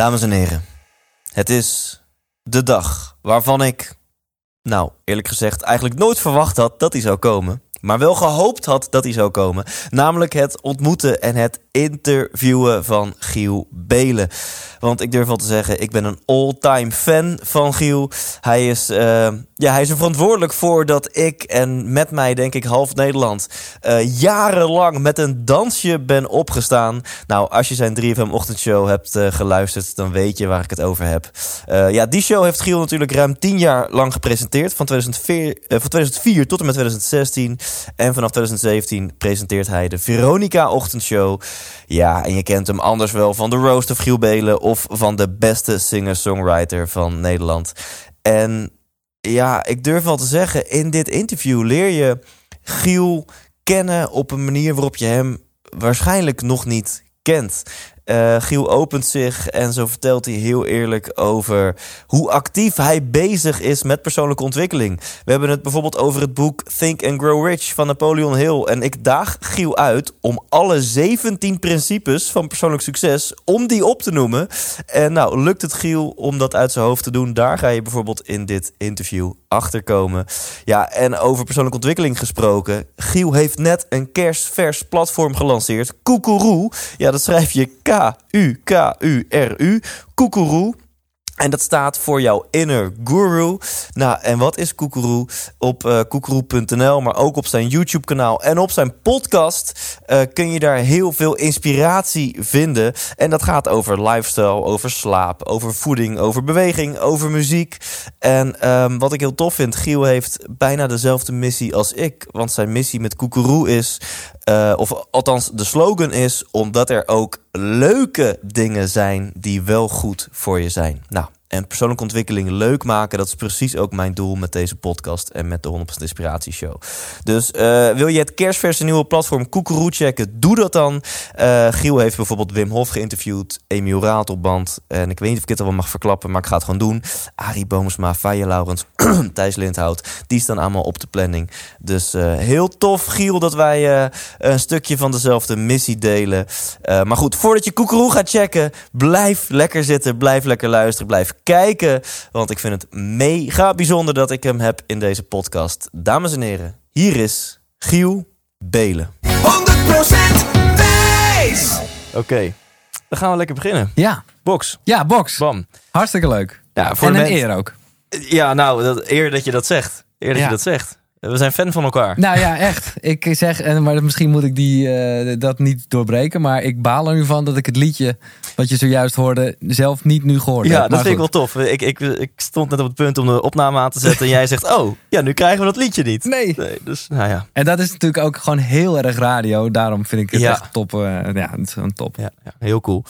Dames en heren, het is de dag waarvan ik, nou eerlijk gezegd, eigenlijk nooit verwacht had dat hij zou komen. Maar wel gehoopt had dat hij zou komen. Namelijk het ontmoeten en het interviewen van Giel Belen. Want ik durf wel te zeggen, ik ben een all-time fan van Giel. Hij is, eh, ja, hij is er verantwoordelijk voor dat ik en met mij denk ik half Nederland... eh, jarenlang met een dansje ben opgestaan. Nou, als je zijn 3FM ochtendshow hebt eh, geluisterd, dan weet je waar ik het over heb. Eh, ja, die show heeft Giel natuurlijk ruim 10 jaar lang gepresenteerd. Van 2004, eh, van 2004 tot en met 2016. En vanaf 2017 presenteert hij de Veronica ochtendshow. Ja, en je kent hem anders wel van de Roast of Giel Belen... of van de beste singer-songwriter van Nederland. En ja, ik durf wel te zeggen, in dit interview leer je Giel kennen op een manier waarop je hem waarschijnlijk nog niet kent. Eh, Giel opent zich en zo vertelt hij heel eerlijk over hoe actief hij bezig is met persoonlijke ontwikkeling. We hebben het bijvoorbeeld over het boek Think and Grow Rich van Napoleon Hill. En ik daag Giel uit om alle 17 principes van persoonlijk succes, om die op te noemen. En nou, lukt het Giel om dat uit zijn hoofd te doen? Daar ga je bijvoorbeeld in dit interview achterkomen. Ja, en over persoonlijke ontwikkeling gesproken. Giel heeft net een kerstvers platform gelanceerd. Koekeroe. Ja, dat schrijf je K-U-K-U-R-U. Koekeroe. En dat staat voor jouw inner guru. Nou, en wat is Koekeroe? Op uh, maar ook op zijn YouTube-kanaal en op zijn podcast uh, kun je daar heel veel inspiratie vinden. En dat gaat over lifestyle, over slaap, over voeding, over beweging, over muziek. En um, wat ik heel tof vind, Giel heeft bijna dezelfde missie als ik. Want zijn missie met Koekeroe is, uh, of althans de slogan is, omdat er ook leuke dingen zijn die wel goed voor je zijn. Nou, en persoonlijke ontwikkeling leuk maken, dat is precies ook mijn doel met deze podcast en met de 100% Inspiratie Show. Dus uh, wil je het kerstverse nieuwe platform Koekeroe checken, doe dat dan. Uh, Giel heeft bijvoorbeeld Wim Hof geïnterviewd, Emiel Ratelband. En ik weet niet of ik het al mag verklappen, maar ik ga het gewoon doen. Arie Boomsma, Faye Laurens, Thijs Lindhout, die staan allemaal op de planning. Dus uh, heel tof, Giel, dat wij een stukje van dezelfde missie delen. maar goed, voordat je Koekeroe gaat checken, blijf lekker zitten, blijf lekker luisteren, blijf kijken. Want ik vind het mega bijzonder dat ik hem heb in deze podcast. Dames en heren, hier is Giel Belen. 100% Thijs. Oké, okay, dan gaan we lekker beginnen. Ja. Box. Ja, box. Bam. Hartstikke leuk. Ja, voor en een eer ook. Ja, nou, dat, eer dat je dat zegt. Eer dat Ja. je dat zegt. We zijn fan van elkaar. Nou ja, echt. Ik zeg, en- maar misschien moet ik die, eh, dat niet doorbreken. Maar ik baal er nu van dat ik het liedje wat je zojuist hoorde zelf niet nu gehoord Ja, heb. dat Maar vind ik wel tof. Ik, ik, ik stond net op het punt om de opname aan te zetten. en jij zegt, oh, ja, nu krijgen we dat liedje niet. Nee. dus, nou ja. En dat is natuurlijk ook gewoon heel erg radio. Daarom vind ik het Ja. echt top. eh, ja, het is gewoon top. Ja, ja heel cool.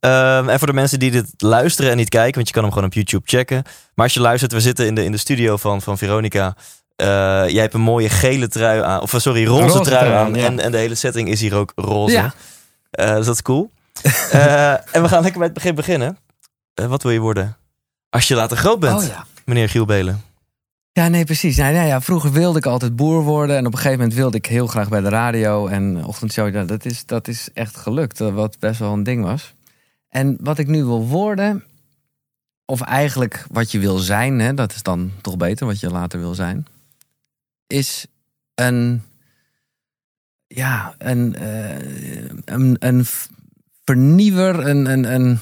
Ehm, en voor de mensen die dit luisteren en niet kijken, want je kan hem gewoon op YouTube checken. Maar als je luistert, we zitten in de, in de studio van, van Veronica. Eh, jij hebt een mooie gele trui aan, of eh, sorry, roze, Roze trui trui aan. ja. En, en de hele setting is hier ook roze. Ja. Dus dat is cool. En we gaan lekker bij het begin beginnen. Wat wil je worden? Als je later groot bent, Oh ja. meneer Giel Belen. Ja, nee, precies. Nou, ja, ja, vroeger wilde ik altijd boer worden. En op een gegeven moment wilde ik heel graag bij de radio. En ochtendshow, ja, dat, is, dat is echt gelukt. Wat best wel een ding was. En wat ik nu wil worden... Of eigenlijk wat je wil zijn, hè, dat is dan toch beter wat je later wil zijn. Is een... Ja, een, eh, een, vernieuwer, een, een, een,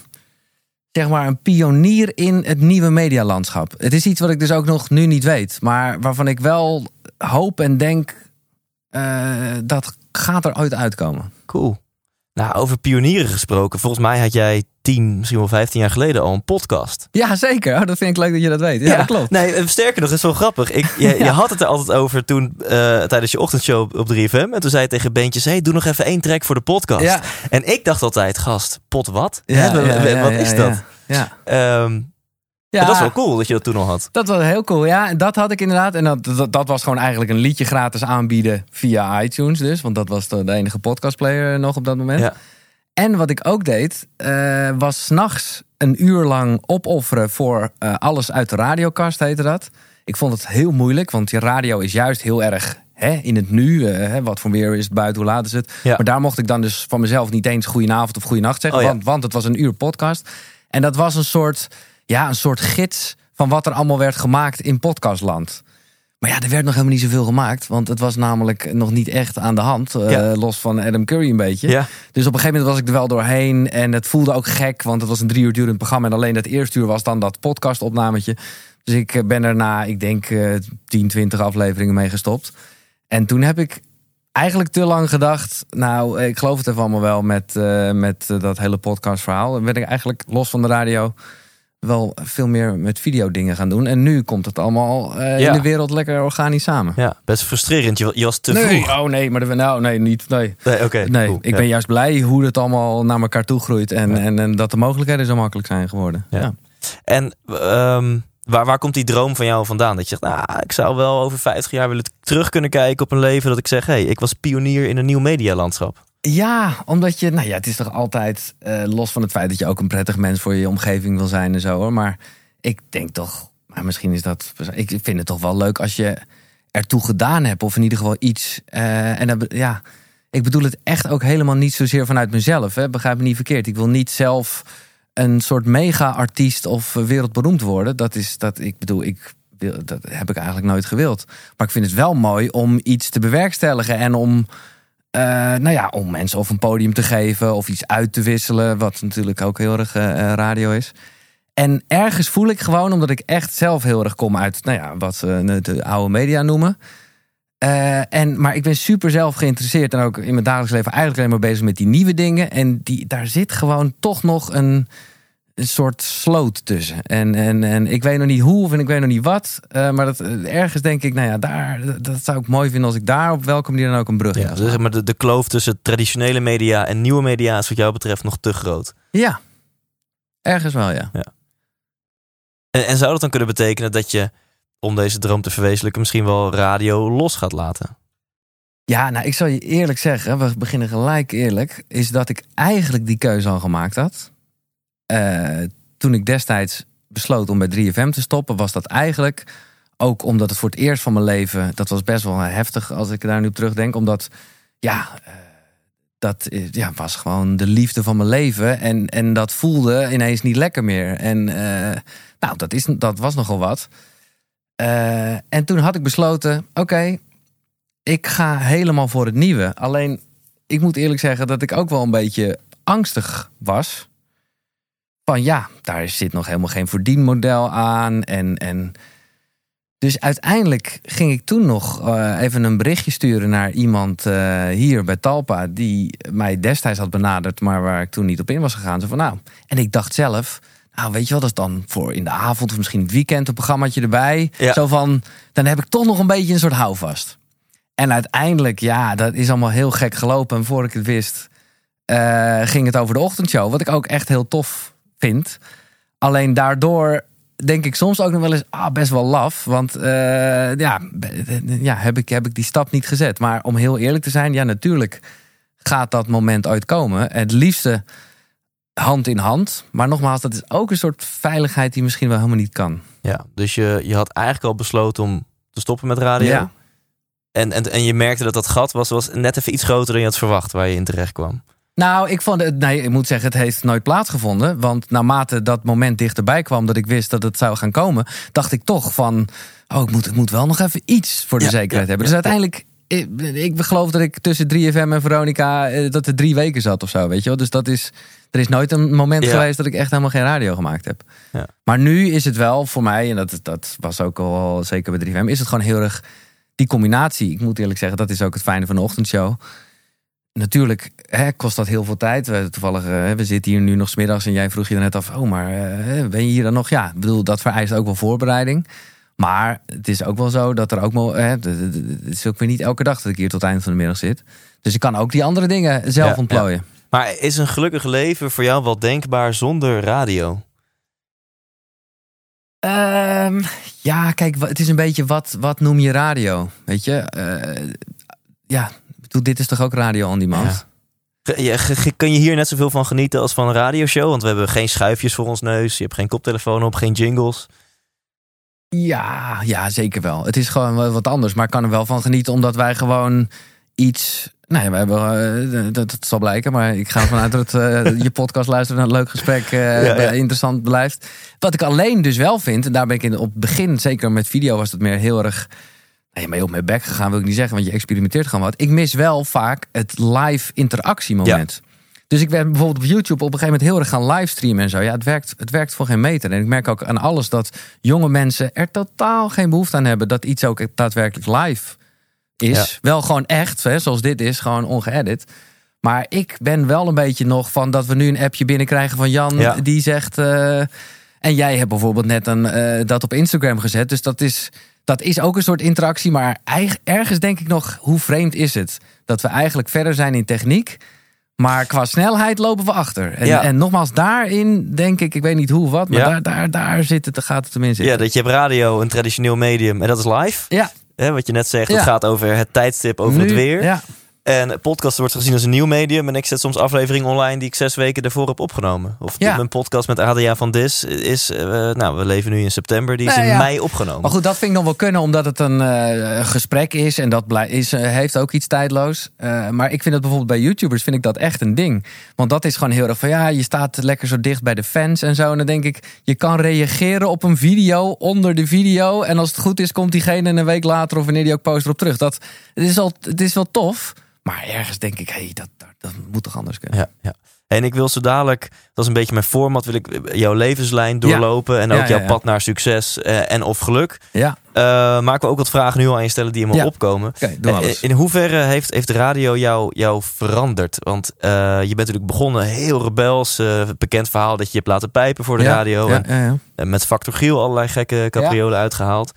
zeg maar een pionier in het nieuwe medialandschap. Het is iets wat ik dus ook nog nu niet weet, maar waarvan ik wel hoop en denk eh, dat gaat er ooit uitkomen. Cool. Nou, over pionieren gesproken. Volgens mij had jij tien, misschien wel 15 jaar geleden al een podcast. Ja, zeker. Oh, dat vind ik leuk dat je dat weet. Ja, dat klopt. Nee, eh, sterker nog, het is wel grappig. Ik, je, je had het er altijd over toen eh, tijdens je ochtendshow op- op 3FM. En toen zei je tegen Beentjes, hey, doe nog even één track voor de podcast. Ja. En ik dacht altijd, gast, pot wat? Wat is dat? Ja. Ehm, Ja, maar dat is wel cool dat je dat toen al had. Dat was heel cool, ja. En dat had ik inderdaad. En dat, dat, dat was gewoon eigenlijk een liedje gratis aanbieden via iTunes dus. Want dat was de, de enige podcastplayer nog op dat moment. Ja. En wat ik ook deed, eh, was s'nachts een uur lang opofferen voor eh, alles uit de radiokast, heette dat. Ik vond het heel moeilijk, want die radio is juist heel erg hè, in het nu. eh, hè, wat voor weer is het buiten, hoe laat is het? Ja. Maar daar mocht ik dan dus van mezelf niet eens goedenavond of goedenacht zeggen. Oh ja. want, want het was een uur podcast. En dat was een soort, ja, een soort gids van wat er allemaal werd gemaakt in podcastland. Maar ja, er werd nog helemaal niet zoveel gemaakt. Want het was namelijk nog niet echt aan de hand. eh. Los van Adam Curry een beetje. Ja. Dus op een gegeven moment was ik er wel doorheen. En het voelde ook gek, want het was een drie uur durend programma. En alleen dat eerste uur was dan dat podcastopnametje. Dus ik eh, ben er na, ik denk, eh 10, 20 afleveringen mee gestopt. En toen heb ik eigenlijk te lang gedacht. Nou, ik geloof het even allemaal wel met, eh, met eh, dat hele podcastverhaal. Dan ben ik eigenlijk los van de radio wel veel meer met videodingen gaan doen. En nu komt het allemaal eh, Ja. in de wereld lekker organisch samen. ja, best frustrerend. Je, wa- je was te nee, vroeg. oh nee, maar nou, nee, niet. Nee. Nee, oké. Nee, cool. ik Ja. ben juist blij hoe het allemaal naar elkaar toe groeit. En, en, en dat de mogelijkheden zo makkelijk zijn geworden. Ja. Ja. En ehm, waar, waar komt die droom van jou vandaan? Dat je zegt, nou, ik zou wel over 50 jaar willen terug kunnen kijken op een leven. Dat ik zeg, hé, hey, ik was pionier in een nieuw medialandschap. Ja, omdat je, nou ja, het is toch altijd eh, los van het feit dat je ook een prettig mens voor je omgeving wil zijn en zo hoor. Maar ik denk toch, maar misschien is dat, ik vind het toch wel leuk als je ertoe gedaan hebt, of in ieder geval iets. eh, en dat, ja, ik bedoel het echt ook helemaal niet zozeer vanuit mezelf. Hè? Begrijp me niet verkeerd. Ik wil niet zelf een soort mega-artiest of eh, wereldberoemd worden. Dat is dat, ik bedoel, ik wil, dat heb ik eigenlijk nooit gewild. Maar ik vind het wel mooi om iets te bewerkstelligen en om. Eh, nou ja, om mensen of een podium te geven of iets uit te wisselen, wat natuurlijk ook heel erg eh, eh, radio is. En ergens voel ik gewoon, omdat ik echt zelf heel erg kom uit, nou ja, wat ze de oude media noemen. En, maar ik ben super zelf geïnteresseerd en ook in mijn dagelijks leven eigenlijk alleen maar bezig met die nieuwe dingen. En die, daar zit gewoon toch nog een, een soort sloot tussen. En, en, en ik weet nog niet hoe of en ik weet nog niet wat. eh, maar dat, eh, ergens denk ik, nou ja, daar, dat, zou ik mooi vinden als ik daar op welke manier dan ook een brug Ja, dus zeg maar de, de kloof tussen traditionele media en nieuwe media is wat jou betreft nog te groot. Ja, ergens wel, ja. En, en zou dat dan kunnen betekenen dat je, om deze droom te verwezenlijken, misschien wel radio los gaat laten? Ja, nou, ik zal je eerlijk zeggen, we beginnen gelijk eerlijk, is dat ik eigenlijk die keuze al gemaakt had. Eh, toen ik destijds besloot om bij 3FM te stoppen, was dat eigenlijk ook omdat het voor het eerst van mijn leven, dat was best wel heftig als ik daar nu op terugdenk, omdat ja, eh, dat eh, ja, was gewoon de liefde van mijn leven en, en dat voelde ineens niet lekker meer. En nou, dat, is, dat was nogal wat. En toen had ik besloten, oké, ik ga helemaal voor het nieuwe. Alleen, ik moet eerlijk zeggen dat ik ook wel een beetje angstig was. Van ja, daar zit nog helemaal geen verdienmodel aan. En, en dus uiteindelijk ging ik toen nog eh, even een berichtje sturen naar iemand eh, hier bij Talpa. Die mij destijds had benaderd, maar waar ik toen niet op in was gegaan. Zo van nou, en ik dacht zelf. Nou, weet je wel, dat is dan voor in de avond of misschien het weekend een programmaatje erbij. Ja. Zo van, dan heb ik toch nog een beetje een soort houvast. En uiteindelijk, ja, dat is allemaal heel gek gelopen. En voor ik het wist, eh, ging het over de ochtendshow. Wat ik ook echt heel tof vind. Alleen daardoor denk ik soms ook nog wel eens, ah, best wel laf. Want eh, ja, ja heb, ik, heb ik die stap niet gezet. Maar om heel eerlijk te zijn, ja, natuurlijk gaat dat moment ooit komen. Het liefste hand in hand. Maar nogmaals, dat is ook een soort veiligheid die misschien wel helemaal niet kan. Ja, dus je, je had eigenlijk al besloten om te stoppen met radio. Ja. En, en, en je merkte dat dat gat was, was net even iets groter dan je had verwacht waar je in terecht kwam. Nou, ik vond het, nee, ik moet zeggen, het heeft nooit plaatsgevonden. Want naarmate dat moment dichterbij kwam dat ik wist dat het zou gaan komen, dacht ik toch van, oh, ik moet, ik moet wel nog even iets voor de Ja, zekerheid ja, hebben. ja, Dus uiteindelijk, ik, ik geloof dat ik tussen 3FM en Veronica, eh, dat er drie weken zat of zo, weet je wel. Dus dat is, er is nooit een moment geweest dat ik echt helemaal geen radio gemaakt heb. Ja. Maar nu is het wel voor mij, en dat, dat was ook al zeker bij 3FM, is het gewoon heel erg die combinatie. Ik moet eerlijk zeggen, dat is ook het fijne van de ochtendshow natuurlijk hè, kost dat heel veel tijd. We, toevallig, eh, we zitten hier nu nog smiddags en jij vroeg je net af, oh, maar eh, ben je hier dan nog? Ja, ik bedoel, dat vereist ook wel voorbereiding. Maar het is ook wel zo dat er ook wel. Hè, het is ook weer niet elke dag dat ik hier tot het eind van de middag zit. Dus ik kan ook die andere dingen zelf Ja, ontplooien. Maar is een gelukkig leven voor jou wel denkbaar zonder radio? Ehm, ja, kijk, het is een beetje wat, wat noem je radio? Weet je? Eh, ja, bedoel, dit is toch ook radio on demand? Ja. Kun je hier net zoveel van genieten als van een radioshow? Want we hebben geen schuifjes voor ons neus. Je hebt geen koptelefoon op, geen jingles. Ja, ja, zeker wel. Het is gewoon wat anders, maar ik kan er wel van genieten omdat wij gewoon iets. Nou ja, we hebben, eh, dat, dat zal blijken, maar ik ga ervan uit dat eh, je podcast luistert naar een leuk gesprek eh, Ja, ja. interessant blijft. Wat ik alleen dus wel vind, en daar ben ik in, op het begin, zeker met video, was het meer heel erg. Maar heel op mijn bek gegaan wil ik niet zeggen, want je experimenteert gewoon wat. Ik mis wel vaak het live interactiemoment. Dus ik ben bijvoorbeeld op YouTube op een gegeven moment heel erg gaan livestreamen en zo. Ja, het werkt, het werkt voor geen meter. En ik merk ook aan alles dat jonge mensen er totaal geen behoefte aan hebben dat iets ook daadwerkelijk live is. Ja. Wel gewoon echt, hè, zoals dit is, gewoon ongeëdit. Maar ik ben wel een beetje nog van dat we nu een appje binnenkrijgen van Jan Ja. die zegt. eh, en jij hebt bijvoorbeeld net een, eh, dat op Instagram gezet. Dus dat is, dat is ook een soort interactie. Maar ergens denk ik nog, hoe vreemd is het? Dat we eigenlijk verder zijn in techniek. Maar qua snelheid lopen we achter. En, Ja. en nogmaals, daarin denk ik, ik weet niet hoe of wat, maar Ja. daar, daar, daar zit het, gaat het tenminste in. Ja, dat je hebt radio, een traditioneel medium, en dat is live. Ja, Hè, wat je net zegt, het gaat over het tijdstip, over nu- het weer. Ja, En podcast wordt gezien als een nieuw medium. En ik zet soms afleveringen online die ik zes weken daarvoor heb opgenomen. Of Ja. mijn podcast met Adriaan van Dis is... eh, nou, we leven nu in september. Die is Nou in ja. mei opgenomen. Maar goed, dat vind ik nog wel kunnen, omdat het een eh, gesprek is. En dat blij- is, eh, heeft ook iets tijdloos. Maar ik vind het bijvoorbeeld bij YouTubers vind ik dat echt een ding. Want dat is gewoon heel erg van ja, je staat lekker zo dicht bij de fans en zo. En dan denk ik, je kan reageren op een video onder de video. En als het goed is, komt diegene een week later of wanneer die ook post erop terug. Dat, het, is al, het is wel tof. Maar ergens denk ik, hey, dat, dat, dat moet toch anders kunnen. Ja, ja. En ik wil zo dadelijk, dat is een beetje mijn format, wil ik jouw levenslijn doorlopen. En ook Ja, jouw pad naar succes eh, en of geluk. Ja, Eh maar ik wil ook wat vragen nu al aan je stellen die in me opkomen. oké, doe alles. In hoeverre heeft, heeft de radio jou, jou veranderd? Want eh, je bent natuurlijk begonnen heel rebels. eh, bekend verhaal dat je je hebt laten pijpen voor de radio. En met Factor Giel allerlei gekke capriolen uitgehaald.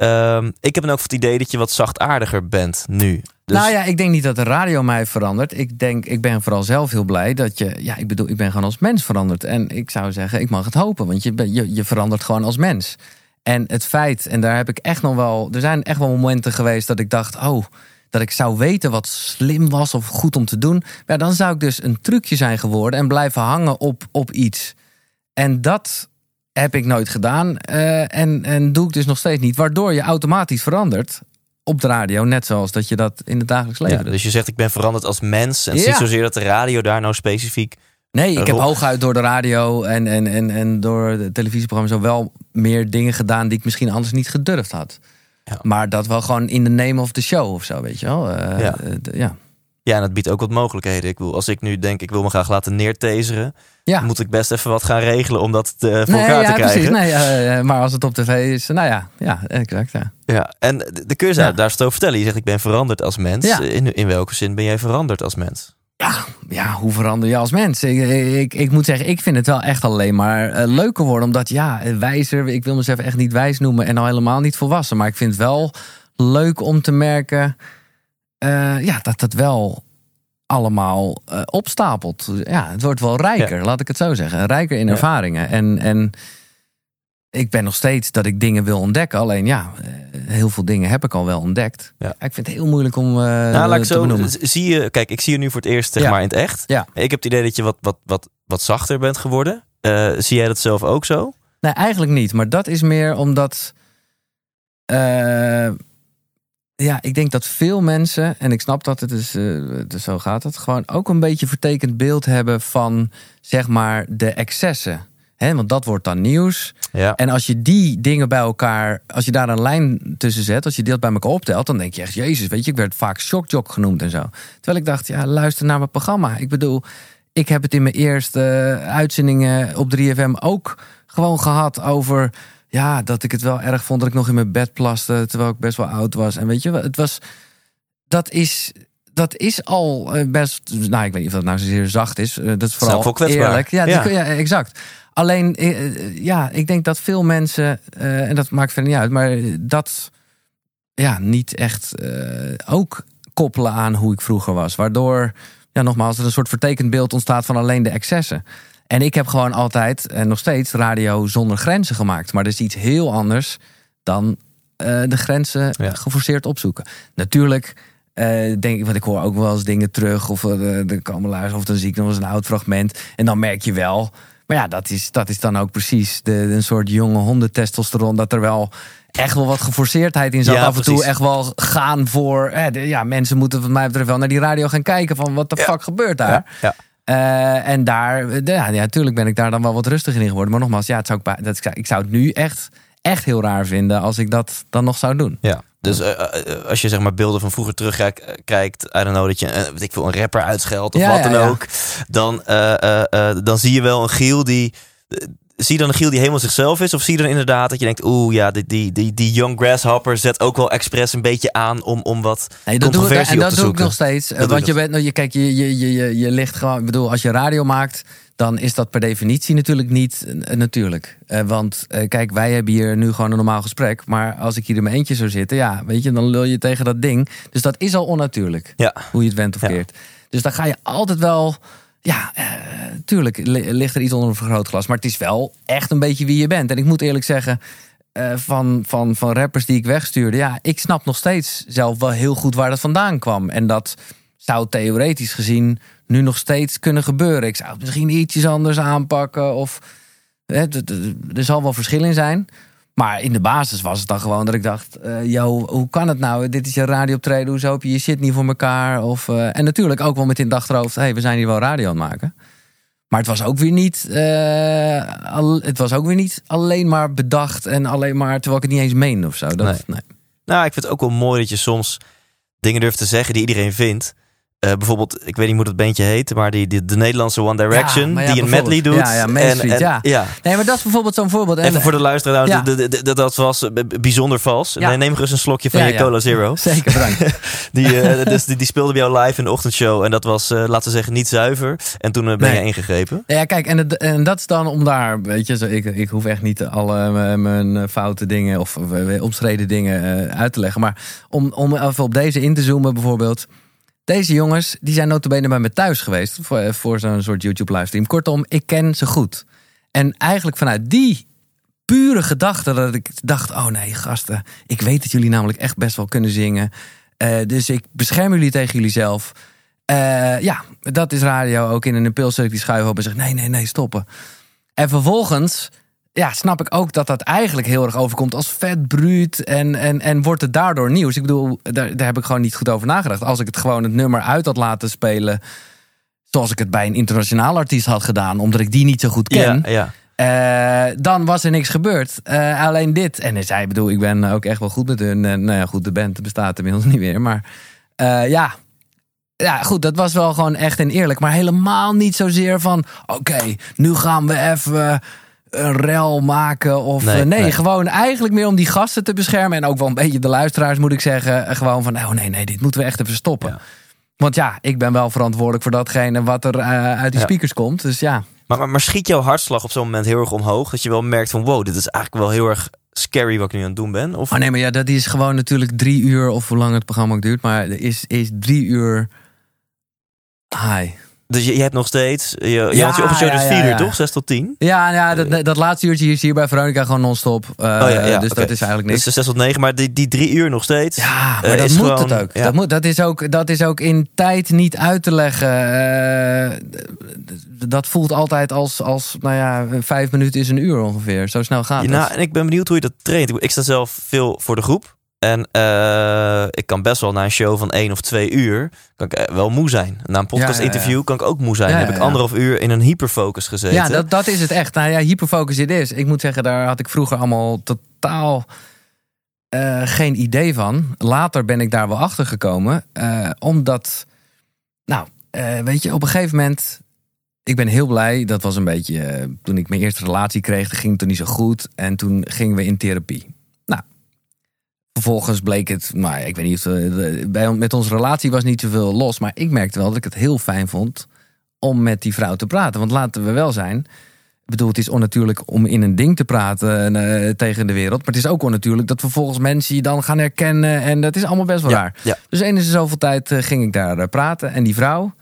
Ehm, ik heb dan ook het idee dat je wat zachtaardiger bent nu. Dus, Nou ja, ik denk niet dat de radio mij verandert. Ik denk, ik ben vooral zelf heel blij dat je, ja, ik bedoel, ik ben gewoon als mens veranderd. En ik zou zeggen, ik mag het hopen, want je, je, je verandert gewoon als mens. En het feit, en daar heb ik echt nog wel, er zijn echt wel momenten geweest dat ik dacht, oh, dat ik zou weten wat slim was of goed om te doen. Maar dan zou ik dus een trucje zijn geworden en blijven hangen op, op iets. En dat heb ik nooit gedaan. eh, en, en doe ik dus nog steeds niet. Waardoor je automatisch verandert op de radio. Net zoals dat je dat in het dagelijks leven ja, doet. dus je zegt ik ben veranderd als mens. En Ja. niet zozeer dat de radio daar nou specifiek... Nee, ik heb hooguit door de radio en, en, en, en door de televisieprogramma's wel meer dingen gedaan die ik misschien anders niet gedurfd had. Ja. Maar dat wel gewoon in the name of the show of zo, weet je wel. Eh, Ja. eh, ja. Ja, en dat biedt ook wat mogelijkheden. Ik bedoel, als ik nu denk ik wil me graag laten neertezeren... Ja. moet ik best even wat gaan regelen om dat te, voor Nee, elkaar ja, te krijgen. precies. Nee, eh, eh, maar als het op tv is, nou ja, ja, exact. Ja. Ja, en de, Ja. daar over vertellen. Je zegt ik ben veranderd als mens. Ja. In, in welke zin ben jij veranderd als mens? Ja, ja, hoe verander je als mens? Ik, ik, ik moet zeggen, ik vind het wel echt alleen maar eh, leuker worden. Omdat, ja, wijzer, ik wil mezelf echt niet wijs noemen en al helemaal niet volwassen. Maar ik vind het wel leuk om te merken eh, ja, dat het wel allemaal eh, opstapelt. Ja, het wordt wel rijker, laat ik het zo zeggen. Rijker in Ja. ervaringen. En, en ik ben nog steeds dat ik dingen wil ontdekken. Alleen ja, eh, heel veel dingen heb ik al wel ontdekt. Ja. Ik vind het heel moeilijk om eh nou, laat ik te zo, benoemen. zie je, kijk, ik zie je nu voor het eerst zeg Ja. maar in het echt. Ja. Ik heb het idee dat je wat, wat, wat, wat zachter bent geworden. Zie jij dat zelf ook zo? Nee, eigenlijk niet. Maar dat is meer omdat. Ja, ik denk dat veel mensen, en ik snap dat het is, dus zo gaat het, gewoon ook een beetje vertekend beeld hebben van, zeg maar, de excessen. Hè, want dat wordt dan nieuws. Ja. En als je die dingen bij elkaar, als je daar een lijn tussen zet, als je dat bij elkaar optelt, dan denk je echt, Jezus, weet je, ik werd vaak shockjock genoemd en zo. Terwijl ik dacht, ja, luister naar mijn programma. Ik bedoel, ik heb het in mijn eerste eh, uitzendingen op 3FM ook gewoon gehad over, ja, dat ik het wel erg vond dat ik nog in mijn bed plaste, terwijl ik best wel oud was. En weet je, het was, dat is, dat is al eh, best. Nou, ik weet niet of dat nou zozeer zacht is. Eh, Dat is vooral ook eerlijk. Ja, Ja. ja, exact. Alleen, eh, eh, ja, ik denk dat veel mensen, eh, en dat maakt verder niet uit, maar dat ja, niet echt eh, ook koppelen aan hoe ik vroeger was. Waardoor, ja, nogmaals, er een soort vertekend beeld ontstaat van alleen de excessen. En ik heb gewoon altijd en nog steeds radio zonder grenzen gemaakt. Maar dat is iets heel anders dan eh, de grenzen Ja. geforceerd opzoeken. Natuurlijk eh, denk ik, want ik hoor ook wel eens dingen terug. Of uh, de luisteren of dan zie ik nog eens een oud fragment. En dan merk je wel. Maar ja, dat is, dat is dan ook precies de, een soort jonge hondentestosteron. Dat er wel echt wel wat geforceerdheid in zat. Ja, Af en toe precies. echt wel gaan voor. Eh, de- ja, mensen moeten wat mij betreft wel naar die radio gaan kijken. Van wat de Ja. fuck gebeurt daar? Ja, Eh, en daar, ja, natuurlijk ben ik daar dan wel wat rustiger in geworden. Maar nogmaals, ja, het zou ik, dat, ik zou- het nu echt, echt heel raar vinden als ik dat dan nog zou doen. Ja. Dus eh, eh, als je zeg maar beelden van vroeger terugkijkt, I don't know, dat je weet ik veel, een rapper uitscheldt of Ja, wat dan ja. ook, dan, dan zie je wel een Giel die. Eh, Zie je dan een Giel die helemaal zichzelf is? Of zie je dan inderdaad dat je denkt... oeh ja, die, die, die, die young grasshopper zet ook wel expres een beetje aan... om, om wat Nee, dat doe ik, controversie en dat doe ik nog steeds. Eh, Dat doe Want je bent, nou, je, kijk, je, je, je, je, je ligt gewoon. Ik bedoel, als je radio maakt, dan is dat per definitie natuurlijk niet eh, natuurlijk. Eh, want eh, kijk, wij hebben hier nu gewoon een normaal gesprek. Maar als ik hier in mijn eentje zou zitten, ja, weet je, dan lul je tegen dat ding. Dus dat is al onnatuurlijk. Ja. Hoe je het went of Ja. keert. Dus dan ga je altijd wel. Ja, eh, tuurlijk li- ligt er iets onder een vergrootglas. Maar het is wel echt een beetje wie je bent. En ik moet eerlijk zeggen, eh, van, van, van rappers die ik wegstuurde. Ja, ik snap nog steeds zelf wel heel goed waar dat vandaan kwam. En dat zou theoretisch gezien nu nog steeds kunnen gebeuren. Ik zou het misschien ietsjes anders aanpakken. Of er zal wel verschil in zijn. Maar in de basis was het dan gewoon dat ik dacht: eh yo, hoe kan het nou? Dit is je radiooptreden, hoezo heb je je shit niet voor elkaar? Of, eh, en natuurlijk ook wel met in het achterhoofd: hey, we zijn hier wel radio aan het maken. Maar het was ook weer niet, eh, al- het was ook weer niet alleen maar bedacht en alleen maar terwijl ik het niet eens meen of zo. Dat, Nee. nee. Nou, ik vind het ook wel mooi dat je soms dingen durft te zeggen die iedereen vindt. Eh, bijvoorbeeld, ik weet niet hoe dat bandje heet, maar die, die, de Nederlandse One Direction, Ja, maar ja, die een medley doet. Ja, ja, Main Street, ja. Nee, maar dat is bijvoorbeeld zo'n voorbeeld. En- Even voor de luisteraar, nou, Ja. de- de- de- de- dat was eh, bijzonder vals. Nee, neem gerust een slokje van je. Cola Zero. Zeker, bedankt. Die, eh, dus die, die speelde bij jou live in de ochtendshow. En dat was, laten we zeggen, niet zuiver. En toen ben Nee. je ingegrepen. Ja, kijk, en, het, en dat is dan om daar, weet je, zo, ik, ik hoef echt niet alle mijn foute dingen of omstreden dingen uit te leggen. Maar om, om even op deze in te zoomen, bijvoorbeeld. Deze jongens, die zijn notabene bij me thuis geweest voor, eh, voor zo'n soort YouTube livestream. Kortom, ik ken ze goed. En eigenlijk vanuit die pure gedachte dat ik dacht, oh nee, gasten, ik weet dat jullie namelijk echt best wel kunnen zingen. Eh, dus ik bescherm jullie tegen jullie zelf. Eh, ja, dat is radio ook in een impulsdruk die schuiven op en zegt nee, nee, nee, stoppen. En vervolgens ja, snap ik ook dat dat eigenlijk heel erg overkomt als vet bruut en, en, en wordt het daardoor nieuws. Ik bedoel, daar, daar heb ik gewoon niet goed over nagedacht. Als ik het gewoon het nummer uit had laten spelen zoals ik het bij een internationaal artiest had gedaan, omdat ik die niet zo goed ken. Ja, ja. Eh, dan was er niks gebeurd. Eh, alleen dit. En zei, bedoel, ik ben ook echt wel goed met hun. En nou ja, goed, de band bestaat inmiddels niet meer. Maar eh, ja. Ja, goed, dat was wel gewoon echt en eerlijk. Maar helemaal niet zozeer van... Oké, nu gaan we even een rel maken. Of Nee, nee, gewoon eigenlijk meer om die gasten te beschermen. En ook wel een beetje de luisteraars, moet ik zeggen. Eh, Gewoon van, oh nee, nee, dit moeten we echt even stoppen. Ja. Want ja, ik ben wel verantwoordelijk voor datgene wat er eh, uit die Ja. speakers komt. Dus ja, Maar, maar, maar schiet jouw hartslag op zo'n moment heel erg omhoog? Dat je wel merkt van, wow, dit is eigenlijk wel heel erg scary wat ik nu aan het doen ben? Of Oh nee, maar ja, dat is gewoon natuurlijk drie uur, of hoe lang het programma ook duurt, maar is, is drie uur high. Dus je, je hebt nog steeds... Je, je, Ja, want je is ja, vier uur, ja. toch? Zes tot tien? Ja, ja dat, dat laatste uurtje is hier bij Veronica gewoon non-stop. Eh, Oh dus dat is eigenlijk niks. Dus zes tot negen, maar die, die drie uur nog steeds? ja, maar eh, dat is moet gewoon- het ook. ja. Dat, moet, dat, is ook. dat is ook in tijd niet uit te leggen. Eh, dat voelt altijd als, als, nou ja, vijf minuten is een uur ongeveer. Zo snel gaat Ja, het. nou, en ik ben benieuwd hoe je dat traint. Ik sta zelf veel voor de groep. En eh, ik kan best wel na een show van één of twee uur kan ik eh, wel moe zijn. Na een podcast Ja, ja, ja. interview kan ik ook moe zijn. Dan heb ik anderhalf uur in een hyperfocus gezeten. Ja, dat, dat is het echt. Nou ja, hyperfocus it is. Ik moet zeggen, daar had ik vroeger allemaal totaal eh, geen idee van. Later ben ik daar wel achter gekomen. omdat, nou, weet je, op een gegeven moment... Ik ben heel blij. Dat was een beetje toen ik mijn eerste relatie kreeg. Dat ging toen niet zo goed. En toen gingen we in therapie. Vervolgens bleek het, maar ik weet niet of eh, bij, met onze relatie was niet zoveel los. Maar ik merkte wel dat ik het heel fijn vond om met die vrouw te praten. Want laten we wel zijn. Ik bedoel, het is onnatuurlijk om in een ding te praten eh, tegen de wereld. Maar het is ook onnatuurlijk dat vervolgens mensen je dan gaan herkennen. En dat is allemaal best wel raar. ja. Dus eens in zoveel tijd eh, ging ik daar praten. En die vrouw,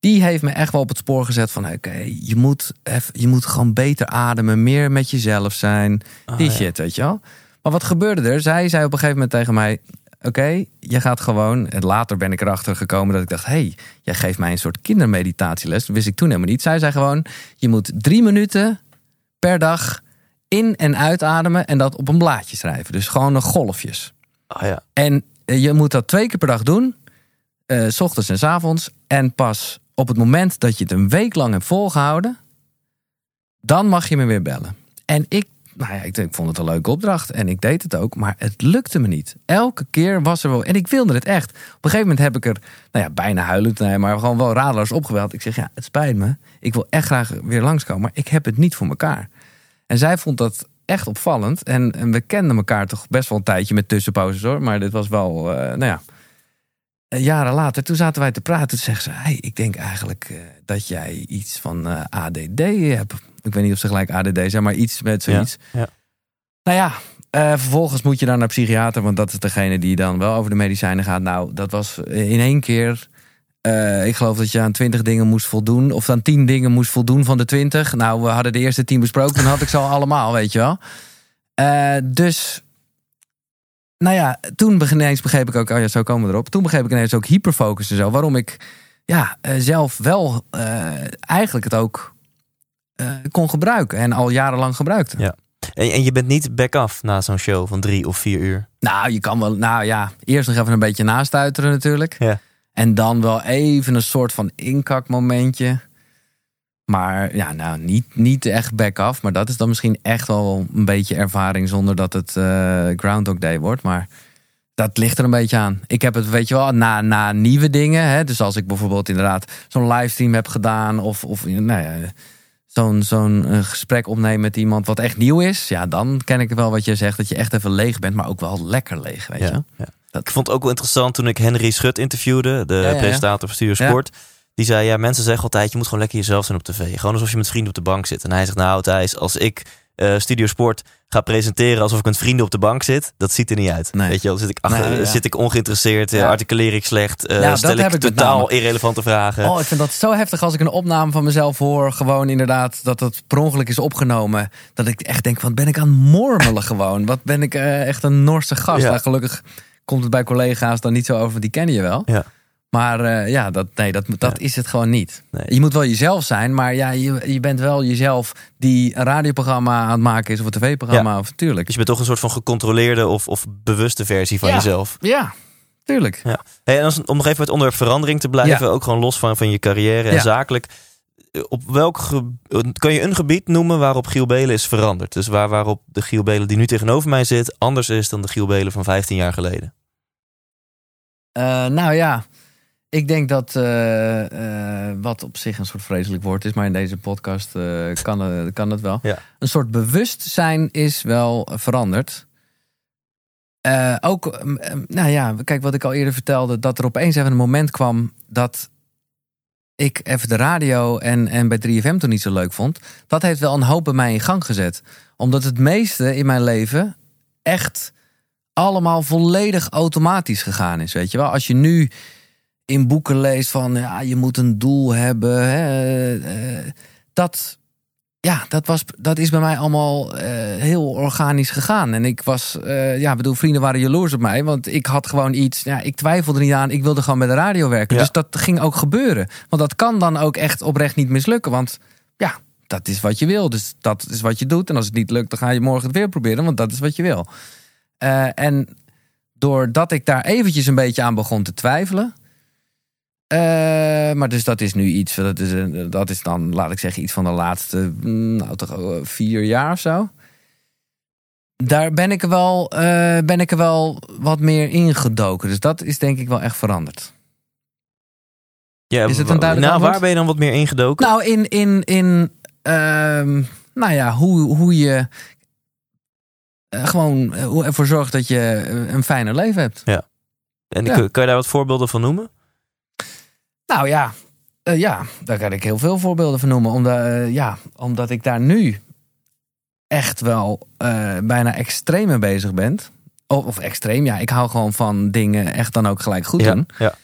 die heeft me echt wel op het spoor gezet van... oké, je, moet je moet gewoon beter ademen, meer met jezelf zijn. die ja. shit, weet je wel. Maar wat gebeurde er? Zij zei op een gegeven moment tegen mij... oké, je gaat gewoon... En later ben ik erachter gekomen dat ik dacht... hé, hey, jij geeft mij een soort kindermeditatieles. Dat wist ik toen helemaal niet. Zij zei gewoon... je moet drie minuten per dag in- en uitademen... en dat op een blaadje schrijven. Dus gewoon een golfjes. Ah, ja. En eh, je moet dat twee keer per dag doen. eh, s ochtends en s avonds. En pas op het moment dat je het een week lang hebt volgehouden. Dan mag je me weer bellen. En ik, nou ja, ik, ik vond het een leuke opdracht. En ik deed het ook. Maar het lukte me niet. Elke keer was er wel. En ik wilde het echt. Op een gegeven moment heb ik er, nou ja, bijna huilend. Nee, maar gewoon wel radeloos opgebeld. Ik zeg, ja, het spijt me. Ik wil echt graag weer langskomen. Maar ik heb het niet voor elkaar. En zij vond dat echt opvallend. En, en we kenden elkaar toch best wel een tijdje met tussenposes hoor. Maar dit was wel, eh, nou ja. Eh, Jaren later, toen zaten wij te praten. Toen zegt ze: hey, Ik denk eigenlijk eh, dat jij iets van eh, ADD hebt. Ik weet niet of ze gelijk ADD zijn, maar iets met zoiets. Ja. Nou ja, eh, vervolgens moet je dan naar psychiater, want dat is degene die dan wel over de medicijnen gaat. Nou, dat was in één keer. eh, ik geloof dat je aan twintig dingen moest voldoen. Of aan tien dingen moest voldoen van de twintig. Nou, we hadden de eerste tien besproken. Dan had ik ze al allemaal, weet je wel. Eh, dus, nou ja, toen ineens begreep ik ook... Oh ja, zo komen we erop. Toen begreep ik ineens ook hyperfocus en zo. Waarom ik ja, zelf wel eigenlijk het ook eh, kon gebruiken. En al jarenlang gebruikte. Ja. En, en je bent niet back-off na zo'n show van drie of vier uur. Nou, je kan wel, nou ja, eerst nog even een beetje nastuiteren natuurlijk. Ja. En dan wel even een soort van inkakmomentje. Maar ja, nou, niet, niet echt back-off. Maar dat is dan misschien echt wel een beetje ervaring zonder dat het eh, Groundhog Day wordt. Maar dat ligt er een beetje aan. Ik heb het, weet je wel, na, na nieuwe dingen. Hè, dus als ik bijvoorbeeld inderdaad zo'n livestream heb gedaan. Of, of nou ja, zo'n zo'n eh, gesprek opnemen met iemand wat echt nieuw is. Ja, dan ken ik wel wat je zegt. Dat je echt even leeg bent, maar ook wel lekker leeg, weet je. Ja. Dat- Ik vond het ook wel interessant toen ik Henry Schut interviewde, de Ja, presentator van Studio. Sport. Die zei, ja, mensen zeggen altijd, je moet gewoon lekker jezelf zijn op tv. Gewoon alsof je met vrienden op de bank zit. En hij zegt, nou Thijs, als ik eh, Studio Sport ga presenteren alsof ik met vrienden op de bank zit, dat ziet er niet uit. Nee. Weet je dan zit ik, achter, Nee, ja. zit ik ongeïnteresseerd, eh, Ja. articuleer ik slecht, Ja, dat stel ik totaal irrelevante vragen. Oh, ik vind dat zo heftig als ik een opname van mezelf hoor. Gewoon inderdaad dat het per ongeluk is opgenomen. Dat ik echt denk, wat ben ik aan het mormelen gewoon. Wat ben ik echt een Norse gast. Nou, gelukkig komt het bij collega's dan niet zo over, want die kennen je wel. Ja. Maar eh, ja, dat, nee, dat, dat is het gewoon niet. Nee. Je moet wel jezelf zijn, maar ja, je, je bent wel jezelf die een radioprogramma aan het maken is of een tv-programma. Of tuurlijk. Dus je bent toch een soort van gecontroleerde of, of bewuste versie van Ja. jezelf. Ja, tuurlijk. Ja. Hey, en als, om nog even het onderwerp verandering te blijven, ook gewoon los van, van je carrière en zakelijk. Eh, Op welk kan je een gebied noemen waarop Giel Belen is veranderd? Dus waar, waarop de Giel Belen die nu tegenover mij zit anders is dan de Giel Belen van 15 jaar geleden? Eh, nou ja, ik denk dat eh, eh, wat op zich een soort vreselijk woord is, maar in deze podcast eh, kan, het, kan het wel. Ja. Een soort bewustzijn is wel veranderd. Ook, mm, mm, nou ja, kijk wat ik al eerder vertelde, dat er opeens even een moment kwam dat ik even de radio en, en bij 3FM toen niet zo leuk vond. Dat heeft wel een hoop bij mij in gang gezet. Omdat het meeste in mijn leven echt allemaal volledig automatisch gegaan is. Weet je wel, als je nu in boeken leest van ja, je moet een doel hebben. Hè, eh, dat, ja, dat, was, dat is bij mij allemaal eh, heel organisch gegaan. En ik was, eh, ja, bedoel, vrienden waren jaloers op mij. Want ik had gewoon iets, ja, ik twijfelde niet aan. Ik wilde gewoon bij de radio werken. Ja. Dus dat ging ook gebeuren. Want dat kan dan ook echt oprecht niet mislukken. Want ja, dat is wat je wil. Dus dat is wat je doet. En als het niet lukt, dan ga je morgen het weer proberen. Want dat is wat je wil. En doordat ik daar eventjes een beetje aan begon te twijfelen. Eh, maar dus dat is nu iets, dat is, een- dat is dan, laat ik zeggen, iets van de laatste, mm, nou toch eh, vier jaar of zo. Daar ben ik, er wel, eh, ben ik er wel wat meer ingedoken. Dus dat is denk ik wel echt veranderd. Ja, Is het een duidelijk Nou, antwoord? waar ben je dan wat meer ingedoken? Nou, in, in, in ehm, nou ja, hoe, hoe je. gewoon hoe ervoor zorgt dat je een fijner leven hebt. En Ja. kun, kan je daar wat voorbeelden van noemen? Nou ja, eh, ja, daar kan ik heel veel voorbeelden van noemen. Omdat, eh, ja, omdat ik daar nu echt wel eh, bijna extreem mee bezig ben. Of, of extreem, ja. Ik hou gewoon van dingen echt dan ook gelijk goed doen. ja.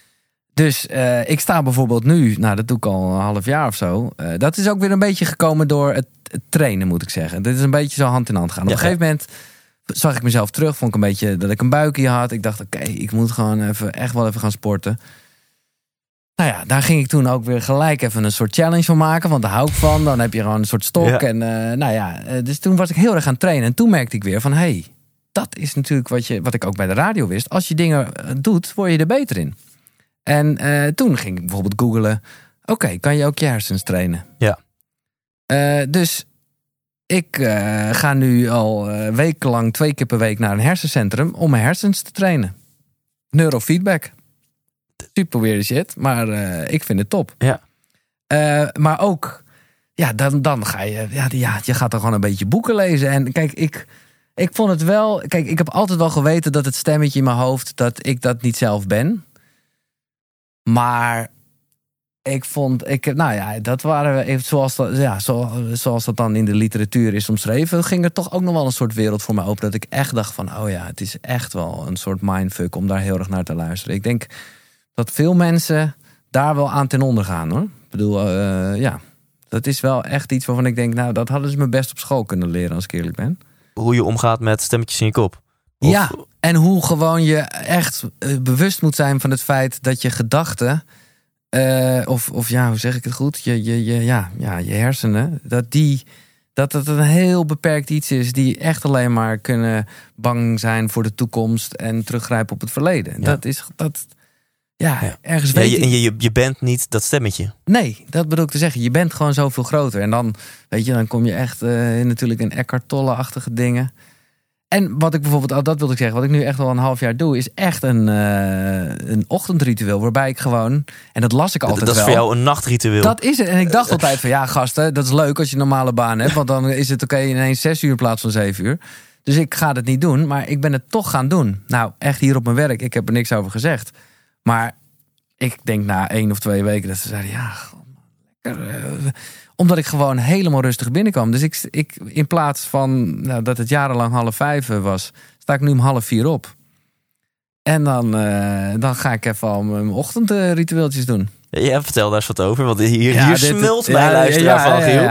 Dus ik sta bijvoorbeeld nu, nou dat doe ik al een half jaar of zo. Dat is ook weer een beetje gekomen door het, het trainen, moet ik zeggen. Dit is een beetje zo hand in hand gaan. Op Ja, een gegeven moment zag ik mezelf terug, vond ik een beetje dat ik een buikje had. Ik dacht, oké, ik moet gewoon even, echt wel even gaan sporten. Nou ja, daar ging ik toen ook weer gelijk even een soort challenge van maken. Want daar hou ik van. Dan heb je gewoon een soort stok. Ja. En eh, nou ja, eh, dus toen was ik heel erg aan het trainen. En toen merkte ik weer van, hé, hey, dat is natuurlijk wat, je, wat ik ook bij de radio wist. Als je dingen eh, doet, word je er beter in. En toen ging ik bijvoorbeeld googlen. Oké, kan je ook je hersens trainen? Ja. Dus ik ga nu al wekenlang twee keer per week naar een hersencentrum om mijn hersens te trainen. Neurofeedback. Super weird shit, maar eh, ik vind het top. Ja. Eh, maar ook, ja, dan, dan ga je, ja, ja, je gaat dan gewoon een beetje boeken lezen. En kijk, ik, ik vond het wel, kijk, ik heb altijd wel geweten dat het stemmetje in mijn hoofd, dat ik dat niet zelf ben. Maar ik vond, ik, nou ja, dat waren we, even zoals dat, ja, zo, zoals dat dan in de literatuur is omschreven, ging er toch ook nog wel een soort wereld voor mij open. Dat ik echt dacht van, oh ja, het is echt wel een soort mindfuck om daar heel erg naar te luisteren. Ik denk dat veel mensen daar wel aan ten onder gaan hoor. Ik bedoel, eh, ja, dat is wel echt iets waarvan ik denk, nou, dat hadden ze me best op school kunnen leren als ik eerlijk ben. Hoe je omgaat met stemmetjes in je kop. Of- Ja, en hoe gewoon je echt eh, bewust moet zijn van het feit dat je gedachten, eh, of, of ja, hoe zeg ik het goed? Je, je, je, ja, ja, je hersenen, dat die. Dat het een heel beperkt iets is die echt alleen maar kunnen bang zijn voor de toekomst en teruggrijpen op het verleden. Ja. Dat is dat. Ja, Ja. ergens Ja, weet je, en je, je, bent niet dat stemmetje. Nee, dat bedoel ik te zeggen. Je bent gewoon zoveel groter. En dan, weet je, dan kom je echt eh, in natuurlijk in Eckhart Tolle-achtige dingen. En wat ik bijvoorbeeld, oh, dat wilde ik zeggen, wat ik nu echt al een half jaar doe, is echt een, eh, een ochtendritueel. Waarbij ik gewoon, en dat las ik Dat, altijd dat is wel. voor jou een nachtritueel. Dat is het. En ik dacht altijd van ja, gasten, dat is leuk als je een normale baan hebt. Want dan is het oké ineens zes uur in plaats van zeven uur. Dus ik ga het niet doen, maar ik ben het toch gaan doen. Nou, echt hier op mijn werk, ik heb er niks over gezegd. Maar ik denk na één of twee weken dat ze zeiden, ja, lekker. eh, omdat ik gewoon helemaal rustig binnenkwam. Dus ik, ik in plaats van nou, dat het jarenlang half vijf was, sta ik nu om half vier op. En dan, eh, dan ga ik even al mijn ochtendritueeltjes doen. Ja, vertel daar eens wat over. Want hier, Ja, hier dit- smelt ja, mijn ja, luisteraar ja, van, Giel.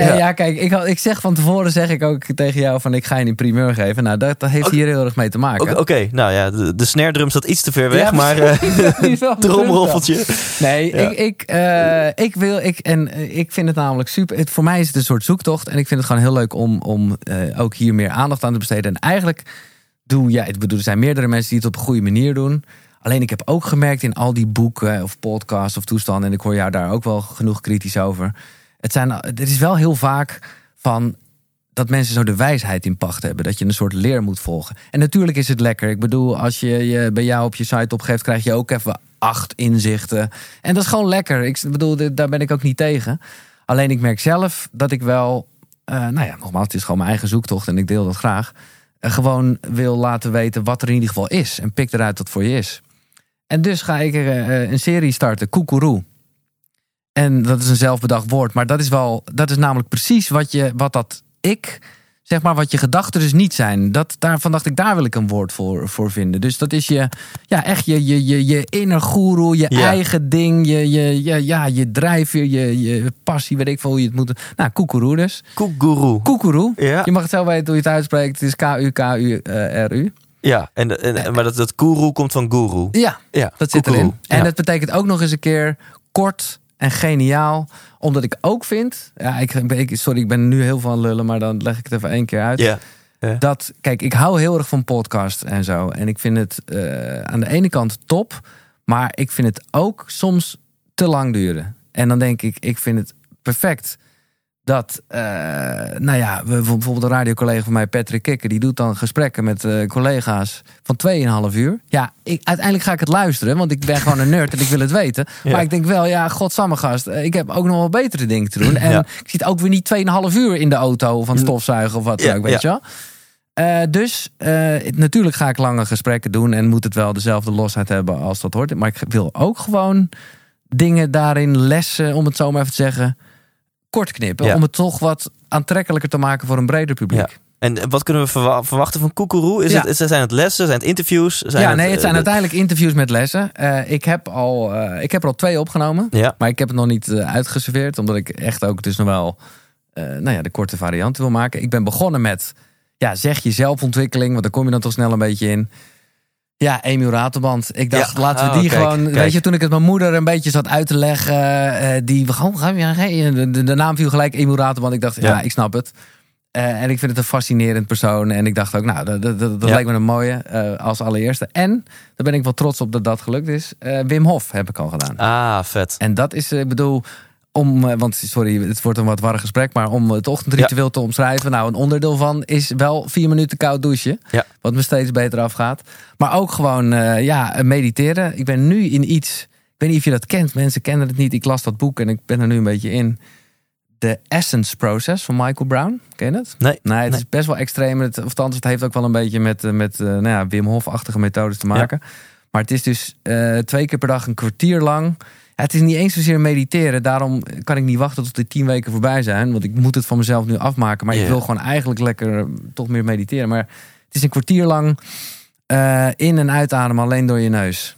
Ja. Nee, Ja. ja, kijk, ik, ik zeg van tevoren zeg ik ook tegen jou van ik ga je een primeur geven. Nou, dat, dat heeft hier heel erg mee te maken. Oké, nou ja, de, de snare drum staat iets te ver weg, Ja, maar eh tromroffeltje. Nee, Ja. ik, ik, eh, ik wil, ik, en eh, ik vind het namelijk super. Het, voor mij is het een soort zoektocht. En ik vind het gewoon heel leuk om, om ook hier meer aandacht aan te besteden. En eigenlijk doe jij, ik bedoel, er zijn meerdere mensen die het op een goede manier doen. Alleen ik heb ook gemerkt in al die boeken of podcasts of toestanden. En ik hoor jou daar ook wel genoeg kritisch over. Het, zijn, het is wel heel vaak van dat mensen zo de wijsheid in pacht hebben. Dat je een soort leer moet volgen. En natuurlijk is het lekker. Ik bedoel, als je je bij jou op je site opgeeft, krijg je ook even acht inzichten. En dat is gewoon lekker. Ik bedoel, daar ben ik ook niet tegen. Alleen ik merk zelf dat ik wel, eh, nou ja, nogmaals, het is gewoon mijn eigen zoektocht en ik deel dat graag. eh, gewoon wil laten weten wat er in ieder geval is. En pik eruit wat voor je is. En dus ga ik eh, een serie starten, Koekeroe. En dat is een zelfbedacht woord, maar dat is wel, dat is namelijk precies wat je, wat dat ik, zeg maar, wat je gedachten dus niet zijn. Dat, daarvan dacht ik, daar wil ik een woord voor, voor vinden. Dus dat is je, ja, echt je, je, je, je inner goeroe, je Ja. eigen ding, je, je, je, ja, je drijfveer, je, je passie, weet ik veel hoe je het moet. Nou, koekeroe dus. Koekeroe. Koekeroe. Ja, Je mag het zelf weten hoe je het uitspreekt. Het is K-U-K-U-R-U. ja. En, en, maar dat, dat guru komt van guru. Ja, Ja, dat zit erin. En dat betekent ook nog eens een keer kort en geniaal. Omdat ik ook vind... Ja, ik, ik, sorry, ik ben nu heel het lullen, maar dan leg ik het even één keer uit. Ja. Dat, kijk, ik hou heel erg van podcast en zo. En ik vind het eh, aan de ene kant top. Maar ik vind het ook soms te lang duren. En dan denk ik, ik vind het perfect dat, eh, nou ja, we, bijvoorbeeld een radiocollega van mij, Patrick Kikker, die doet dan gesprekken met eh, collega's van 2,5 uur. Ja, ik, uiteindelijk ga ik het luisteren, want ik ben gewoon een nerd en ik wil het weten. Ja. Maar ik denk wel, ja, godsamme gast, eh, ik heb ook nog wel betere dingen te doen. En Ja. ik zit ook weer niet 2,5 uur in de auto van stofzuigen of wat dan Ja, ook, weet je wel. Dus natuurlijk ga ik lange gesprekken doen en moet het wel dezelfde losheid hebben als dat hoort. Maar ik wil ook gewoon dingen daarin lessen, om het zo maar even te zeggen, kort knippen. Ja. Om het toch wat aantrekkelijker te maken voor een breder publiek. Ja. En wat kunnen we verwa- verwachten van Koekeroe? Is Ja. het, zijn het lessen? Zijn het interviews? Zijn ja, nee, het zijn eh, uiteindelijk interviews met lessen. Eh, ik, heb al, eh, ik heb er al twee opgenomen. Ja, Maar ik heb het nog niet eh, uitgeserveerd, omdat ik echt ook dus nog wel eh, nou ja, de korte variant wil maken. Ik ben begonnen met, ja, zeg je zelfontwikkeling, want daar kom je dan toch snel een beetje in. Ja, Emiel Ratelband. Ik dacht, Ja. laten we Oh, die kijk, gewoon. kijk. Weet je, toen ik het mijn moeder een beetje zat uit te leggen, eh, die gewoon, de, de, de naam viel gelijk Emiel Ratelband. Ik dacht, ja, Ja. ik snap het. Eh, en ik vind het een fascinerend persoon. En ik dacht ook, nou, dat, dat, dat dat Ja. lijkt me een mooie eh, als allereerste. En daar ben ik wel trots op dat dat gelukt is. Wim Hof heb ik al gedaan. ah, vet. En dat is, ik bedoel, om, eh, want sorry, het wordt een wat warrig gesprek, maar om het ochtendritueel te omschrijven, nou, een onderdeel van is wel vier minuten koud douchen. Ja. Wat me steeds beter afgaat. Maar ook gewoon, eh, ja, mediteren. Ik ben nu in iets, ik weet niet of je dat kent, mensen kennen het niet. Ik las dat boek en ik ben er nu een beetje in. De Essence Process van Michael Brown. Ken je het? Nee. Nee, het Nee. is best wel extreem. Het, of althans, het heeft ook wel een beetje met, eh, met nou ja, Wim Hof-achtige methodes te maken. Maar het is dus twee keer per dag een kwartier lang. Het is niet eens zozeer mediteren. Daarom kan ik niet wachten tot die tien weken voorbij zijn. Want ik moet het van mezelf nu afmaken. Maar Ja. ik wil gewoon eigenlijk lekker eh, toch meer mediteren. Maar het is een kwartier lang eh, in- en uitademen alleen door je neus.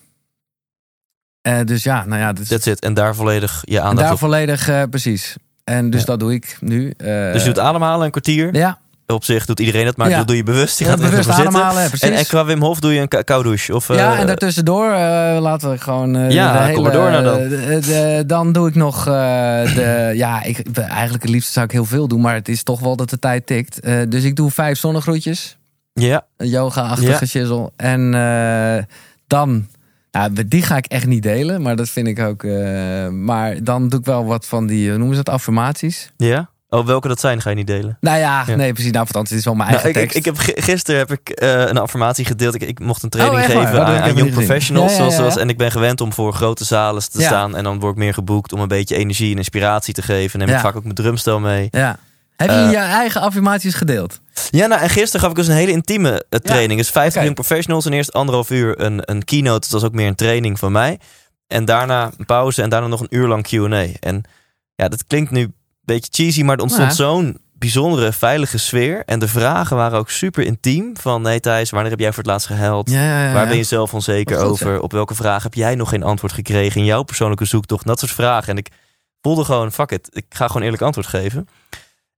Eh, dus ja, nou ja, dus, That's it. En daar volledig je en aandacht daar op. volledig precies. En dus Ja. dat doe ik nu. Dus je doet ademhalen een kwartier. ja, Op zich doet iedereen dat, maar Ja. dat doe je bewust. Je ja, gaat bewust ademhalen. En, en qua Wim Hof doe je een koude douche? Of, Ja, eh, en daartussendoor uh, laten we gewoon. eh, Ja, de kom maar door nou dan. de- de- dan doe ik nog. de, ja, ik, eigenlijk het liefst zou ik heel veel doen, maar het is toch wel dat de tijd tikt. Dus ik doe vijf zonnegroetjes, Ja, yoga-achtige shizzle. En dan. Nou, die ga ik echt niet delen, maar dat vind ik ook. maar dan doe ik wel wat van die, hoe noemen ze dat, affirmaties. ja. Oh, welke dat zijn ga je niet delen. Nou ja, Ja. nee, precies. Nou, het is wel mijn Nou, eigen ik, ik, tekst. ik heb, gi- gisteren heb ik eh, een affirmatie gedeeld. Ik, ik mocht een training Oh, waar? geven Oh, aan, young professionals. Ja, ja, ja, Zoals, ja. en ik ben gewend om voor grote zalen te staan. En dan word ik meer geboekt om een beetje energie en inspiratie te geven. En neem ik vaak ook mijn drumstel mee. ja. Heb je Eh, je eigen affirmaties gedeeld? Ja, nou, en gisteren gaf ik dus een hele intieme eh, training. Dus 50 Oké. young professionals en eerst anderhalf uur een, een keynote. Dat was ook meer een training van mij. En daarna een pauze en daarna nog een uur lang Q&A. En ja, dat klinkt nu beetje cheesy, maar er ontstond Ja. zo'n bijzondere, veilige sfeer. En de vragen waren ook super intiem. Van, nee Thijs, wanneer heb jij voor het laatst gehuild? Ja, ja, ja, Waar ja. ben je zelf onzeker goed, over? Op welke vraag heb jij nog geen antwoord gekregen in jouw persoonlijke zoektocht? Dat soort vragen. En ik voelde gewoon, fuck it, ik ga gewoon eerlijk antwoord geven.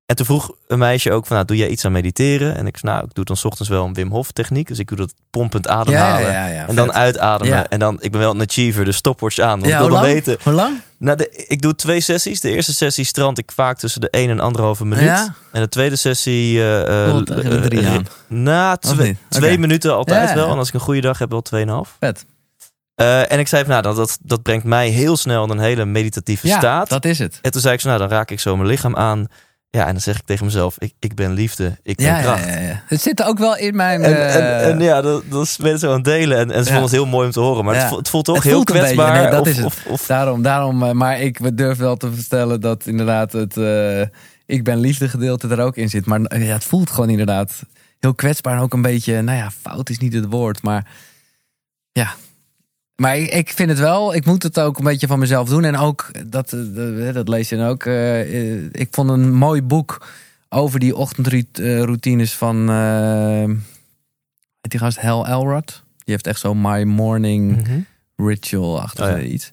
En toen vroeg een meisje ook van, nou, doe jij iets aan mediteren? En ik zei, nou, ik doe dan 's ochtends wel een Wim Hof techniek. Dus ik doe dat pompend ademhalen. Ja, ja, ja, ja, en dan uitademen. En dan, ik ben wel een achiever, dus stopwatch aan. Want Ja, ik wil hoe dan lang? weten. Hoe lang? Nou, de, ik doe twee sessies. De eerste sessie strand ik vaak tussen de 1 en anderhalve minuut. En de tweede sessie... eh eh, drie eh, aan. Na twee, twee minuten altijd wel. En als ik een goede dag heb, wel 2,5. Vet. Eh, en ik zei van, nou, dat, dat, dat brengt mij heel snel in een hele meditatieve Ja, staat. dat is het. En toen zei ik zo, nou, dan raak ik zo mijn lichaam aan. Ja, en dan zeg ik tegen mezelf, ik, ik ben liefde, ik ben Ja, kracht. ja, ja. Het zit er ook wel in mijn... En, eh, en, en ja, dat, dat is mensen zo aan het delen. En, en ze vonden het heel mooi om te horen. Maar het, voelt, het voelt toch Het heel voelt een beetje, kwetsbaar. nee, dat of, is het. Of, of, Daarom, daarom eh, maar ik durf wel te vertellen dat inderdaad het... eh, ik ben liefde gedeelte er ook in zit. Maar eh, ja, het voelt gewoon inderdaad heel kwetsbaar. En ook een beetje, nou ja, fout is niet het woord. Maar ja... Maar ik, ik vind het wel, ik moet het ook een beetje van mezelf doen. En ook, dat, eh, dat, dat lees je dan ook. eh, eh, ik vond een mooi boek over die ochtendroutines van... eh, heet die gast Hal Elrod. Die heeft echt zo My Morning Mhm. ritual-achtig Oh ja. iets.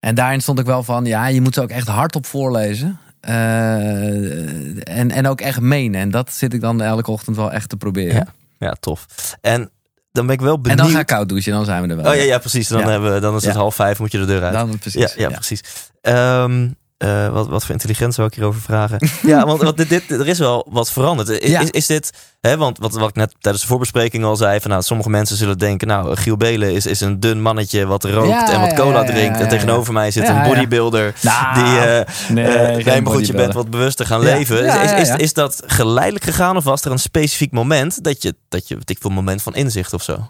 En daarin stond ik wel van, ja, je moet ze ook echt hardop voorlezen. Eh, en, en ook echt menen. En dat zit ik dan elke ochtend wel echt te proberen. Ja, Ja, tof. En dan ben ik wel En benieuwd. dan ga ik koud douchen, dan zijn we er wel. Oh ja, ja precies. Dan, Ja. hebben we, dan is het Ja. half vijf, moet je de deur uit. Dan precies. ja, ja, ja. precies. Ehm, eh, wat, wat voor intelligentie zou ik hierover vragen? ja, want, want dit, dit, er is wel wat veranderd. Is, Ja. is, is dit, hè, want wat, wat ik net tijdens de voorbespreking al zei, van nou, sommige mensen zullen denken, nou, Giel Belen is, is een dun mannetje wat rookt Ja, en wat cola ja, drinkt. En tegenover mij zit een bodybuilder Nou, die, eh nee, eh, geen nee, maar goed, je bent wat bewuster gaan leven. Is, is, is dat geleidelijk gegaan of was er een specifiek moment dat je, dat je, ik wil een moment van inzicht of zo?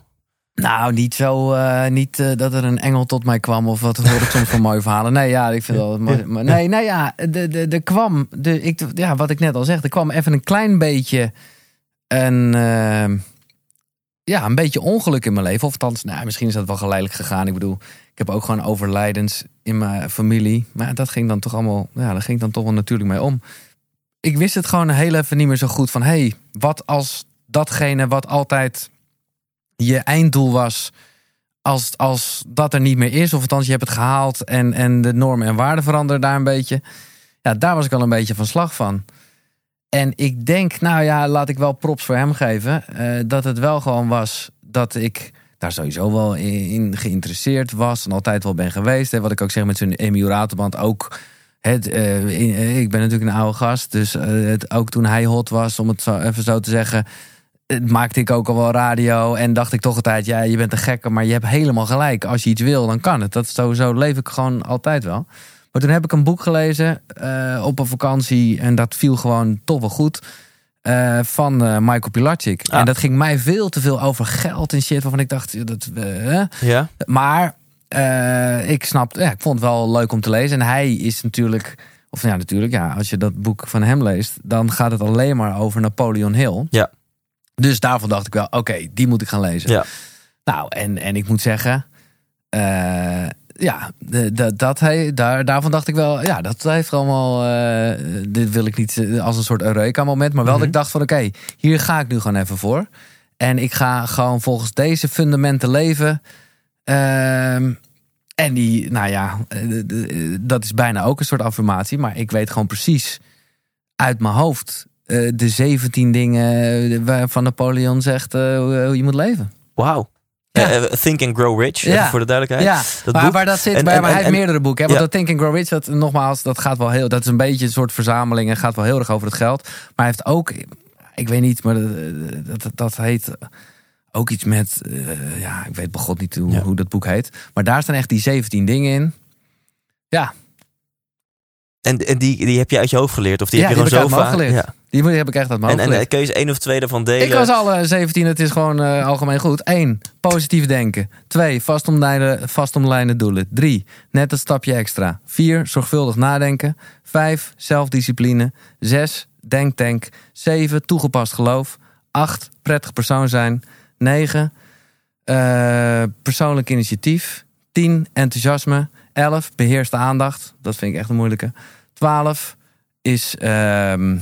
Nou, niet zo, eh, niet eh, dat er een engel tot mij kwam of wat hoor ik soms van mooie verhalen. Nee, ja, ik vind dat mooi. Maar nee, nee, ja, de, de, de kwam, de, ik, ja, wat ik net al zeg, er kwam even een klein beetje een, eh, ja, een beetje ongeluk in mijn leven. Of althans, nou, misschien is dat wel geleidelijk gegaan. Ik bedoel, ik heb ook gewoon overlijdens in mijn familie. Maar dat ging dan toch allemaal, ja, daar ging ik dan toch wel natuurlijk mee om. Ik wist het gewoon heel even niet meer zo goed van, hey, wat als datgene wat altijd je einddoel was, als, als dat er niet meer is, of althans je hebt het gehaald en, en de normen en waarden veranderen daar een beetje. Ja, daar was ik al een beetje van slag van. En ik denk, nou ja, laat ik wel props voor hem geven. eh, dat het wel gewoon was dat ik daar sowieso wel in, geïnteresseerd was. En altijd wel ben geweest. Hè, wat ik ook zeg met zo'n Emi Raterband ook. Eh, eh, ik ben natuurlijk een oude gast. Dus het, ook toen hij hot was, om het even zo te zeggen. Het maakte ik ook al wel radio. En dacht ik toch altijd, ja, je bent een gekke. Maar je hebt helemaal gelijk. Als je iets wil, dan kan het. Dat is sowieso leef ik gewoon altijd wel. Maar toen heb ik een boek gelezen eh, op een vakantie. En dat viel gewoon toch wel goed. eh, van eh, Michael Pilarczyk. Ah. En dat ging mij veel te veel over geld en shit. Waarvan ik dacht, dat, eh? Ja? Maar eh, ik snap, ja, ik vond het wel leuk om te lezen. En hij is natuurlijk, of ja, natuurlijk, ja, als je dat boek van hem leest, dan gaat het alleen maar over Napoleon Hill. Ja. Dus daarvan dacht ik wel, oké, die moet ik gaan lezen. Ja. Nou, en, en ik moet zeggen, eh, ja, dat hij, daar, daarvan dacht ik wel, ja, dat heeft allemaal, eh, dit wil ik niet eh, als een soort Eureka-moment, maar wel dat ik dacht van, oké, hier ga ik nu gewoon even voor. En ik ga gewoon volgens deze fundamenten leven. Ehm, en die, nou ja, dat is bijna ook een soort affirmatie. Maar ik weet gewoon precies uit mijn hoofd eh, de 17 dingen waarvan Napoleon zegt eh, hoe je moet leven. Wauw. Ja. Eh, eh, Think and Grow Rich, Ja. voor de duidelijkheid. Ja, dat maar boek. waar dat zit, En- bij, en- maar hij en- heeft meerdere boeken. Hè? Want dat Think and Grow Rich, dat, nogmaals, dat gaat wel heel, dat is een beetje een soort verzameling en gaat wel heel erg over het geld. Maar hij heeft ook, ik weet niet, maar dat, dat, dat heet ook iets met, eh, ja, ik weet begot niet hoe, hoe dat boek heet. Maar daar staan echt die 17 dingen in. Ja, En, en die, die heb je uit je hoofd geleerd? Of die Ja, heb je die gewoon zo heb vaak? hoofd Ja. die heb ik echt uit mijn En, hoofd en geleerd. eh, kun je één of twee daarvan delen? Ik was alle 17, het is gewoon eh, algemeen goed. 1. Positief denken. 2. Vastomlijnde, vastomlijnde doelen. 3. Net een stapje extra. 4. Zorgvuldig nadenken. 5. Zelfdiscipline. 6. Denktank. 7. Toegepast geloof. 8. Prettig persoon zijn. 9. eh, persoonlijk initiatief. 10. Enthousiasme. 11. Beheerste aandacht. Dat vind ik echt een moeilijke. 12 is ehm,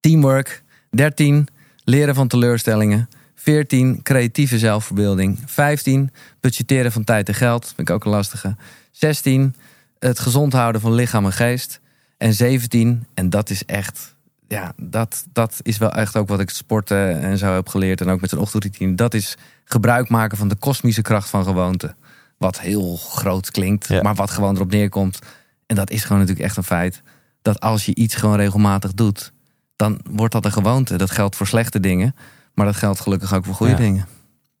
teamwork. 13. Leren van teleurstellingen. 14. Creatieve zelfverbeelding. 15. Budgetteren van tijd en geld. Vind ik ook een lastige. 16. Het gezond houden van lichaam en geest. En 17. En dat is echt. Ja, dat, dat is wel echt ook wat ik sporten en zo heb geleerd. En ook met zijn ochtendroutine. Dat is gebruik maken van de kosmische kracht van gewoonte. Wat heel groot klinkt, Ja. maar wat gewoon erop neerkomt. En dat is gewoon natuurlijk echt een feit. Dat als je iets gewoon regelmatig doet, dan wordt dat een gewoonte. Dat geldt voor slechte dingen, maar dat geldt gelukkig ook voor goede Ja. dingen.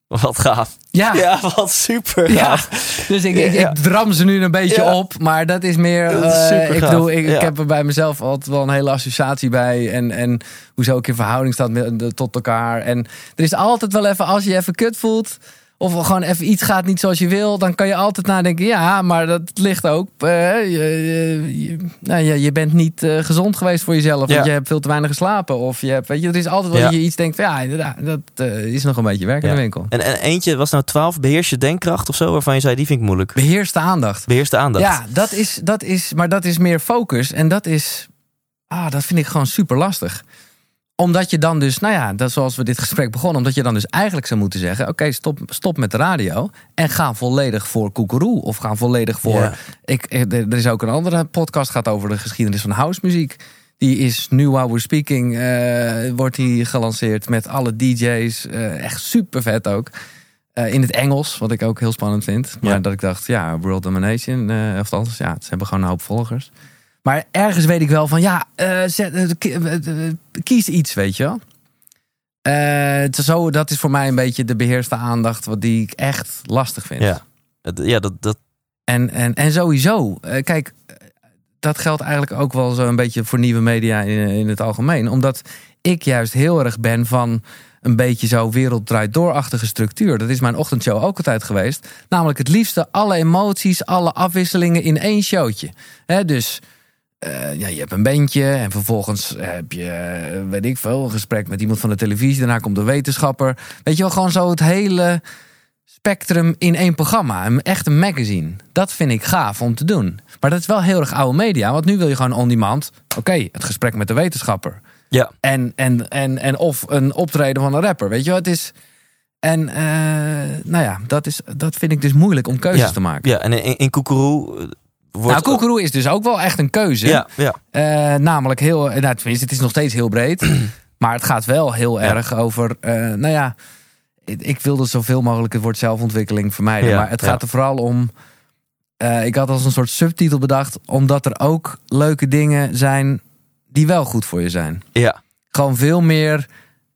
Wat gaaf. Ja, ja. Ja, wat super gaaf. dus ik, ik, Ja. ik dram ze nu een beetje Ja. op, maar dat is meer. Dat is eh, ik bedoel, ik, Ja. ik heb er bij mezelf altijd wel een hele associatie bij. En, en hoe zo ook in verhouding staat met, de- tot elkaar. En er is altijd wel even, als je je even kut voelt. Of gewoon even iets gaat niet zoals je wil. Dan kan je altijd nadenken. Ja, maar dat ligt ook. eh, je, nou, ja, je bent niet eh, gezond geweest voor jezelf. Want Ja. je hebt veel te weinig geslapen. Of je hebt, weet je, er is altijd wel Ja. je iets denkt. Van, ja, inderdaad, dat eh, is nog een beetje werk in de winkel. En, en eentje was nou 12. Beheers je denkkracht of zo? Waarvan je zei, die vind ik moeilijk. Beheers de aandacht. Beheers de aandacht. Ja, dat is, dat is, maar dat is meer focus. En dat is, ah, dat vind ik gewoon super lastig. Omdat je dan dus, nou ja, dat zoals we dit gesprek begonnen, omdat je dan dus eigenlijk zou moeten zeggen: oké, stop, stop met de radio en ga volledig voor Koekeroe of ga volledig voor. Ja. Ik, er is ook een andere podcast gaat over de geschiedenis van housemuziek. Die is nu while we're speaking, eh, wordt die gelanceerd met alle DJ's. eh, echt super vet ook. Eh, in het Engels, wat ik ook heel spannend vind. Maar Ja. dat ik dacht, ja, World Domination. of althans, ja, ze hebben gewoon een hoop volgers. Maar ergens weet ik wel van, ja, eh, zet- eh, eh, kies iets, weet je wel. Zo, dat is voor mij een beetje de beheerste aandacht, wat die ik echt lastig vind. Ja. Ja, dat, dat, En, en, en sowieso, kijk, dat geldt eigenlijk ook wel zo een beetje voor nieuwe media in, in het algemeen. Omdat ik juist heel erg ben van een beetje zo wereld draait doorachtige structuur. Dat is mijn ochtendshow ook altijd geweest. Namelijk het liefste alle emoties, alle afwisselingen in één showtje. Dus eh, ja, je hebt een bandje en vervolgens heb je, eh, weet ik veel, een gesprek met iemand van de televisie. Daarna komt de wetenschapper. Weet je wel, gewoon zo het hele spectrum in één programma. Een, echt een magazine. Dat vind ik gaaf om te doen. Maar dat is wel heel erg oude media. Want nu wil je gewoon on-demand. Oké, het gesprek met de wetenschapper. Ja. En, en, en, en of een optreden van een rapper. Weet je wel, het is... En eh, nou ja, dat, is, dat vind ik dus moeilijk om keuzes Ja. te maken. Ja, en in, in Koekeroe wordt... nou, Koekeroe is dus ook wel echt een keuze. Ja, ja. Eh, namelijk heel, nou, tenminste, het is nog steeds heel breed. maar het gaat wel heel Ja. erg over, eh, nou ja, ik, ik wilde zoveel mogelijk het woord zelfontwikkeling vermijden. Ja, maar het gaat er vooral om, eh, ik had als een soort subtitel bedacht, omdat er ook leuke dingen zijn die wel goed voor je zijn. ja. Gewoon veel meer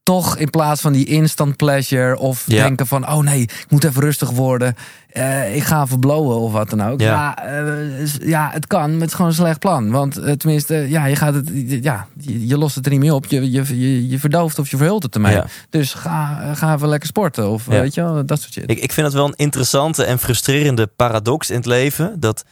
toch in plaats van die instant pleasure of Ja. denken van oh nee, ik moet even rustig worden. Eh, ik ga even blowen of wat dan ook. Ja. Ja, eh, ja het kan, maar het is gewoon een slecht plan. Want eh, tenminste, ja, je gaat het, ja, je, je lost het er niet mee op. Je, je, je, je verdooft of je verhult het ermee. Ja. Dus ga, ga even lekker sporten of weet je wel, dat soort shit. Ik, ik vind het wel een interessante en frustrerende paradox in het leven. Dat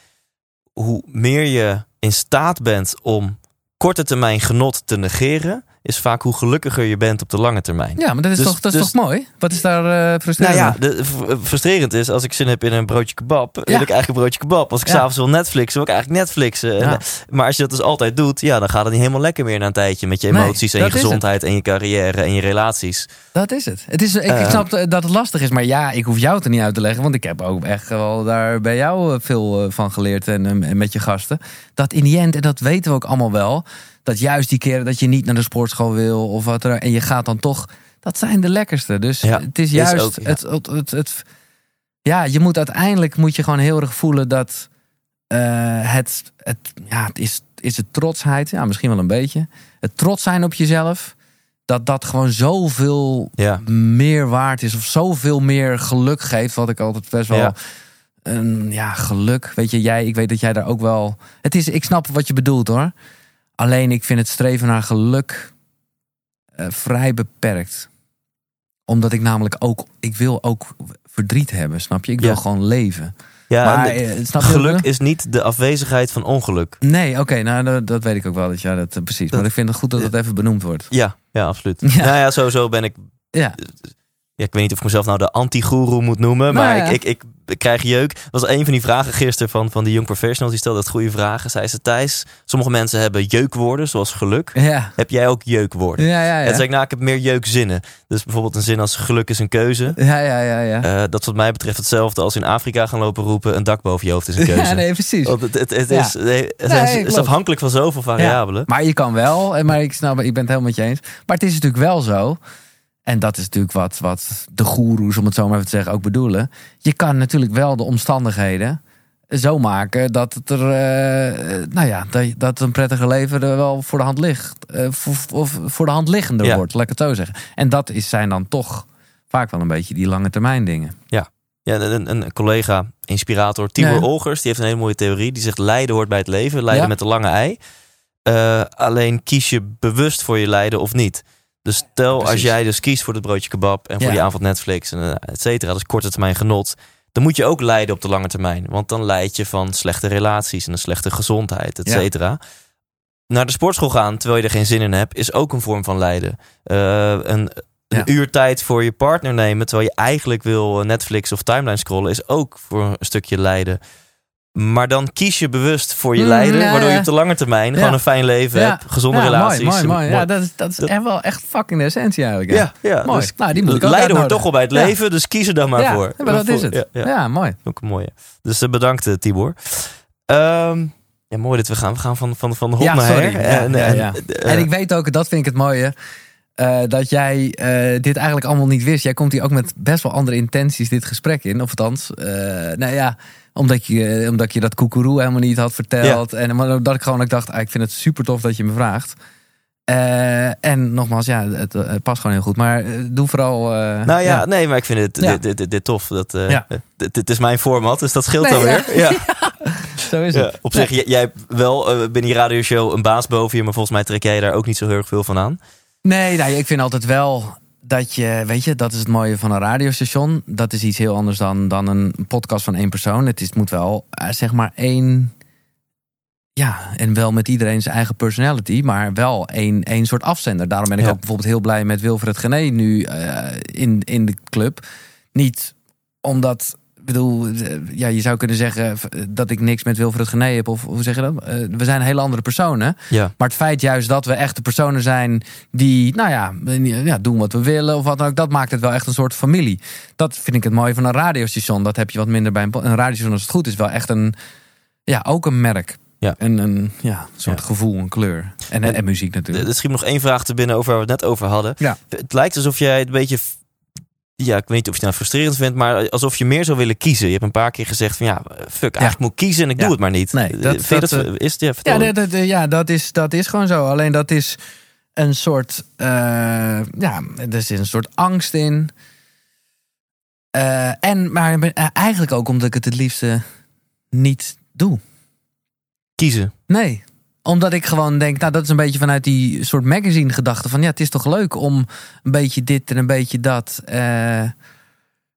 hoe meer je in staat bent om korte termijn genot te negeren, is vaak hoe gelukkiger je bent op de lange termijn. ja, maar dat is, Dus- toch, dat is dus- toch mooi? Wat is daar eh Nou frustrerend? ja, aan? de, v- frustrerend is als ik zin heb in een broodje kebab, wil Ja. ik eigenlijk een broodje kebab. Als ik Ja. s'avonds wil Netflixen, wil ik eigenlijk Netflixen. En, Ja. eh, Maar als je dat dus altijd doet, ja, dan gaat het niet helemaal lekker meer na een tijdje met je Nee, emoties en je gezondheid en je carrière en je relaties. Dat is het. het is, ik, Eh. snap dat het lastig is, maar ja, ik hoef jou het er niet uit te leggen. Want ik heb ook echt wel daar bij jou eh, veel eh, van geleerd en, eh, en met je gasten. Dat in die end, en dat weten we ook allemaal wel, dat juist die keren dat je niet naar de sportschool wil of wat er, en je gaat dan toch, dat zijn de lekkerste. Dus Ja, het is is juist ook, ja. het, het, het, het- ja, je moet uiteindelijk moet je gewoon heel erg voelen dat eh, het, het, ja, het is, is het trotsheid, ja, misschien wel een beetje. Het trots zijn op jezelf, dat dat gewoon zoveel Ja. meer waard is of zoveel meer geluk geeft, wat ik altijd best wel Ja. een ja geluk. Weet je, jij, ik weet dat jij daar ook wel. Het is, ik snap wat je bedoelt hoor. Alleen ik vind het streven naar geluk eh, vrij beperkt, omdat ik namelijk ook, ik wil ook verdriet hebben, snap je? Ik wil Ja. gewoon leven. Ja, maar de- eh, snap geluk is niet de afwezigheid van ongeluk. Nee, oké, nou dat, dat weet ik ook wel dat ja, dat eh, precies. Dat- maar ik vind het goed dat het even benoemd wordt. Ja, ja, absoluut. Ja. Nou ja, sowieso ben ik. Ja, Ja, ik weet niet of ik mezelf nou de anti-goeroe moet noemen. Nou maar ja. ik, ik, ik krijg jeuk. Dat was een van die vragen gisteren van, van die Young Professionals. Die stelde het goede vragen. Zei ze, Thijs, sommige mensen hebben jeukwoorden, zoals geluk. ja, Heb jij ook jeukwoorden? ja, ja. En ja. toen zei ik, nou, ik heb meer jeukzinnen. Dus bijvoorbeeld een zin als geluk is een keuze. Ja, ja, ja, ja. Eh, dat is wat mij betreft hetzelfde als in Afrika gaan lopen roepen... een dak boven je hoofd is een keuze. Ja, nee, precies. Want het, het, is, nee, het Nee, is, afhankelijk van zoveel variabelen. Maar je kan wel, en maar ik snap, ik ben het helemaal met je eens. Maar het is natuurlijk wel zo. En dat is natuurlijk wat, wat de goeroes, om het zo maar even te zeggen, ook bedoelen. Je kan natuurlijk wel de omstandigheden zo maken dat het er, eh, nou ja, dat, dat een prettige leven er wel voor de hand ligt. eh, of, of voor de hand liggender Ja. wordt, laat ik het zo zeggen. En dat is, zijn dan toch vaak wel een beetje die lange termijn dingen. Ja, een, een collega, inspirator, Tibor Ja. Olgers, die heeft een hele mooie theorie. Die zegt lijden hoort bij het leven, lijden Ja. met de lange ei. Eh, alleen kies je bewust voor je lijden of niet. Dus stel als jij dus kiest voor het broodje kebab en voor Ja. die avond Netflix en eh, et cetera, dus korte termijn genot. Dan moet je ook lijden op de lange termijn. Want dan leid je van slechte relaties en een slechte gezondheid, et Ja. cetera. Naar de sportschool gaan terwijl je er geen zin in hebt, is ook een vorm van lijden. Eh, een, een uur tijd voor je partner nemen terwijl je eigenlijk wil eh, Netflix of timeline scrollen, is ook voor een stukje lijden. Maar dan kies je bewust voor je Mm, lijden, ja, waardoor je op de lange termijn Ja. gewoon een fijn leven Ja. hebt, gezonde relaties. Mooi, mooi, mooi. Ja, dat is, dat is echt wel echt fucking de essentie eigenlijk. ja, ja, Mooi. dus nou, die moet ik hoort toch wel bij het leven, dus kies er dan maar ja, voor. maar dat is het. Ja, mooi. Ook een mooie. Dus eh, bedankt, eh, Tibor. Ehm, ja, mooi dat we gaan. We gaan van, van, van hop naar sorry. her. En, en, eh, En ik weet ook, dat vind ik het mooie, eh, dat jij eh, dit eigenlijk allemaal niet wist. Jij komt hier ook met best wel andere intenties dit gesprek in. Of althans, eh, nou ja, omdat je, omdat je dat koekeroe helemaal niet had verteld. En maar dat ik gewoon ook dacht, ah, ik vind het super tof dat je me vraagt. En nogmaals, ja, het, past gewoon heel goed. Maar doe vooral... nou ja, nee, maar ik vind het Ja. dit, dit, dit, tof. Dat, dit, dit is mijn format, dus dat scheelt Nee, alweer. Ja. zo is Ja. het. Op zich, jij, wel eh, binnen die radioshow een baas boven je, maar volgens mij trek jij daar ook niet zo heel erg veel van aan. Nee, nou, ik vind altijd wel dat je, weet je, dat is het mooie van een radiostation. Dat is iets heel anders dan, dan een podcast van één persoon. Het is, moet wel, eh, zeg maar, één, ja, en wel met iedereen zijn eigen personality, maar wel één, één soort afzender. Daarom ben ik Ja. ook bijvoorbeeld heel blij met Wilfred Gené nu eh, in, in de club. Niet omdat, ik bedoel, eh, ja, je zou kunnen zeggen eh, dat ik niks met Wilfred Gené heb, of hoe zeg je dat? Eh, we zijn hele andere personen. Ja. Maar het feit juist dat we echte personen zijn die, nou ja, ja, doen wat we willen of wat dan ook, dat maakt het wel echt een soort familie. Dat vind ik het mooie van een radiostation. Dat heb je wat minder bij een, een radiostation als het goed is. Wel echt een, ja, ook een merk. Ja. En een ja, soort Ja. gevoel, een kleur. En, en, En- muziek natuurlijk. Er schiet nog één vraag te binnen over waar we het net over hadden. Ja. Het lijkt alsof jij het een beetje... Ja, ik weet niet of je het nou frustrerend vindt, maar alsof je meer zou willen kiezen. Je hebt een paar keer gezegd van ja, fuck, eigenlijk moet ik kiezen en ik doe het maar niet. Nee, dat- je dat, dat, is, ja. Ja, dat, dat- ja dat, is, dat is gewoon zo. Alleen dat is een soort. eh, ja, er zit een soort angst in. Eh, en, maar eh, eigenlijk ook omdat ik het het liefste niet doe. Kiezen. Nee. Omdat ik gewoon denk, nou, dat is een beetje vanuit die soort magazine gedachte van ja, het is toch leuk om een beetje dit en een beetje dat. eh,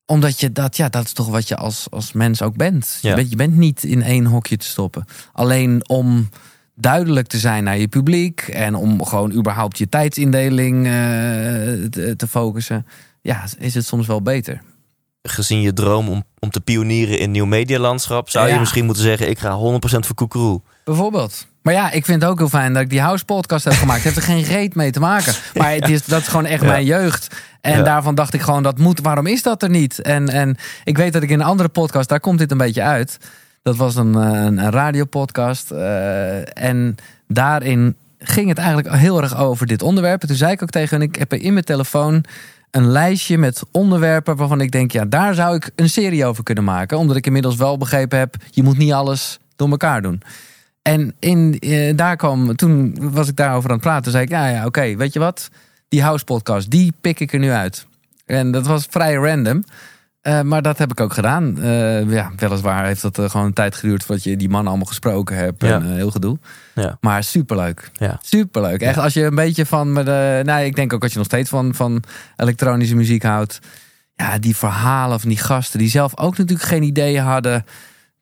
omdat je dat, ja, dat is toch wat je als, als mens ook bent. Ja. Je, bent. je bent niet in één hokje te stoppen. Alleen om duidelijk te zijn naar je publiek en om gewoon überhaupt je tijdsindeling eh, te, te focussen, ja, is het soms wel beter. Gezien je droom om, om te pionieren in nieuw medialandschap, zou je misschien moeten zeggen: ik ga 100% voor Koekeroe. Bijvoorbeeld. Maar ja, ik vind het ook heel fijn dat ik die house podcast heb gemaakt. Het heeft er geen reet mee te maken. Maar het is, dat is gewoon echt Ja. mijn jeugd. En Ja. daarvan dacht ik gewoon, dat moet. Waarom is dat er niet? En, en ik weet dat ik in een andere podcast, daar komt dit een beetje uit. Dat was een, eh, een, een radiopodcast. eh, en daarin ging het eigenlijk heel erg over dit onderwerp. En toen zei ik ook tegen hen, ik heb in mijn telefoon een lijstje met onderwerpen waarvan ik denk, ja, daar zou ik een serie over kunnen maken. Omdat ik inmiddels wel begrepen heb, je moet niet alles door elkaar doen. En in, eh, daar kwam, toen was ik daarover aan het praten. Zei ik, ja, ja oké, weet je wat? Die house podcast, die pik ik er nu uit. En dat was vrij random. Eh, maar dat heb ik ook gedaan. Eh, ja, weliswaar heeft dat eh, gewoon een tijd geduurd voordat je die mannen allemaal gesproken hebt. Ja. En heel gedoe. Ja. Maar superleuk. Ja. Superleuk. Echt, als je een beetje van. de, nou, ik denk ook dat je nog steeds van, van elektronische muziek houdt. Ja, die verhalen van die gasten die zelf ook natuurlijk geen idee hadden.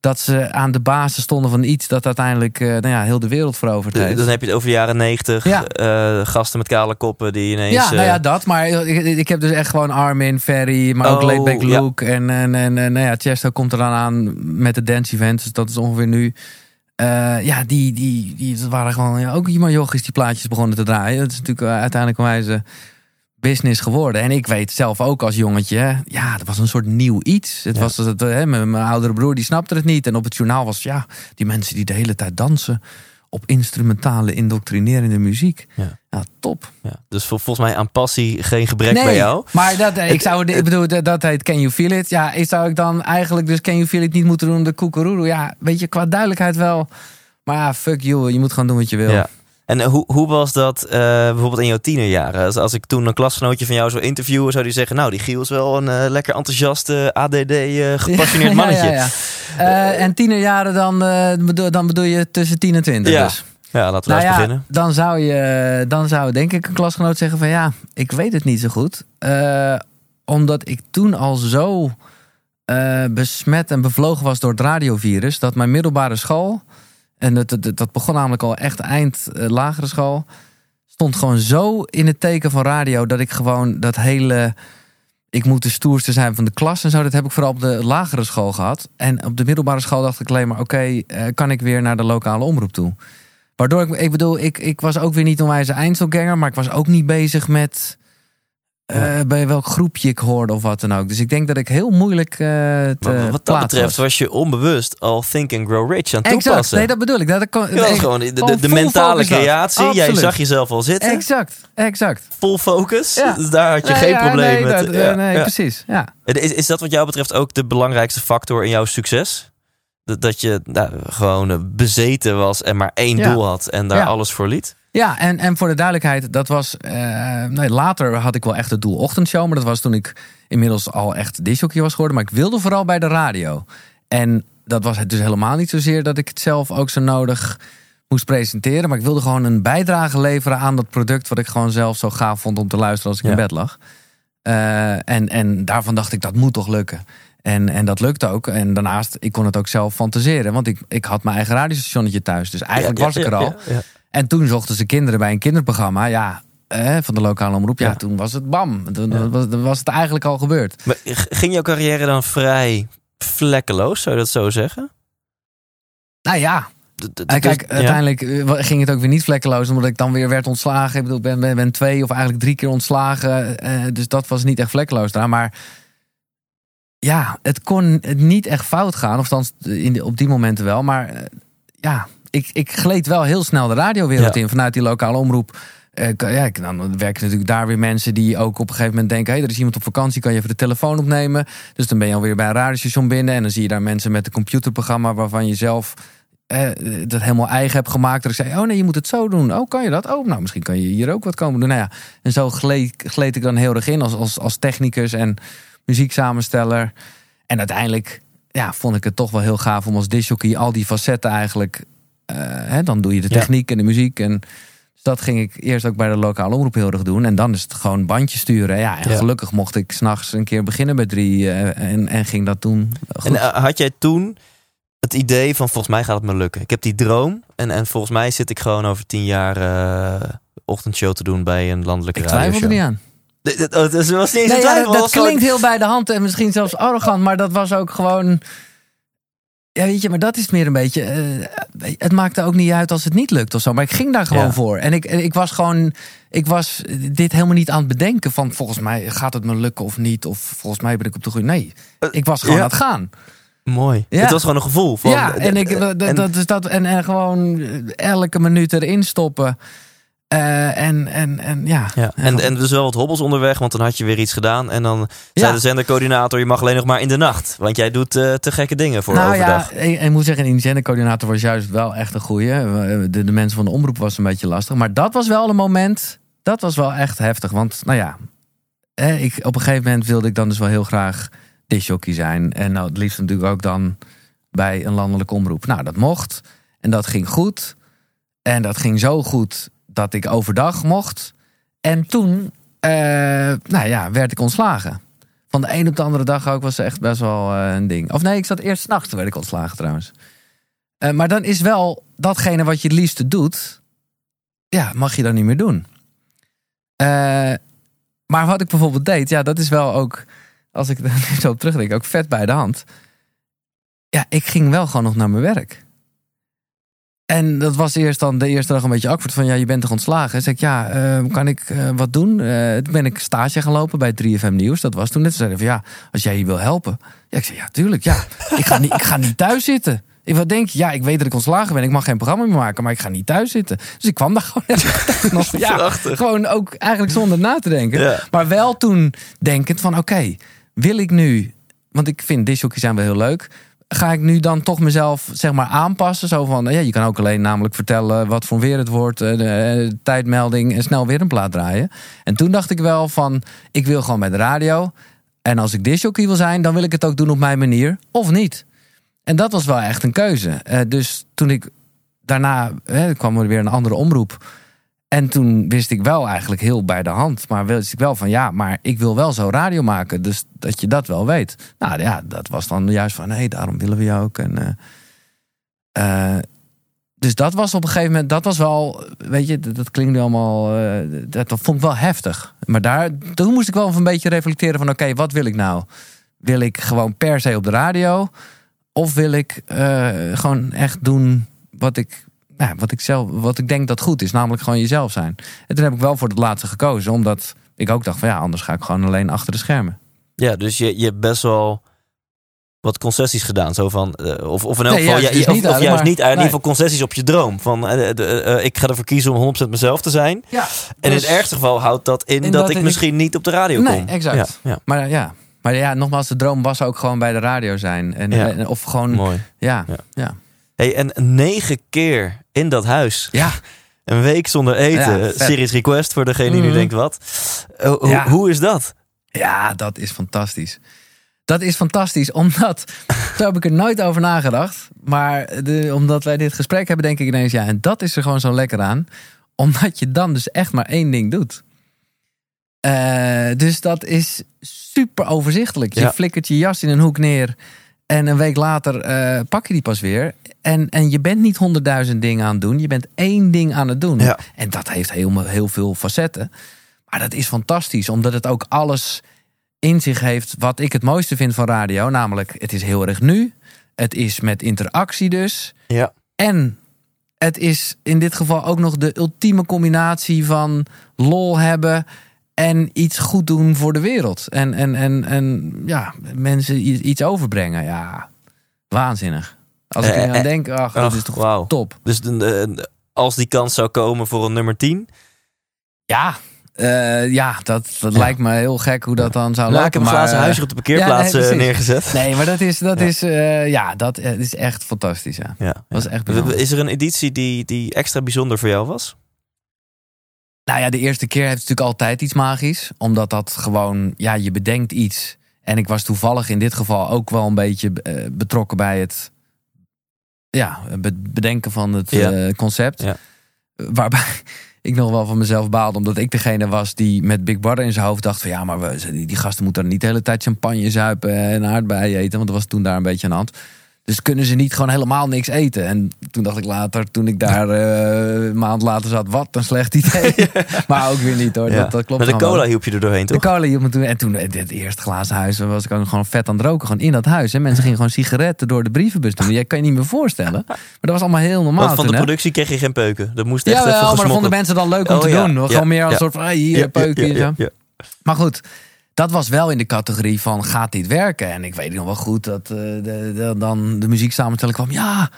Dat ze aan de basis stonden van iets dat uiteindelijk eh, nou ja, heel de wereld veroverd heeft. Dan heb je het over de jaren 90. Ja. eh, gasten met kale koppen die ineens. Ja, nou ja, eh, dat. Maar ik, ik heb dus echt gewoon Armin, Ferry, maar ook Oh, Laidback ja. Luke. En, en, en, en nou ja, Chesto komt er dan aan met de dance event. Dus dat is ongeveer nu. Ja, die, die, die dat waren gewoon ja, ook iemand jochies die plaatjes begonnen te draaien. Dat is natuurlijk uiteindelijk een wijze business geworden. En ik weet zelf ook als jongetje, ja, dat was een soort nieuw iets. Het Ja. was het, hè, mijn, mijn oudere broer die snapte het niet. En op het journaal was ja, die mensen die de hele tijd dansen op instrumentale indoctrinerende muziek. Ja. ja top. ja. Dus vol- volgens mij aan passie geen gebrek bij jou. Maar dat, ik zou, ik bedoel, dat, dat heet Can You Feel It. Ja, ik zou ik dan eigenlijk dus Can You Feel It niet moeten doen de koekeroeroe. Ja, weet je, qua duidelijkheid wel. Maar ja, fuck you, je moet gewoon doen wat je wil. Ja. En eh, hoe, hoe was dat eh, bijvoorbeeld in jouw tienerjaren? Als, als ik toen een klasgenootje van jou zou interviewen, zou die zeggen: Nou, die Giel is wel een eh, lekker enthousiaste, ADD, gepassioneerd Ja, mannetje. Ja, ja, ja. En tienerjaren dan, bedoel, dan bedoel je tussen 10 en 20 Ja, dus. Ja, laten we Nou eens ja, beginnen. dan zou, je, dan zou denk ik een klasgenoot zeggen van ja, ik weet het niet zo goed. Omdat ik toen al zo besmet en bevlogen was door het radiovirus. Dat mijn middelbare school, en dat, dat, dat begon namelijk al echt eind eh, lagere school. Stond gewoon zo in het teken van radio dat ik gewoon dat hele... Ik moet de stoerste zijn van de klas en zo. Dat heb ik vooral op de lagere school gehad. En op de middelbare school dacht ik alleen maar... oké, eh, kan ik weer naar de lokale omroep toe? Waardoor ik, ik bedoel, ik, ik was ook weer niet onwijs eindselganger, maar ik was ook niet bezig met eh, bij welk groepje ik hoorde of wat dan ook. Dus ik denk dat ik heel moeilijk eh te Maar wat dat betreft was. was je onbewust al Think and Grow Rich aan het Exact, toepassen. nee, dat bedoel ik. Dat, ik was ik- gewoon de, mentale creatie. Jij zag jezelf al zitten. Exact, exact. Full focus. Ja. Dus daar had je Nee, geen ja, probleem nee, met. dat- ja, nee, precies. Ja. Is, is dat wat jou betreft ook de belangrijkste factor in jouw succes? Dat, dat je nou, gewoon eh, bezeten was en maar één doel had en daar alles voor liet? Ja, en, en voor de duidelijkheid, dat was. eh, nee, later had ik wel echt het doel ochtendshow. Maar dat was toen ik inmiddels al echt disjockey was geworden. Maar ik wilde vooral bij de radio. En dat was het dus helemaal niet zozeer dat ik het zelf ook zo nodig moest presenteren. Maar ik wilde gewoon een bijdrage leveren aan dat product. Wat ik gewoon zelf zo gaaf vond om te luisteren als ik Ja. in bed lag. Eh, en, en daarvan dacht ik, dat moet toch lukken. En, en dat lukte ook. En daarnaast, ik kon het ook zelf fantaseren. Want ik, ik had mijn eigen radiostationnetje thuis. Dus eigenlijk Ja, was ik er ja, al. En toen zochten ze kinderen bij een kinderprogramma. Ja, eh, van de lokale omroep. Ja, Ja. toen was het bam. Toen Ja. was, was het eigenlijk al gebeurd. Maar ging jouw carrière dan vrij vlekkeloos, zou je dat zo zeggen? Nou ja, Eh, dus- kijk, ja. uiteindelijk eh, ging het ook weer niet vlekkeloos, omdat ik dan weer werd ontslagen. Ik bedoel, ben, ben, ben twee of eigenlijk drie keer ontslagen. eh, dus dat was niet echt vlekkeloos daar. Maar ja, het kon niet echt fout gaan. Of althans, in de, op die momenten wel. Maar ja, ik, ik gleed wel heel snel de radiowereld Ja. in vanuit die lokale omroep. Kan- ja, dan werken natuurlijk daar weer mensen die ook op een gegeven moment denken: hé, hey, er is iemand op vakantie, kan je even de telefoon opnemen? Dus dan ben je alweer bij een radiostation binnen en dan zie je daar mensen met een computerprogramma waarvan je zelf eh, dat helemaal eigen hebt gemaakt. Dat ik zei: oh nee, je moet het zo doen. Oh, kan je dat? Oh, nou, misschien kan je hier ook wat komen doen. Nou ja, en zo gleed, gleed ik dan heel erg in als, als, als technicus en muzieksamensteller. En uiteindelijk ja, vond ik het toch wel heel gaaf om als disjockey al die facetten eigenlijk. Eh, hè, dan doe je de Ja. techniek en de muziek. En dus dat ging ik eerst ook bij de lokale omroep heel erg doen. En dan is het gewoon bandjes sturen. Ja, en Ja. gelukkig mocht ik s'nachts een keer beginnen bij drie. eh, en, en ging dat. Goed. En eh, had jij toen het idee van volgens mij gaat het me lukken. Ik heb die droom en, en volgens mij zit ik gewoon over tien jaar ochtendshow te doen bij een landelijke ik twijfel er niet aan. Nee, dat, oh, dat was niet eens Nee, een ja, twijfel. dat, dat klinkt heel bij de hand en misschien zelfs arrogant, maar dat was ook gewoon. Ja, weet je, maar dat is meer een beetje. eh, het maakte ook niet uit als het niet lukt of zo. Maar ik ging daar gewoon Ja. voor. En ik, ik was gewoon. Ik was dit helemaal niet aan het bedenken van volgens mij gaat het me lukken of niet. Of volgens mij ben ik op de goede. Nee, ik was gewoon ja. aan het gaan. Mooi. Ja. Het was gewoon een gevoel. Van, ja, en, ik, eh, dat, en- dat is dat. En, en gewoon elke minuut erin stoppen. Eh, en, en, en ja. Ja, en, en dus wel wat hobbels onderweg, want dan had je weer iets gedaan. En dan zei Ja. de zendercoördinator, je mag alleen nog maar in de nacht. Want jij doet eh, te gekke dingen voor nou overdag. ja, ik, ik moet zeggen, die zendercoördinator was juist wel echt een goeie. De, de mensen van de omroep was een beetje lastig. Maar dat was wel een moment, dat was wel echt heftig. Want nou ja, hè, ik, op een gegeven moment wilde ik dan dus wel heel graag disjockey zijn. En nou, het liefst natuurlijk ook dan bij een landelijke omroep. Nou, dat mocht. En dat ging goed. En dat ging zo goed dat ik overdag mocht. En toen, eh, nou ja, werd ik ontslagen. Van de een op de andere dag ook was echt best wel eh, een ding. Of nee, ik zat eerst s'nachts, toen werd ik ontslagen trouwens. Eh, maar dan is wel datgene wat je het liefste doet, ja, mag je dan niet meer doen. Maar wat ik bijvoorbeeld deed, ja, dat is wel ook, als ik er zo op terugdenk, ook vet bij de hand. Ja, ik ging wel gewoon nog naar mijn werk. En dat was eerst dan de eerste dag een beetje awkward van ja, je bent toch ontslagen? Zeg ik ja, eh, kan ik eh, wat doen? Eh, toen ben ik stage gaan lopen bij 3FM Nieuws. Dat was toen net. Ze zeiden van ja, als jij hier wil helpen. Ja, ik zei ja, tuurlijk. Ja, ik ga niet, ik ga niet thuis zitten. Ik wat denk je? Ja, ik weet dat ik ontslagen ben. Ik mag geen programma meer maken, maar ik ga niet thuis zitten. Dus ik kwam daar gewoon nog. Ja, gewoon ook eigenlijk zonder na te denken. Ja. Maar wel toen denkend van oké, wil ik nu... Want ik vind dishockey zijn wel heel leuk. Ga ik nu dan toch mezelf zeg maar aanpassen? Zo van, ja, je kan ook alleen namelijk vertellen wat voor weer het wordt. eh, De, eh, tijdmelding en snel weer een plaat draaien. En toen dacht ik wel van, ik wil gewoon bij de radio. En als ik dishockey wil zijn, dan wil ik het ook doen op mijn manier. Of niet. En dat was wel echt een keuze. Eh, dus toen ik daarna hè, kwam er weer een andere omroep. En toen wist ik wel eigenlijk heel bij de hand. Maar wist ik wel van ja, maar ik wil wel zo radio maken. Dus dat je dat wel weet. Nou ja, dat was dan juist van nee, daarom willen we je ook. En, eh, eh, dus dat was op een gegeven moment, dat was wel, weet je, dat, klinkt nu allemaal, eh, dat, vond ik wel heftig. Maar daar, toen moest ik wel een beetje reflecteren van oké, wat wil ik nou? Wil ik gewoon per se op de radio? Of wil ik gewoon echt doen wat ik, nou, wat ik zelf, wat ik denk dat goed is, namelijk gewoon jezelf zijn. En toen heb ik wel voor het laatste gekozen, omdat ik ook dacht van ja, anders ga ik gewoon alleen achter de schermen. Ja, dus je, je hebt best wel wat concessies gedaan. Zo van, eh, of, of in elk Nee, geval, juist ja, dus of, niet of eigenlijk, juist maar- niet, in ieder geval concessies op je droom. Van, eh, ik ga ervoor kiezen om 100% mezelf te zijn. Ja, En in dus- het ergste geval houdt dat in in dat, dat ik ik- misschien niet op de radio Nee, kom. exact. Ja, ja, Maar ja, maar ja, nogmaals, de droom was ook gewoon bij de radio zijn. En, Ja. en- of gewoon, mooi. ja, Ja. ja. ja. Hey, en negen keer in dat huis. ja. Een week zonder eten. Ja. Series request voor degene die nu Mhm. denkt wat. Hoe- Ja. Hoe is dat? Ja, dat is fantastisch. Dat is fantastisch, omdat... Zo heb ik er nooit over nagedacht. Maar de, omdat wij dit gesprek hebben, denk ik ineens... Ja, en dat is er gewoon zo lekker aan. Omdat je dan dus echt maar één ding doet. Eh, dus dat is super overzichtelijk. Je Ja. flikkert je jas in een hoek neer. En een week later eh, pak je die pas weer. En, en je bent niet honderdduizend dingen aan het doen. Je bent één ding aan het doen. Ja. En dat heeft heel, heel veel facetten. Maar dat is fantastisch. Omdat het ook alles in zich heeft wat ik het mooiste vind van radio. Namelijk, het is heel erg nu. Het is met interactie dus. Ja. En het is in dit geval ook nog de ultieme combinatie van lol hebben en iets goed doen voor de wereld. En, en, en, en ja, mensen iets overbrengen. Ja, waanzinnig. Als ik Eh, er aan eh, denk, ach, dat is toch top. Dus de, de- als die kans zou komen voor een nummer 10. Ja, eh, ja dat, dat Ja. lijkt me heel gek hoe dat dan zou Nou, lopen. ik heb een eh, huisje op de parkeerplaats ja, nee, eh, neergezet. Nee, maar dat is, dat Ja. is, eh, ja, dat eh, is echt fantastisch. Ja. Ja, Dat is echt bijzonder. Is er een editie die, die extra bijzonder voor jou was? Nou ja, de eerste keer heeft natuurlijk altijd iets magisch. Omdat dat gewoon, ja, je bedenkt iets. En ik was toevallig in dit geval ook wel een beetje eh, betrokken bij het ja, be- bedenken van het Ja. eh, concept. Ja. Waarbij ik nog wel van mezelf baalde, omdat ik degene was die met Big Brother in zijn hoofd dacht van ja, maar we, die, gasten moeten niet de hele tijd champagne zuipen en aardbeien eten, want dat was toen daar een beetje aan de hand. Dus kunnen ze niet gewoon helemaal niks eten? En toen dacht ik later, toen ik daar eh, een maand later zat, wat een slecht idee. maar ook weer niet hoor, Ja. dat, dat klopt Met de cola wel. hielp je er doorheen, De toch? cola hielp me toen. En toen, dit eerste glazen huis, was ik ook gewoon vet aan het roken. Gewoon in dat huis. Hè. Mensen gingen gewoon sigaretten door de brievenbus doen. Jij kan je niet meer voorstellen. Maar dat was allemaal heel normaal Want van toen, de hè. productie kreeg je geen peuken. Dat moest echt Ja, wel, maar dat vonden mensen dan leuk om Oh, te ja. doen. Gewoon meer als een soort van, ah, hier, Ja, een peukje ja, en zo. ja, ja. Maar goed, dat was wel in de categorie van gaat dit werken? En ik weet nog wel goed dat eh, de, de- dan de muzieksamenstelling kwam. Ja,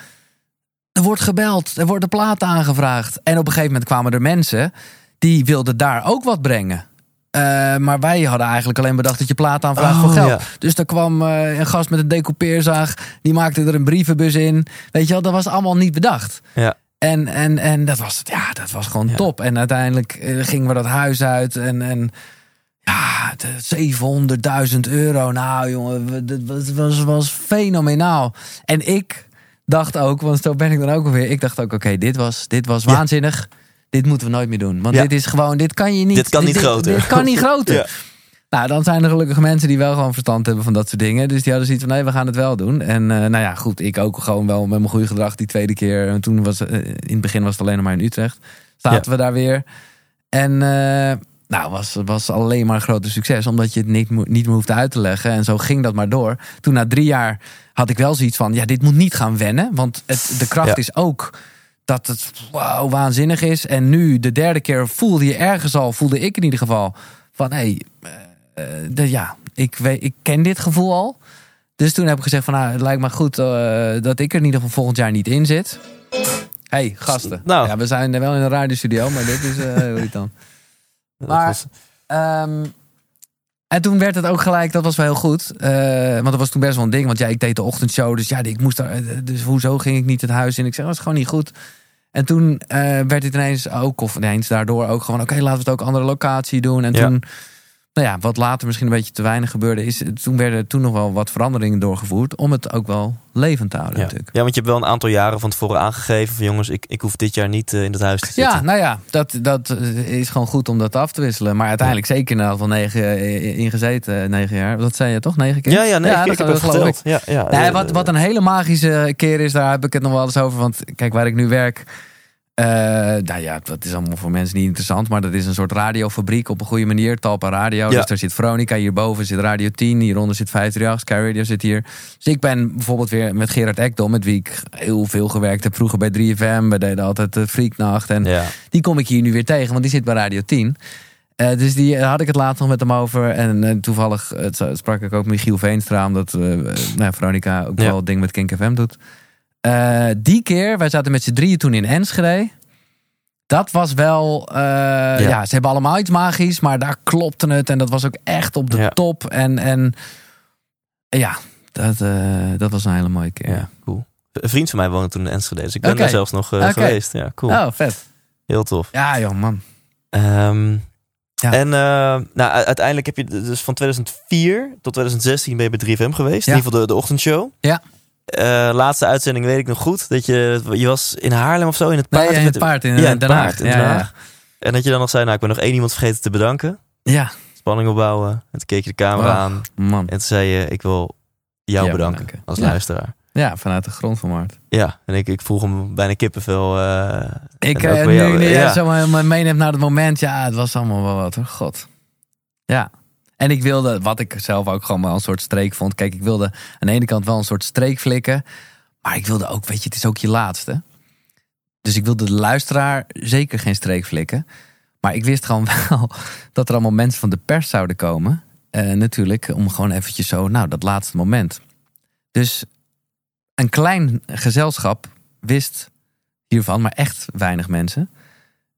er wordt gebeld, er worden platen aangevraagd. En op een gegeven moment kwamen er mensen die wilden daar ook wat brengen. Eh, maar wij hadden eigenlijk alleen bedacht dat je plaat aanvraagt Oh, voor geld. ja. Dus er kwam eh, een gast met een decoupeerzaag. Die maakte er een brievenbus in. Weet je wel, dat was allemaal niet bedacht. Ja. En, en, en dat, was, ja, dat was gewoon Ja. top. En uiteindelijk gingen we dat huis uit. En, en ja, de 700.000 euro. Nou jongen, dat was, was, was fenomenaal. En ik dacht ook, want zo ben ik dan ook alweer. Ik dacht ook, oké, dit was, dit was Ja. waanzinnig. Dit moeten we nooit meer doen. Want Ja. dit is gewoon, dit kan je niet. Dit kan niet groter. Dit kan niet groter. Ja. Nou, dan zijn er gelukkig mensen die wel gewoon verstand hebben van dat soort dingen. Dus die hadden zoiets van, nee, we gaan het wel doen. En eh, nou ja, goed, ik ook gewoon wel met mijn goede gedrag die tweede keer. En toen was, eh, in het begin was het alleen nog maar in Utrecht. Zaten we daar weer. En eh, nou, was, was alleen maar een grote succes. Omdat je het niet, niet meer hoefde uit te leggen. En zo ging dat maar door. Toen na drie jaar had ik wel zoiets van, ja, dit moet niet gaan wennen. Want het, de kracht Ja. is ook dat het wauw, waanzinnig is. En nu, de derde keer, voelde je ergens al, voelde ik in ieder geval, van hé, hey, eh, de- ja, ik, weet, ik ken dit gevoel al. Dus toen heb ik gezegd van nou, het lijkt me goed eh, dat ik er in ieder geval volgend jaar niet in zit. hey, gasten. Nou. Ja, we zijn wel in een radiostudio, maar dit is eh hoe heet dan. Maar- was- Ehm, en toen werd het ook gelijk, dat was wel heel goed. Eh, want dat was toen best wel een ding. Want ja, ik deed de ochtendshow. Dus ja, ik moest daar. eh, Dus hoezo ging ik niet het huis in? Ik zeg, dat is gewoon niet goed. En toen eh, werd het ineens ook, of ineens daardoor ook gewoon, oké, laten we het ook andere locatie doen. En Ja. toen, nou ja, wat later misschien een beetje te weinig gebeurde, is toen werden toen nog wel wat veranderingen doorgevoerd om het ook wel levend te houden ja. natuurlijk. ja, want je hebt wel een aantal jaren van tevoren aangegeven van jongens, ik, ik hoef dit jaar niet eh, in het huis te zitten. Ja, nou ja, dat, dat eh, is gewoon goed om dat af te wisselen. Maar uiteindelijk zeker na van negen eh, ingezeten, negen jaar. Dat zei je toch, negen keer? ja, ja, dat ik heb dat geloof ik. Ja, ja, Nee, wat, wat een hele magische keer is, daar heb ik het nog wel eens over. Want kijk, waar ik nu werk. Eh, nou ja, dat is allemaal voor mensen niet interessant. Maar dat is een soort radiofabriek op een goede manier. Talpa Radio. Ja. Dus daar zit Veronica. Hierboven zit Radio 10. Hieronder zit 538. Sky Radio zit hier. Dus ik ben bijvoorbeeld weer met Gerard Ekdom. Met wie ik heel veel gewerkt heb. Vroeger bij 3FM. We deden altijd de Freaknacht. En Ja. die kom ik hier nu weer tegen. Want die zit bij Radio 10. Eh, dus die eh, had ik het laatst nog met hem over. En toevallig sprak ik ook Michiel Veenstra. Omdat nou, Veronica ook Ja. wel het ding met Kink FM doet. Eh, die keer, wij zaten met z'n drieën toen in Enschede. Dat was wel... eh, ja. ze hebben allemaal iets magisch. Maar daar klopte het. En dat was ook echt op de Ja. top. En, en ja, dat, eh, dat was een hele mooie keer. Ja, cool. Een vriend van mij woonde toen in Enschede, dus ik ben daar zelfs nog geweest. Ja, cool. Oh, vet. Heel tof. Ja, joh, man. Ehm, Ja. En nou, uiteindelijk heb je dus van 2004 tot 2016 ben je bij 3FM geweest. Ja. In ieder geval de, de ochtendshow. Ja. Eh, laatste uitzending weet ik nog goed. Dat je, je was in Haarlem of zo, in het paard. Nee, in het paard in ja, eh, Den Haag. in Ja, Den. Haag. En dat je dan nog zei, nou ik ben nog één iemand vergeten te bedanken. Ja, Spanning opbouwen. En toen keek je de camera aan. man. En toen zei je, ik wil jou Ja, bedanken, bedanken. als luisteraar. Ja, vanuit de grond van mijn hart. Ja, en ik, ik vroeg hem bijna kippenvel. eh Ik, eh, bij jou, nu, nu ja. zo meeneemt naar het moment, ja, het was allemaal wel wat hoor. God. Ja. En ik wilde, wat ik zelf ook gewoon wel een soort streek vond. Kijk, ik wilde aan de ene kant wel een soort streek flikken. Maar ik wilde ook, weet je, het is ook je laatste. Dus ik wilde de luisteraar zeker geen streek flikken. Maar ik wist gewoon wel dat er allemaal mensen van de pers zouden komen. Eh, natuurlijk, om gewoon eventjes zo, nou, dat laatste moment. Dus een klein gezelschap wist hiervan, maar echt weinig mensen.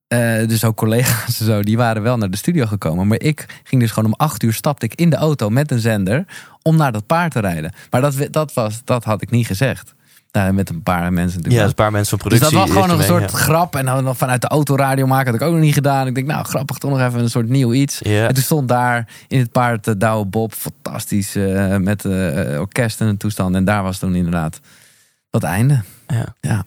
Eh, dus ook collega's en zo, die waren wel naar de studio gekomen. Maar ik ging dus gewoon om acht uur stapte ik in de auto met een zender om naar dat paard te rijden. Maar dat, dat, was, dat had ik niet gezegd. Nou, met een paar mensen natuurlijk. ja, een paar mensen van Dus productie. dat was gewoon een mee, soort grap. En dan nog vanuit de autoradio maken had ik ook nog niet gedaan. Ik denk, nou grappig, toch nog even een soort nieuw iets. En toen stond daar in het paard uh, Douwe Bob, fantastisch, eh, met orkest en toestand. En daar was toen inderdaad dat einde. Ja. Ja,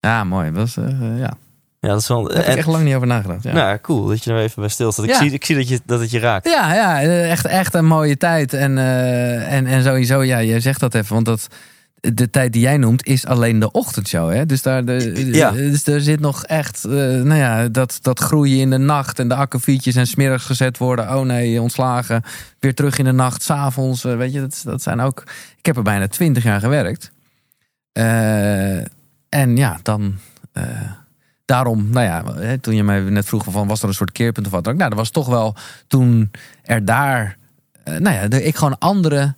ja mooi. Dat was, ja. Ja, dat is wel. Daar heb en- ik echt lang niet over nagedacht. Ja. Nou, cool dat je er even bij stilstaat. Ik, zie, ik zie dat, je, dat het je raakt. Ja, ja, echt, echt een mooie tijd. En, eh, en, en sowieso, ja, jij zegt dat even, want dat, de tijd die jij noemt is alleen de ochtendshow. Hè? Dus, daar, de, Ja. dus er zit nog echt, eh, nou ja, dat, dat groeien in de nacht en de akkefietjes en smiddags gezet worden. Oh nee, ontslagen. Weer terug in de nacht, s'avonds. eh, weet je, dat, dat zijn ook. Ik heb er bijna twintig jaar gewerkt. En ja, dan. Daarom, nou ja, hè, toen je mij net vroeg van was er een soort keerpunt of wat dan ook. Nou, dat was toch wel toen er daar, eh, nou ja, de, ik gewoon andere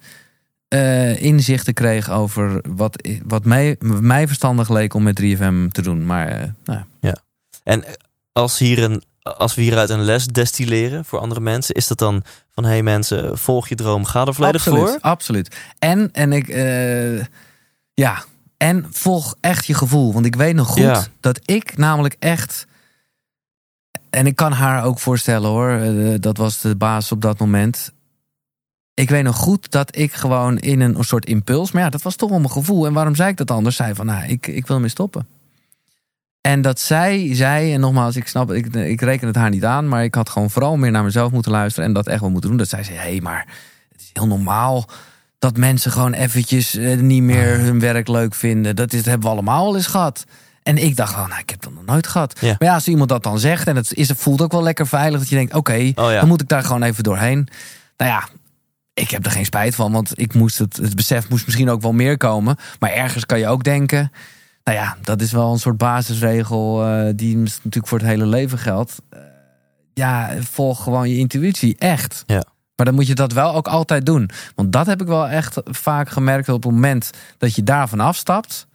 eh, inzichten kreeg over wat, wat mij, mij verstandig leek om met 3FM te doen. Maar eh, nou, ja. En als, hier een, als we hieruit een les destilleren voor andere mensen, is dat dan van: hey mensen, volg je droom, ga er volledig absoluut, voor. Absoluut. En, en ik, ja, en volg echt je gevoel. Want ik weet nog goed Ja. dat ik namelijk echt. En ik kan haar ook voorstellen hoor, eh, dat was de baas op dat moment. Ik weet nog goed dat ik gewoon in een soort impuls, maar ja, dat was toch wel mijn gevoel. En waarom zei ik dat anders? Zei van, nou, ik, ik wil ermee stoppen. En dat zij zei, en nogmaals, ik snap, ik, ik reken het haar niet aan, maar ik had gewoon vooral meer naar mezelf moeten luisteren en dat echt wel moeten doen. Dat zij zei, hé, hey, maar het is heel normaal dat mensen gewoon eventjes eh, niet meer hun werk leuk vinden. Dat, is, dat hebben we allemaal wel eens gehad. En ik dacht, oh, nou, ik heb dat nog nooit gehad. Ja. Maar ja, als iemand dat dan zegt en het, is, het voelt ook wel lekker veilig, dat je denkt, oké, Oh ja. dan moet ik daar gewoon even doorheen. Nou ja, ik heb er geen spijt van, want ik moest het, het besef moest misschien ook wel meer komen. Maar ergens kan je ook denken, nou ja, dat is wel een soort basisregel eh, die natuurlijk voor het hele leven geldt. Eh, ja, volg gewoon je intuïtie, echt. Ja. Maar dan moet je dat wel ook altijd doen. Want dat heb ik wel echt vaak gemerkt op het moment dat je daarvan afstapt.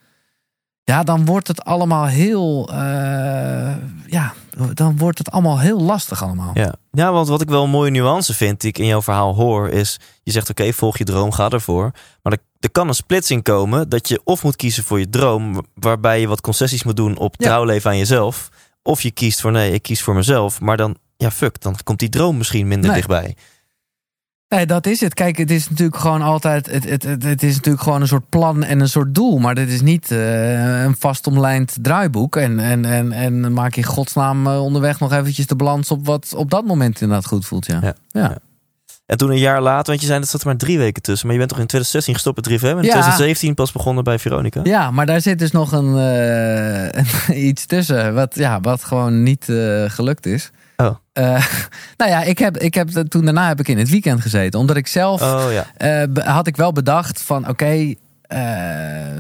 Ja, dan wordt het allemaal heel. eh, ja, dan wordt het allemaal heel lastig allemaal. Ja. ja, want wat ik wel een mooie nuance vind, die ik in jouw verhaal hoor, is: je zegt oké, volg je droom, ga ervoor. Maar er, er kan een splitsing komen dat je of moet kiezen voor je droom, waarbij je wat concessies moet doen op Ja. trouw leven aan jezelf. Of je kiest voor nee, ik kies voor mezelf. Maar dan, ja, fuck, dan komt die droom misschien minder Nee. dichtbij. Nee, dat is het. Kijk, het is natuurlijk gewoon altijd. Het, het, het, het is natuurlijk gewoon een soort plan en een soort doel. Maar dit is niet eh, een vast omlijnd draaiboek. En, en, en, en maak in godsnaam eh, onderweg nog eventjes de balans op wat op dat moment inderdaad goed voelt. Ja. Ja. ja. En toen een jaar later, want je zei dat zat er maar drie weken tussen. Maar je bent toch in 2016 gestopt met 3FM? En in Ja. 2017 pas begonnen bij Veronica? Ja, maar daar zit dus nog een, eh, iets tussen. Wat, ja, wat gewoon niet gelukt is. Oh. Eh, nou ja, ik heb, ik heb, toen daarna heb ik in het weekend gezeten. Omdat ik zelf Oh ja. eh, had ik wel bedacht van oké, eh,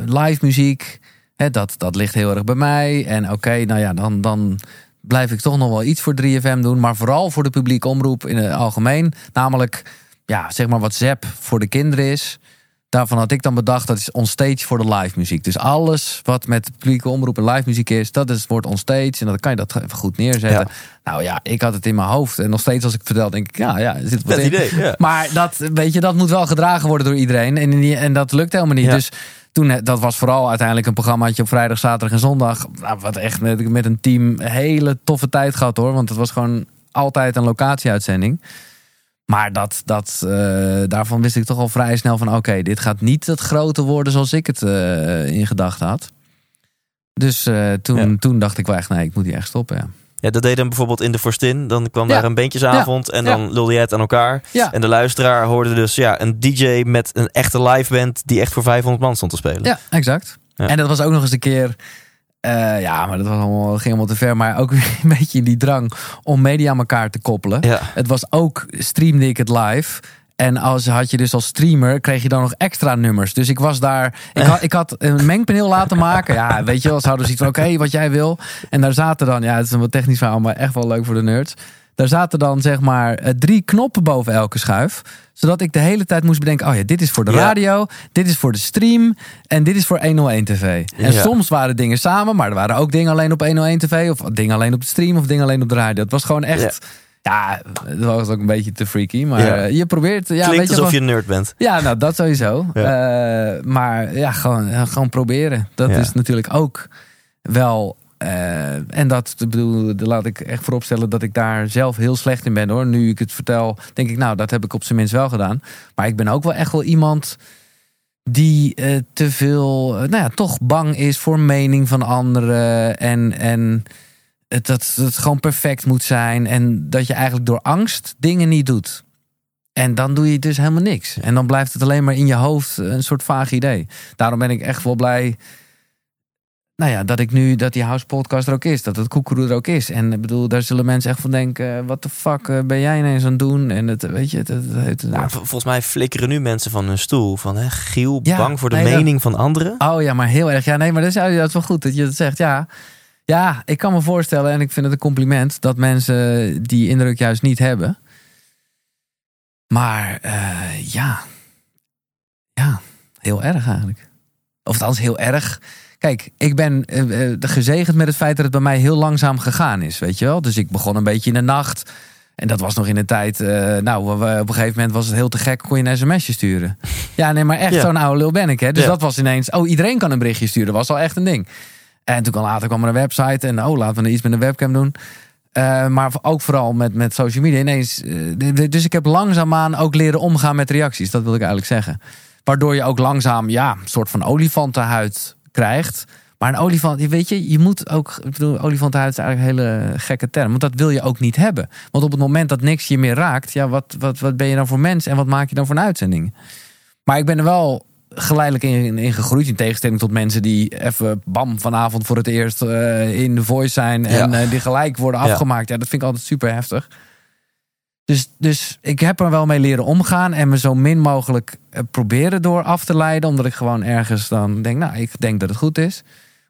live muziek, hè, dat, dat ligt heel erg bij mij. En oké, nou ja, dan, dan blijf ik toch nog wel iets voor 3FM doen. Maar vooral voor de publieke omroep in het algemeen. Namelijk, ja, zeg maar wat Zep voor de kinderen is. Daarvan had ik dan bedacht, dat is onstage voor de live muziek. Dus alles wat met publieke omroep en live muziek is, dat is, wordt onstage. En dan kan je dat even goed neerzetten. Ja. Nou ja, ik had het in mijn hoofd. En nog steeds als ik het vertel, denk ik, ja, ja, er zit wat in. idee, ja. Maar dat, weet je, dat moet wel gedragen worden door iedereen. En, die- en dat lukt helemaal niet. Ja. Dus toen, dat was vooral uiteindelijk een programmaatje op vrijdag, zaterdag en zondag. Nou, wat echt met, met een team een hele toffe tijd gehad hoor. Want het was gewoon altijd een locatieuitzending. Maar dat, dat, eh, daarvan wist ik toch al vrij snel van... oké, dit gaat niet het grote worden zoals ik het eh, in gedachten had. Dus eh, toen, Ja. toen dacht ik wel echt, nee, ik moet hier echt stoppen. Ja. Ja, dat deden we bijvoorbeeld in de Forstin. Dan kwam Ja. daar een bandjesavond en dan lulde jij het aan elkaar. Ja. En de luisteraar hoorde dus ja, een DJ met een echte live band die echt voor 500 man stond te spelen. Ja, exact. En dat was ook nog eens een keer. Eh, ja, maar dat was allemaal, ging allemaal te ver. Maar ook weer een beetje in die drang om media aan elkaar te koppelen. Ja. Het was ook, streamde ik het live. En als had je dus als streamer, kreeg je dan nog extra nummers. Dus ik was daar, ik had, ik had een mengpaneel laten maken. Ja, weet je wel, ze hadden zoiets van, oké, wat jij wil. En daar zaten dan, ja, het is een wat technisch verhaal, maar echt wel leuk voor de nerds. Daar zaten dan zeg maar eh, drie knoppen boven elke schuif. Zodat ik de hele tijd moest bedenken, oh ja, dit is voor de Ja. radio, dit is voor de stream en dit is voor 101 TV. En Ja. soms waren dingen samen, maar er waren ook dingen alleen op 101 TV. Of dingen alleen op de stream of dingen alleen op de radio. Het was gewoon echt... Ja, het was ook een beetje te freaky, maar Ja. eh, je probeert... Ja, Klinkt weet je, alsof gewoon- je een nerd bent. ja, nou dat sowieso. Eh, maar ja, gewoon, gewoon proberen. Dat Ja. is natuurlijk ook wel. Eh, en dat bedoel, laat ik echt vooropstellen dat ik daar zelf heel slecht in ben hoor. Nu ik het vertel, denk ik, nou, dat heb ik op zijn minst wel gedaan. Maar ik ben ook wel echt wel iemand die eh, te veel, eh, nou ja, toch bang is voor mening van anderen. En, en dat het gewoon perfect moet zijn. En dat je eigenlijk door angst dingen niet doet. En dan doe je dus helemaal niks. En dan blijft het alleen maar in je hoofd een soort vaag idee. Daarom ben ik echt wel blij. Nou ja, dat ik nu, dat die house podcast er ook is. Dat het koekeroe er ook is. En ik bedoel, daar zullen mensen echt van denken. Wat de fuck eh, ben jij ineens aan het doen? En het, weet je, het, het, het- Nou, volgens mij flikkeren nu mensen van hun stoel. Van, hè, Giel, Ja, bang voor de nee, dat- mening van anderen. Oh ja, maar heel erg. Ja, nee, maar dat is, dat is wel goed dat je dat zegt. Ja. ja, ik kan me voorstellen, en ik vind het een compliment, dat mensen die indruk juist niet hebben. Maar eh, ja, ja, heel erg eigenlijk. Of althans, heel erg. Kijk, ik ben eh, gezegend met het feit dat het bij mij heel langzaam gegaan is, weet je wel. Dus ik begon een beetje in de nacht. En dat was nog in de tijd, eh, nou, op een gegeven moment was het heel te gek, kon je een sms'je sturen. Ja, nee, maar echt Ja. zo'n oude lul ben ik, hè. Dus Ja. dat was ineens, oh, iedereen kan een berichtje sturen. Dat was al echt een ding. En toen kwam later kwam er een website en oh, laten we iets met een webcam doen. Maar ook vooral met, met social media ineens. dus ik heb langzaamaan ook leren omgaan met reacties. Dat wil ik eigenlijk zeggen. Waardoor je ook langzaam, ja, een soort van olifantenhuid krijgt. Maar een olifant, je weet je, je moet ook. Ik bedoel, olifantenhuid is eigenlijk een hele gekke term. Want dat wil je ook niet hebben. Want op het moment dat niks je meer raakt, ja, wat, wat, wat ben je dan voor mens en wat maak je dan voor een uitzending? Maar ik ben er wel geleidelijk in, in gegroeid. In tegenstelling tot mensen die even bam vanavond voor het eerst eh, in de voice zijn. En Ja. eh, die gelijk worden Ja. afgemaakt. Ja, dat vind ik altijd super heftig. Dus, dus ik heb er wel mee leren omgaan. En me zo min mogelijk eh, proberen door af te leiden. Omdat ik gewoon ergens dan denk, nou, ik denk dat het goed is.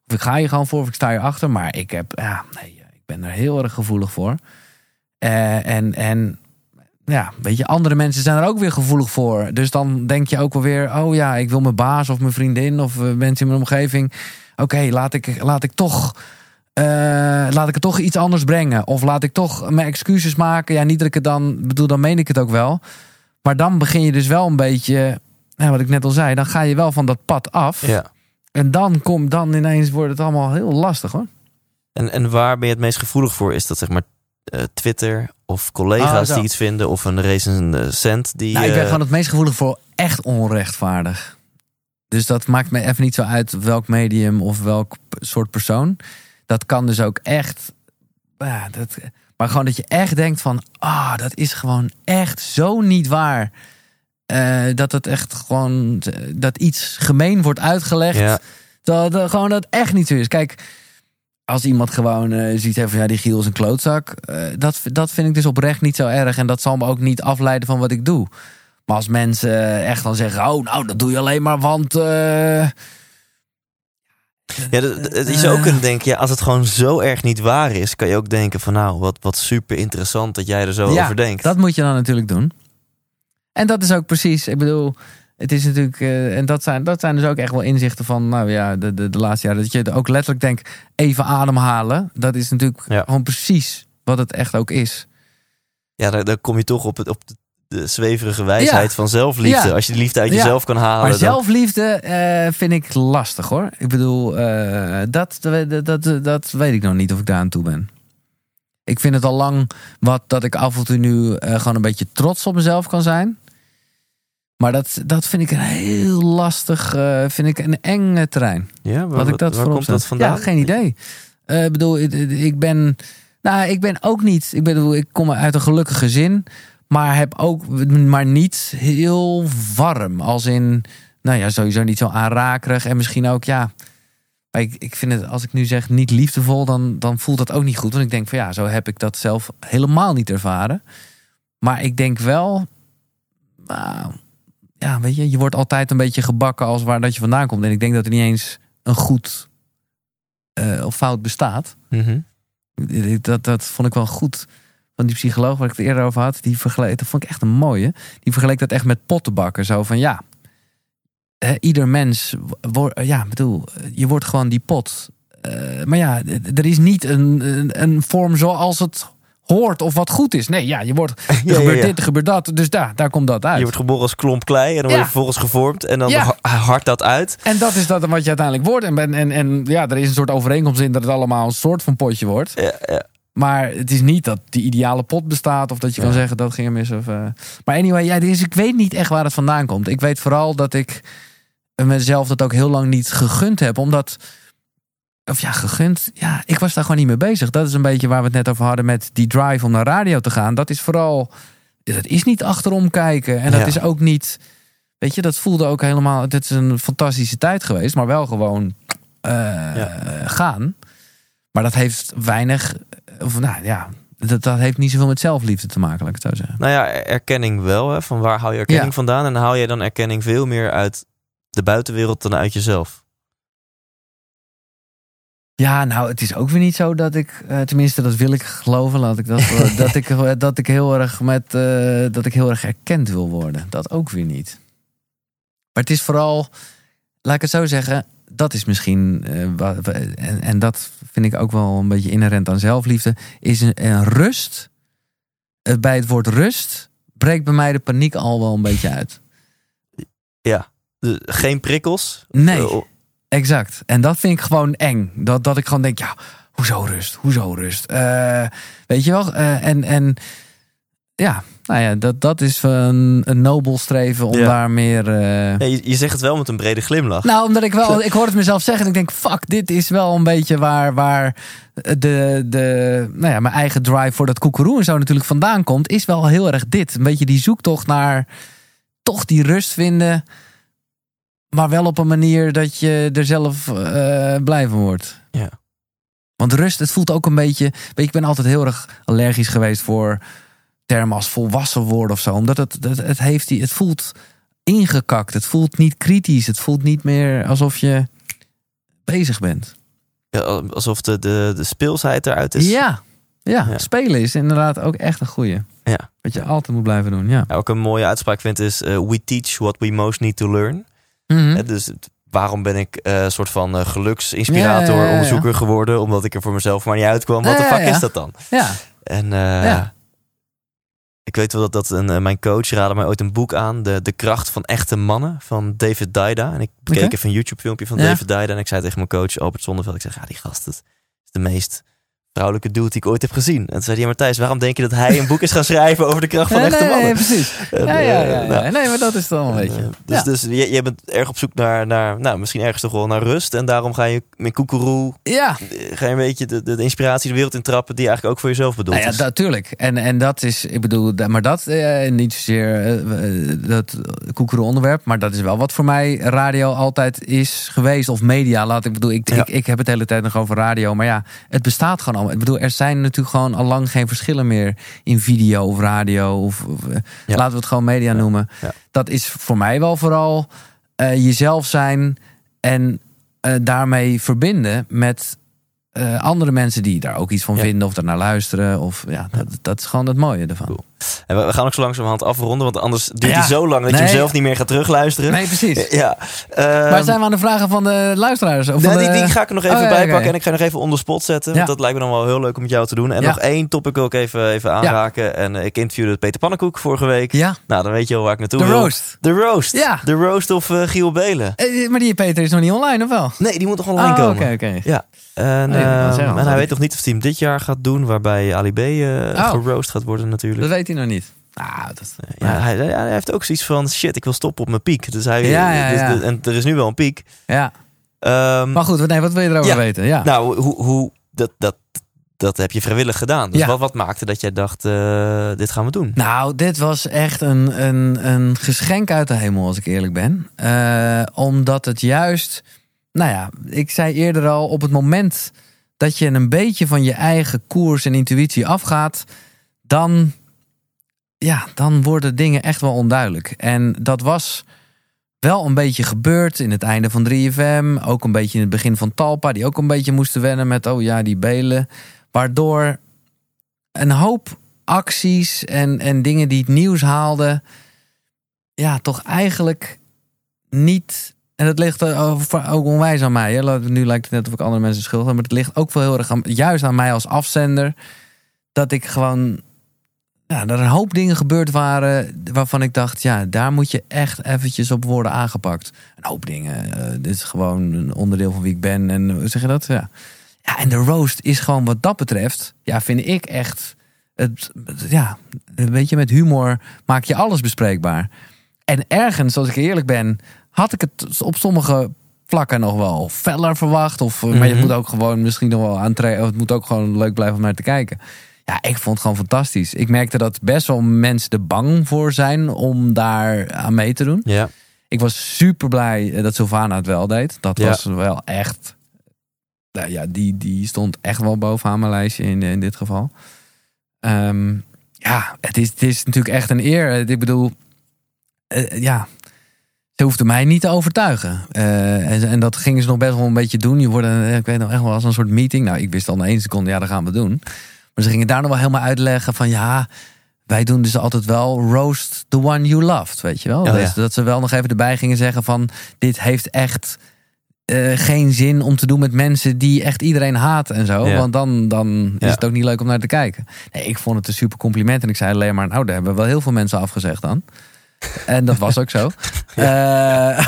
Of ik ga hier gewoon voor of ik sta hier achter. Maar ik heb, ja, nee, ik ben er heel erg gevoelig voor. Eh, en, en ja, weet je, andere mensen zijn er ook weer gevoelig voor. Dus dan denk je ook wel weer, oh ja, ik wil mijn baas of mijn vriendin of eh, mensen in mijn omgeving. Oké, laat, ik, laat ik toch. Eh, laat ik het toch iets anders brengen. Of laat ik toch mijn excuses maken. Ja, niet dat ik het dan bedoel, dan meen ik het ook wel. Maar dan begin je dus wel een beetje. Ja, wat ik net al zei, dan ga je wel van dat pad af. Ja. En dan komt dan ineens wordt het allemaal heel lastig hoor. En, en waar ben je het meest gevoelig voor? Is dat zeg maar eh, Twitter of collega's Oh, zo. die iets vinden? Of een recensent die... Nou, ik ben gewoon het meest gevoelig voor echt onrechtvaardig. Dus dat maakt me even niet zo uit welk medium of welk soort persoon. Dat kan dus ook echt. Ja, dat, maar gewoon dat je echt denkt van, ah, dat is gewoon echt zo niet waar. Eh, dat het echt gewoon dat iets gemeen wordt uitgelegd. Ja. Dat, dat gewoon dat echt niet zo is. Kijk, als iemand gewoon eh ziet van ja, die Giel is een klootzak. eh, dat, dat vind ik dus oprecht niet zo erg. En dat zal me ook niet afleiden van wat ik doe. Maar als mensen echt dan zeggen, oh, nou, dat doe je alleen maar, want. Ja, d- d- je zou ook kunnen denken, ja, als het gewoon zo erg niet waar is, kan je ook denken van nou, wat, wat super interessant dat jij er zo Ja, over denkt. Dat moet je dan natuurlijk doen. En dat is ook precies, ik bedoel, het is natuurlijk, eh, en dat zijn, dat zijn dus ook echt wel inzichten van, nou ja, de, de, de laatste jaren, dat je ook letterlijk denkt, even ademhalen. Dat is natuurlijk Ja. gewoon precies wat het echt ook is. Ja, dan, dan kom je toch op, het, op de, de zweverige wijsheid Ja. van zelfliefde. Ja. Als je de liefde uit jezelf kan halen. Maar dan- zelfliefde eh, vind ik lastig hoor. Ik bedoel, eh, dat, dat, dat, dat weet ik nog niet of ik daar aan toe ben. Ik vind het al lang wat dat ik af en toe nu eh, gewoon een beetje trots op mezelf kan zijn. Maar dat, dat vind ik een heel lastig, vind ik een eng terrein. ja, waar, Wat ik dat waar komt dat vandaan? Ja, geen idee. Ik bedoel, ik- ik ben Nou, ik ben ook niet. Ik bedoel, ik kom uit een gelukkig gezin. Maar heb ook, maar niet heel warm. Als in, nou ja, sowieso niet zo aanrakerig. En misschien ook, ja. Ik, ik vind het, als ik nu zeg niet liefdevol, dan, dan voelt dat ook niet goed. Want ik denk van ja, zo heb ik dat zelf helemaal niet ervaren. Maar ik denk wel, nou, ja, weet je, je wordt altijd een beetje gebakken als waar dat je vandaan komt. En ik denk dat er niet eens een goed eh, of fout bestaat. Mhm. Dat, dat vond ik wel goed. Van die psycholoog waar ik het eerder over had, die vergeleek, dat vond ik echt een mooie. Die vergeleek dat echt met pottenbakken. Zo van ja, hè, ieder mens, wordt, ja, bedoel, je wordt gewoon die pot. Eh, maar ja, er is niet een, een, een vorm zoals het hoort of wat goed is. Nee, ja, je wordt, er Ja, gebeurt ja. dit, er gebeurt dat. Dus daar, daar komt dat uit. Je wordt geboren als klomp klei en dan word je vervolgens gevormd en dan hard dat uit. En dat is dat wat je uiteindelijk wordt. En, en, en, en ja, er is een soort overeenkomst in dat het allemaal een soort van potje wordt. Ja, ja. Maar het is niet dat die ideale pot bestaat. Of dat je kan zeggen dat ging er mis. Of, eh. Maar anyway, ja, dus ik weet niet echt waar het vandaan komt. Ik weet vooral dat ik mezelf dat ook heel lang niet gegund heb. Omdat, of ja, gegund. Ja, ik was daar gewoon niet mee bezig. Dat is een beetje waar we het net over hadden met die drive om naar radio te gaan. Dat is vooral, dat is niet achterom kijken. En dat Ja. is ook niet, weet je, dat voelde ook helemaal. Het is een fantastische tijd geweest. Maar wel gewoon eh, gaan. Maar dat heeft weinig, of nou ja, dat, dat heeft niet zoveel met zelfliefde te maken, laat ik het zo zeggen. Nou ja, erkenning wel. Hè? Van waar hou je erkenning Ja. vandaan? En haal je dan erkenning veel meer uit de buitenwereld dan uit jezelf. Ja, nou, het is ook weer niet zo dat ik, eh, tenminste, dat wil ik geloven, laat ik dat, dat ik, eh, dat ik heel erg met, eh, dat ik heel erg erkend wil worden. Dat ook weer niet. Maar het is vooral, laat ik het zo zeggen, dat is misschien, en, en dat vind ik ook wel een beetje inherent aan zelfliefde, is een, een rust. Eh, Bij het woord rust breekt bij mij de paniek al wel een beetje uit. De- geen prikkels. Nee. Eh, Exact. En dat vind ik gewoon eng. Dat, dat ik gewoon denk, ja, hoezo rust? Hoezo rust? Eh, weet je wel? Eh, en, en ja, nou ja, dat, dat is een, een nobel streven om Ja. daar meer... eh, je, je zegt het wel met een brede glimlach. Nou, omdat ik wel, ik hoor het mezelf zeggen en ik denk, fuck, dit is wel een beetje waar, waar de, de, nou ja, mijn eigen drive voor dat koekeroe en zo natuurlijk vandaan komt, is wel heel erg dit. Een beetje die zoektocht naar toch die rust vinden, maar wel op een manier dat je er zelf eh, blij van wordt. Ja. Want rust, het voelt ook een beetje, weet je, ik ben altijd heel erg allergisch geweest voor termen als volwassen worden of zo, omdat het, het, het heeft die, het voelt ingekakt. Het voelt niet kritisch. Het voelt niet meer alsof je bezig bent. Ja, alsof de, de, de speelsheid eruit is. Ja. ja, Ja. spelen is inderdaad ook echt een goeie. Ja. Wat je altijd moet blijven doen. Ja. Ja, ook een mooie uitspraak vind is... eh, we teach what we most need to learn. Hè, dus waarom ben ik eh, een soort van eh, geluksinspirator, onderzoeker geworden? Omdat ik er voor mezelf maar niet uitkwam. Wat de fuck is dat dan? ja. En Ja. Ik weet wel dat, dat een, eh, mijn coach raadde mij ooit een boek aan. De, de kracht van echte mannen van David Daida. En ik bekeek Oké. even een YouTube filmpje van Ja. David Daida. En ik zei tegen mijn coach Albert Zonneveld. Ik zeg, ja die gast het is de meest vrouwelijke dude die ik ooit heb gezien. En toen zei hij, ja Matthijs, waarom denk je dat hij een boek is gaan schrijven over de kracht van echte mannen? nee, precies. En, Ja, ja, eh, ja, ja. nou, Nee, maar dat is dan een beetje. eh, dus dus jij, jij bent erg op zoek naar, naar, nou, misschien ergens toch wel naar rust. En daarom ga je met koekeroe, ja. eh, ga je een beetje de, de, inspiratie de wereld intrappen die eigenlijk ook voor jezelf bedoeld Nou ja, natuurlijk. En, en dat is, ik bedoel, maar dat eh, niet zozeer eh, dat koekere onderwerp, maar dat is wel wat voor mij radio altijd is geweest. Of media, laat ik bedoel, ik, ik, ik heb het de hele tijd nog over radio, maar ja, het bestaat gewoon Ik bedoel, er zijn natuurlijk gewoon al lang geen verschillen meer in video of radio of, of, eh, Ja. laten we het gewoon media noemen. Ja. Dat is voor mij wel vooral eh, jezelf zijn en eh, daarmee verbinden met andere mensen die daar ook iets van vinden of er naar luisteren. Of ja, dat, dat is gewoon het mooie ervan. Cool. En we, gaan ook zo langzamerhand afronden, want anders duurt Ja. hij zo lang dat je hem zelf niet meer gaat terugluisteren. Nee, precies. Ja. Maar Ehm, zijn we aan de vragen van de luisteraars? Of nee, van die, de- die ga ik er nog even Oh, ja, pakken en ik ga nog even onder spot zetten. Want dat lijkt me dan wel heel leuk om met jou te doen. En nog één topic wil ik even, even aanraken. En eh, ik interviewde Peter Pannenkoek vorige week. Ja, Nou, dan weet je al waar ik naartoe de wil. roast. De roast. Ja. De roast of eh, Giel Belen. Eh, Maar die Peter is nog niet online, of wel? Nee, die moet nog online Oh, komen. oké, oké. Ja. En, Nee, wou ehm, en hij weet nog niet of hij hem dit jaar gaat doen, waarbij Ali B eh Oh. geroost gaat worden natuurlijk. Dat weet hij nog niet. Ah, dat... Ja, hij, hij- hij heeft ook zoiets van shit, ik wil stoppen op mijn piek. Dus hij, Ja, dus de- en er is nu wel een piek. ja. Ehm, Maar goed, wat- nee, wat wil je erover weten? Ja. Nou, hoe, hoe dat, dat, dat heb je vrijwillig gedaan. Dus Ja. wat, wat maakte dat jij dacht, eh, dit gaan we doen? Nou, dit was echt een, een, een geschenk uit de hemel, als ik eerlijk ben. Eh, omdat het juist, nou ja, ik zei eerder al, op het moment dat je een beetje van je eigen koers en intuïtie afgaat, dan, ja, dan worden dingen echt wel onduidelijk. En dat was wel een beetje gebeurd in het einde van 3FM. Ook een beetje in het begin van Talpa, die ook een beetje moesten wennen met, oh ja, die belen. Waardoor een hoop acties en, en dingen die het nieuws haalden, ja, toch eigenlijk niet. En dat ligt ook onwijs aan mij. Nu lijkt het net of ik andere mensen schuld heb, maar het ligt ook wel heel erg aan, juist aan mij als afzender. Dat ik gewoon. Ja, dat er een hoop dingen gebeurd waren waarvan ik dacht, ja, daar moet je echt eventjes op worden aangepakt. Een hoop dingen. eh, dit is gewoon een onderdeel van wie ik ben. En hoe zeg je dat? Ja. ja, en de roast is gewoon wat dat betreft, ja, vind ik echt. Het, ja, weet je, met humor maak je alles bespreekbaar. En ergens, als ik eerlijk ben, had ik het op sommige vlakken nog wel feller verwacht. Of, Maar je Mhm. moet ook gewoon misschien nog wel aantrekken. Het moet ook gewoon leuk blijven om naar te kijken. Ja, ik vond het gewoon fantastisch. Ik merkte dat best wel mensen er bang voor zijn om daar aan mee te doen. Ja. Ik was super blij dat Sylvana het wel deed. Dat Ja. was wel echt. Nou ja, die, die stond echt wel bovenaan mijn lijstje in, in dit geval. Ehm, ja, het is, het is natuurlijk echt een eer. Ik bedoel, eh, ja, ze hoefde mij niet te overtuigen. Eh, en, en dat gingen ze nog best wel een beetje doen. Je wordt, ik weet nog echt wel als een soort meeting. Nou, ik wist al na één seconde, ja, dat gaan we doen. Maar ze gingen daar nog wel helemaal uitleggen van ja. Wij doen dus altijd wel roast the one you loved, weet je wel? Oh, ja. Dus dat ze wel nog even erbij gingen zeggen van... dit heeft echt eh, geen zin om te doen met mensen die echt iedereen haat en zo. Ja. Want dan, dan is Ja. het ook niet leuk om naar te kijken. Nee, ik vond het een super compliment. En ik zei alleen maar, nou, daar hebben wel heel veel mensen afgezegd dan. En dat was ook zo. ja.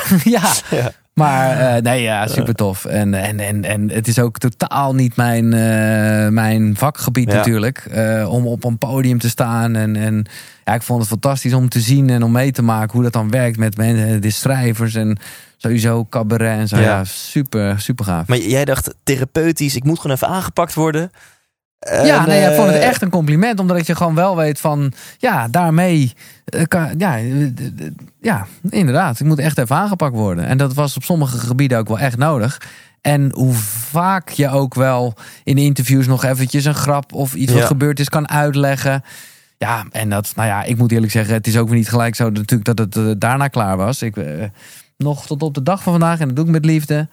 Ja. Maar eh, nee, ja, super tof. En, en, en, en het is ook totaal niet mijn, eh, mijn vakgebied Ja. natuurlijk. eh, om op een podium te staan. En, en ja, ik vond het fantastisch om te zien en om mee te maken hoe dat dan werkt met mensen, de schrijvers en sowieso cabaret en zo. Ja. Ja, super, super gaaf. Maar jij dacht, therapeutisch, ik moet gewoon even aangepakt worden. Ja, nee, ik vond het eh, echt een compliment, omdat je gewoon wel weet van, ja, daarmee, eh, kan, ja, eh, ja, inderdaad, ik moet echt even aangepakt worden. En dat was op sommige gebieden ook wel echt nodig. En hoe vaak je ook wel in interviews nog eventjes een grap of iets Ja. wat gebeurd is kan uitleggen. Ja, en dat, nou ja, ik moet eerlijk zeggen, het is ook weer niet gelijk zo natuurlijk dat het daarna klaar was. Ik, nog tot op de dag van vandaag, en dat doe ik met liefde,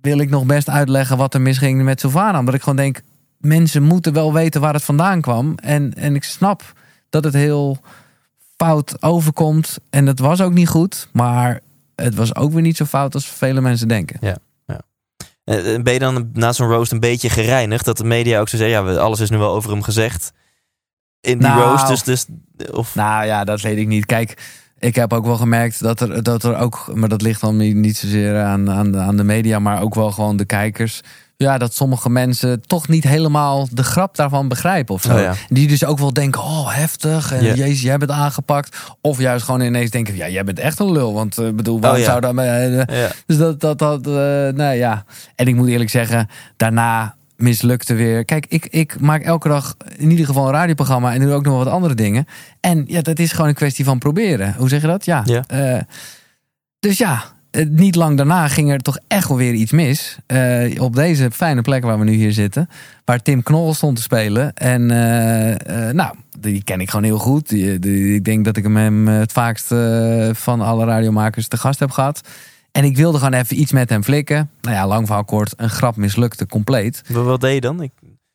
wil ik nog best uitleggen wat er misging met Sylvana. Omdat ik gewoon denk, mensen moeten wel weten waar het vandaan kwam. En, en ik snap dat het heel fout overkomt. En dat was ook niet goed. Maar het was ook weer niet zo fout als vele mensen denken. eh, Ben je dan na zo'n roast een beetje gereinigd? Dat de media ook zo zeggen, ja, we- alles is nu wel over hem gezegd. In die Nou. roast, dus... dus of, Nou ja, dat weet ik niet. Kijk, ik heb ook wel gemerkt dat er, dat er ook, maar dat ligt dan niet, zozeer aan, aan, de- aan de media, maar ook wel gewoon de kijkers. Ja, dat sommige mensen toch niet helemaal de grap daarvan begrijpen of zo. Oh ja. Die dus ook wel denken, oh heftig, en Ja. jezus, jij bent aangepakt. Of juist gewoon ineens denken, ja, jij bent echt een lul. Want eh, bedoel, waarom Oh ja. zou dat... eh, ja. dus dat, dat, dat eh, nou ja. En ik moet eerlijk zeggen, daarna mislukte weer. Kijk, ik, ik maak elke dag in ieder geval een radioprogramma en doe ook nog wat andere dingen. En ja, dat is gewoon een kwestie van proberen. Hoe zeg je dat? Ja. Ja. Eh, dus ja, eh, niet lang daarna ging er toch echt wel weer iets mis. Eh, op deze fijne plek waar we nu hier zitten. Waar Tim Knol stond te spelen. En nou, die ken ik gewoon heel goed. Die, die- ik denk dat ik hem het vaakst van alle radiomakers te gast heb gehad. En ik wilde gewoon even iets met hem flikken. Nou ja, lang verhaal kort. Een grap mislukte compleet. Wat, wat deed je dan? Ik,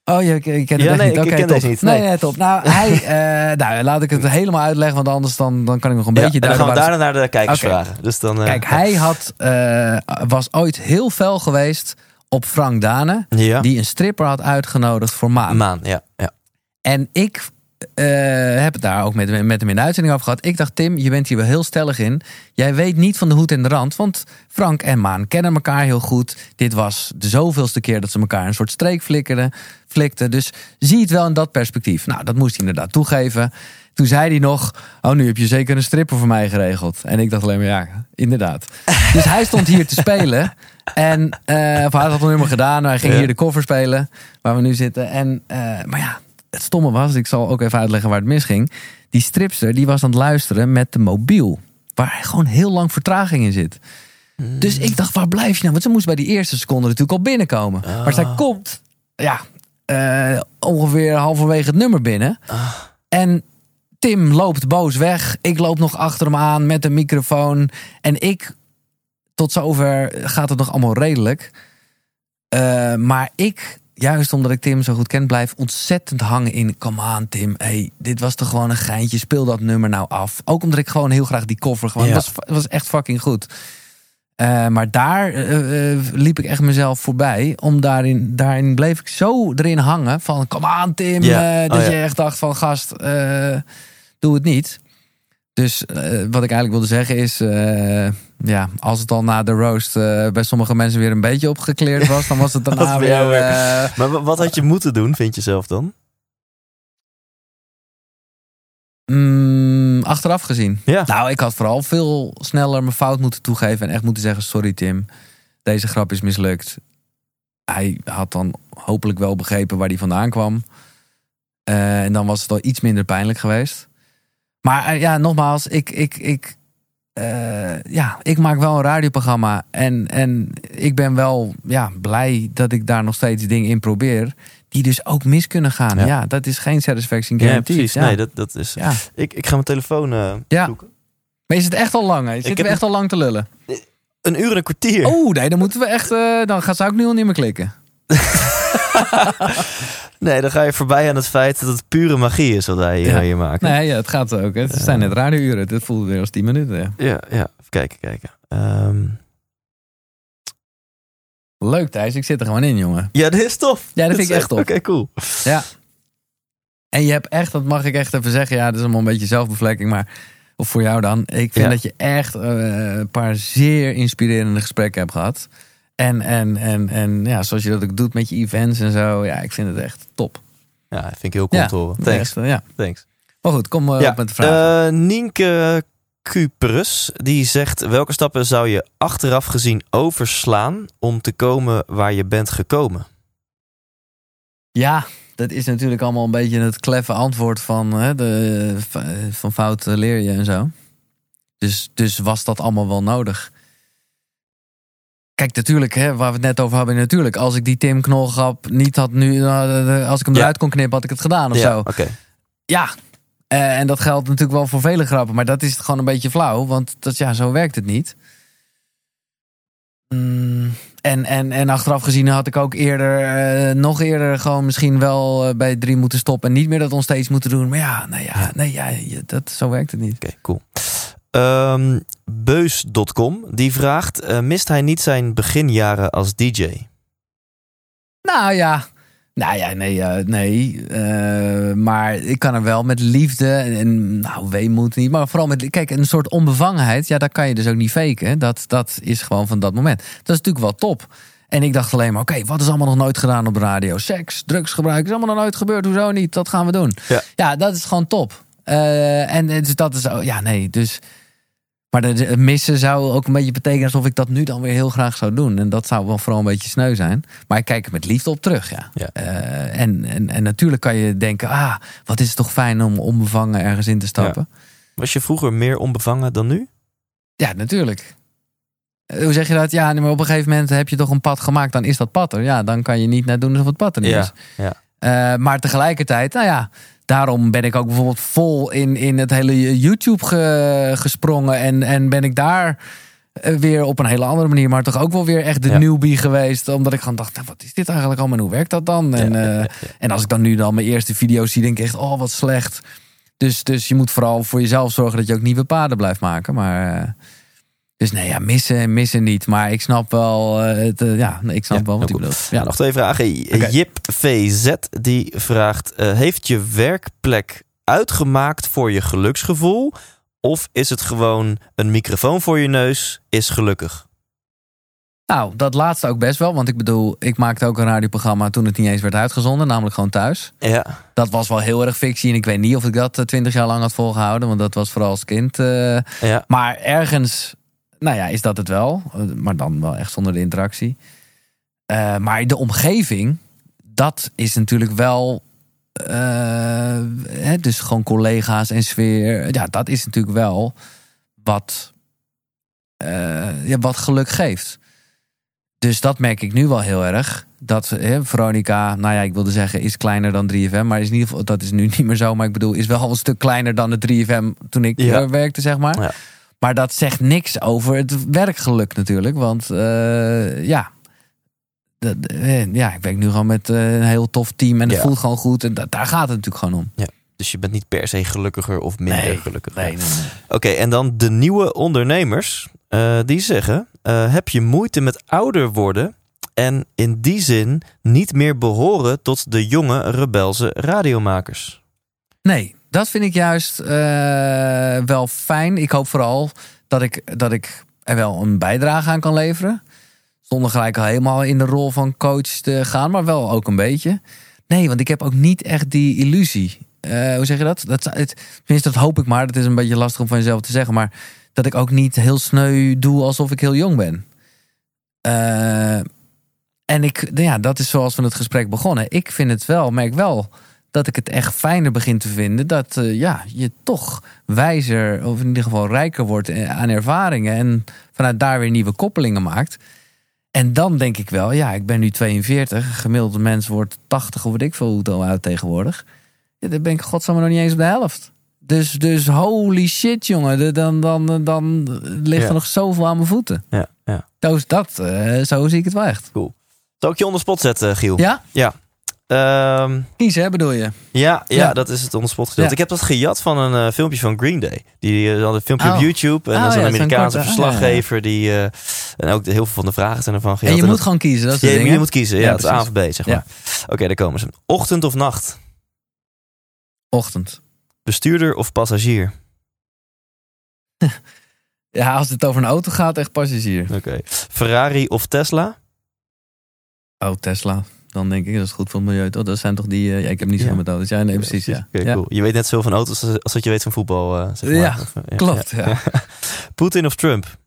Oh, je, kent het Ja, nee, niet. ik ken deze niet, Nee, nee. nee, top. Nou, hij, eh, nou, laat ik het helemaal uitleggen, want anders dan, dan kan ik nog een ja, beetje en dan gaan we daarna naar de kijkers vragen. Dus dan, eh, Kijk, hij had, eh, was ooit heel fel geweest op Frank Dane, Ja, die een stripper had uitgenodigd voor Maan. maan, ja. ja. En ik heb het daar ook met, met hem in de uitzending over gehad. Ik dacht, Tim, je bent hier wel heel stellig in. Jij weet niet van de hoed en de rand. Want Frank en Maan kennen elkaar heel goed. Dit was de zoveelste keer dat ze elkaar een soort streek flikkerden, flikten. Dus zie het wel in dat perspectief. Nou, dat moest hij inderdaad toegeven. Toen zei hij nog, oh nu heb je zeker een stripper voor mij geregeld. En ik dacht alleen maar, ja, inderdaad. dus hij stond hier te spelen. En uh, hij had het al nummer gedaan. Hij ging hier de koffer spelen, waar we nu zitten. En, uh, maar ja, het stomme was, ik zal ook even uitleggen waar het misging. Die stripster die was aan het luisteren met de mobiel. Waar gewoon heel lang vertraging in zit. Dus ik dacht, waar blijf je nou? Want ze moest bij die eerste seconde natuurlijk al binnenkomen. Maar zij komt, ja, uh, ongeveer halverwege het nummer binnen. En Tim loopt boos weg. Ik loop nog achter hem aan met een microfoon. En ik, tot zover gaat het nog allemaal redelijk. Uh, maar ik, juist omdat ik Tim zo goed ken, blijf ontzettend hangen in. Kom aan, Tim. Hey, dit was toch gewoon een geintje. Speel dat nummer nou af. Ook omdat ik gewoon heel graag die koffer gewoon. Ja. was, was echt fucking goed. Uh, maar daar uh, liep ik echt mezelf voorbij. Om daarin, daarin bleef ik zo erin hangen. Van kom aan Tim. Ja. dat oh, je echt dacht van gast doe het niet. Dus uh, wat ik eigenlijk wilde zeggen is, uh, ja, als het al na de roast uh, bij sommige mensen weer een beetje opgekleerd was, dan was het daarna weer. maar wat had je moeten doen, vind je zelf dan? Mm, achteraf gezien. Ja. Nou, ik had vooral veel sneller mijn fout moeten toegeven en echt moeten zeggen: sorry Tim, deze grap is mislukt. Hij had dan hopelijk wel begrepen waar hij vandaan kwam. en dan was het al iets minder pijnlijk geweest. Maar ja, nogmaals, ik, ik, ik, uh, ja, ik maak wel een radioprogramma. En, en ik ben wel ja, blij dat ik daar nog steeds dingen in probeer. Die dus ook mis kunnen gaan. Ja, ja dat is geen satisfaction guarantee. Ja, precies. Nee, dat, dat is. Ja. Ik, ik ga mijn telefoon uh, ja. zoeken. Maar is het echt al lang? Hè? Zitten we echt al lang te lullen? Een uur en een kwartier. Oh, nee, dan moeten we echt. Uh, dan zou ik nu al niet meer klikken. nee, dan ga je voorbij aan het feit dat het pure magie is wat wij hier, hier maken. Nee, ja, het gaat ook. Het zijn net radiouren. Dit voelde weer als 10 minuten. Ja, ja, ja. Even kijken, kijken. Um... Leuk Thijs, ik zit er gewoon in, jongen. Ja, dit is tof. Ja, dat vind ik echt tof. Oké, cool. Ja. En je hebt echt, dat mag ik echt even zeggen, ja, dat is allemaal een beetje zelfbevlekking, maar of voor jou dan. Ik vind dat je echt uh, een paar zeer inspirerende gesprekken hebt gehad. En, en, en, en ja, zoals je dat ook doet met je events en zo. Ja, ik vind het echt top. Ja, vind ik heel cool ja, te horen. Thanks. Echt, ja. Thanks. Maar goed, kom uh, op met de vraag. Uh, Nienke Cuperus, die zegt... welke stappen zou je achteraf gezien overslaan... om te komen waar je bent gekomen? Ja, dat is natuurlijk allemaal een beetje het kleffe antwoord van... Hè, de, van fout leer je en zo. Dus, dus was dat allemaal wel nodig? Kijk, natuurlijk, hè, waar we het net over hadden, natuurlijk. Als ik die Tim Knolgrap niet had nu, eh, als ik hem eruit kon knippen, had ik het gedaan of ja, zo. Okay. Ja, uh, en dat geldt natuurlijk wel voor vele grappen, maar dat is gewoon een beetje flauw, want dat, ja, zo werkt het niet. Mm, en, en, en achteraf gezien had ik ook eerder, uh, nog eerder, gewoon misschien wel bij drie moeten stoppen en niet meer dat ons steeds moeten doen. Maar ja, nou ja, nee, ja, dat, zo werkt het niet. Oké, cool. Um, Beus.com die vraagt: uh, mist hij niet zijn beginjaren als DJ? Nou ja, nou ja, nee, uh, nee. Uh, maar ik kan er wel met liefde en, nou, weemoed niet, maar vooral met, kijk, een soort onbevangenheid. Ja, dat kan je dus ook niet faken. Dat, dat is gewoon van dat moment. Dat is natuurlijk wel top. En ik dacht alleen maar, oké, wat is allemaal nog nooit gedaan op de radio? Seks, drugsgebruik, is allemaal nog nooit gebeurd. Hoezo niet? Dat gaan we doen. Ja, ja dat is gewoon top. En dus dat is, ja, nee, dus maar de, missen zou ook een beetje betekenen alsof ik dat nu dan weer heel graag zou doen. En dat zou wel vooral een beetje sneu zijn. Maar ik kijk er met liefde op terug, ja. ja. Uh, en, en, en natuurlijk kan je denken, ah, wat is het toch fijn om onbevangen ergens in te stappen. Ja. Was je vroeger meer onbevangen dan nu? Ja, natuurlijk. Eh, hoe zeg je dat? Ja, maar op een gegeven moment heb je toch een pad gemaakt, dan is dat pad er. Ja, dan kan je niet net doen alsof het pad er niet ja, is. Ja. Uh, maar tegelijkertijd, nou ja, daarom ben ik ook bijvoorbeeld vol in, in het hele YouTube gesprongen. En, en ben ik daar eh, weer op een hele andere manier, maar toch ook wel weer echt de ja. newbie geweest. Omdat ik gewoon dacht, nou, wat is dit eigenlijk allemaal en hoe werkt dat dan? En, ja, uh, en als ik dan nu dan mijn eerste video's zie, denk ik echt, oh wat slecht. Dus, dus je moet vooral voor jezelf zorgen dat je ook nieuwe paden blijft maken. Maar uh, dus nee, ja, missen, missen niet. Maar ik snap wel, het, ja, ik snap wel wat je bedoelt. Ja. nog twee vragen. Okay. Jip VZ die vraagt: uh, Heeft je werkplek uitgemaakt voor je geluksgevoel? Of is het gewoon een microfoon voor je neus is gelukkig? Nou, dat laatste ook best wel. Want ik bedoel, ik maakte ook een radioprogramma toen het niet eens werd uitgezonden. Namelijk gewoon thuis. Ja, Dat was wel heel erg fictie. En ik weet niet of ik dat twintig jaar lang had volgehouden. Want dat was vooral als kind. eh, ja. Maar ergens, nou ja, is dat het wel. Eh, Maar dan wel echt zonder de interactie. Eh, maar de omgeving, dat is natuurlijk wel. eh, hè, dus gewoon collega's en sfeer. Ja, dat is natuurlijk wel wat, ja, wat geluk geeft. Dus dat merk ik nu wel heel erg. Dat hè, Veronica, nou ja, ik wilde zeggen, is kleiner dan 3FM. Maar is in ieder geval, dat is nu niet meer zo. Maar ik bedoel, is wel een stuk kleiner dan de 3FM toen ik Ja. werkte, zeg maar. Ja. Maar dat zegt niks over het werkgeluk natuurlijk. Want eh, ja, de- de- eh, ja, ik werk nu gewoon met eh, een heel tof team. En het Ja. voelt gewoon goed. En da- daar gaat het natuurlijk gewoon om. Dus je bent niet per se gelukkiger of minder Nee, gelukkig. Nee, nee, nee. Oké, en dan de nieuwe ondernemers. die zeggen: Heb je moeite met ouder worden en in die zin niet meer behoren tot de jonge rebelse radiomakers? Nee, dat vind ik juist eh, wel fijn. Ik hoop vooral dat ik, dat ik er wel een bijdrage aan kan leveren. Zonder gelijk al helemaal in de rol van coach te gaan, maar wel ook een beetje. Nee, want ik heb ook niet echt die illusie. Eh, hoe zeg je dat? dat het, tenminste, dat hoop ik maar. Dat is een beetje lastig om van jezelf te zeggen. Maar dat ik ook niet heel sneu doe alsof ik heel jong ben. Eh, en ik, ja, dat is zoals we het gesprek begonnen. Ik vind het wel, merk wel dat ik het echt fijner begin te vinden. Dat eh, ja, je toch wijzer, of in ieder geval rijker wordt eh, aan ervaringen. En vanuit daar weer nieuwe koppelingen maakt. En dan denk ik wel, ja, ik ben nu 42. Een gemiddelde mens wordt 80 of weet ik veel hoe het al uit tegenwoordig. Ja, dan ben ik godsamme nog niet eens op de helft. Dus, dus holy shit, jongen. de- Dan, dan, dan ligt Ja. er nog zoveel aan mijn voeten. Ja, ja. Dus dat, eh, zo zie ik het wel echt. Zal ik je onder spot zetten, Giel? Ja? Ehm, Kiezen, hè, bedoel je? ja, ja, Ja. dat is het onder spot gedeelte. Ja. Ik heb dat gejat van een eh, filmpje van Green Day. Die eh, hadden een filmpje op Oh. YouTube. En Oh, dat is een ja, Amerikaanse korte- verslaggever. Die, eh, en ook de, heel veel van de vragen zijn ervan gejat. En je En moet dat- gewoon kiezen, dat is je, hè? moet kiezen. Ja, het is A of. B, zeg maar. Oké, daar komen ze. Ochtend of nacht? Ochtend. Bestuurder of passagier? Ja, als het over een auto gaat, echt passagier. Oké. Ferrari of Tesla? Oh, Tesla. Dan denk ik, dat is goed voor het milieu. toch? dat zijn toch die... eh, ja, ik heb niet Ja. zoveel met auto's. Ja, nee, precies, ja. Ja. cool. Je weet net zoveel van auto's als, als dat je weet van voetbal. eh, zeg maar. Ja, Of, eh, klopt, ja. Poetin of Trump?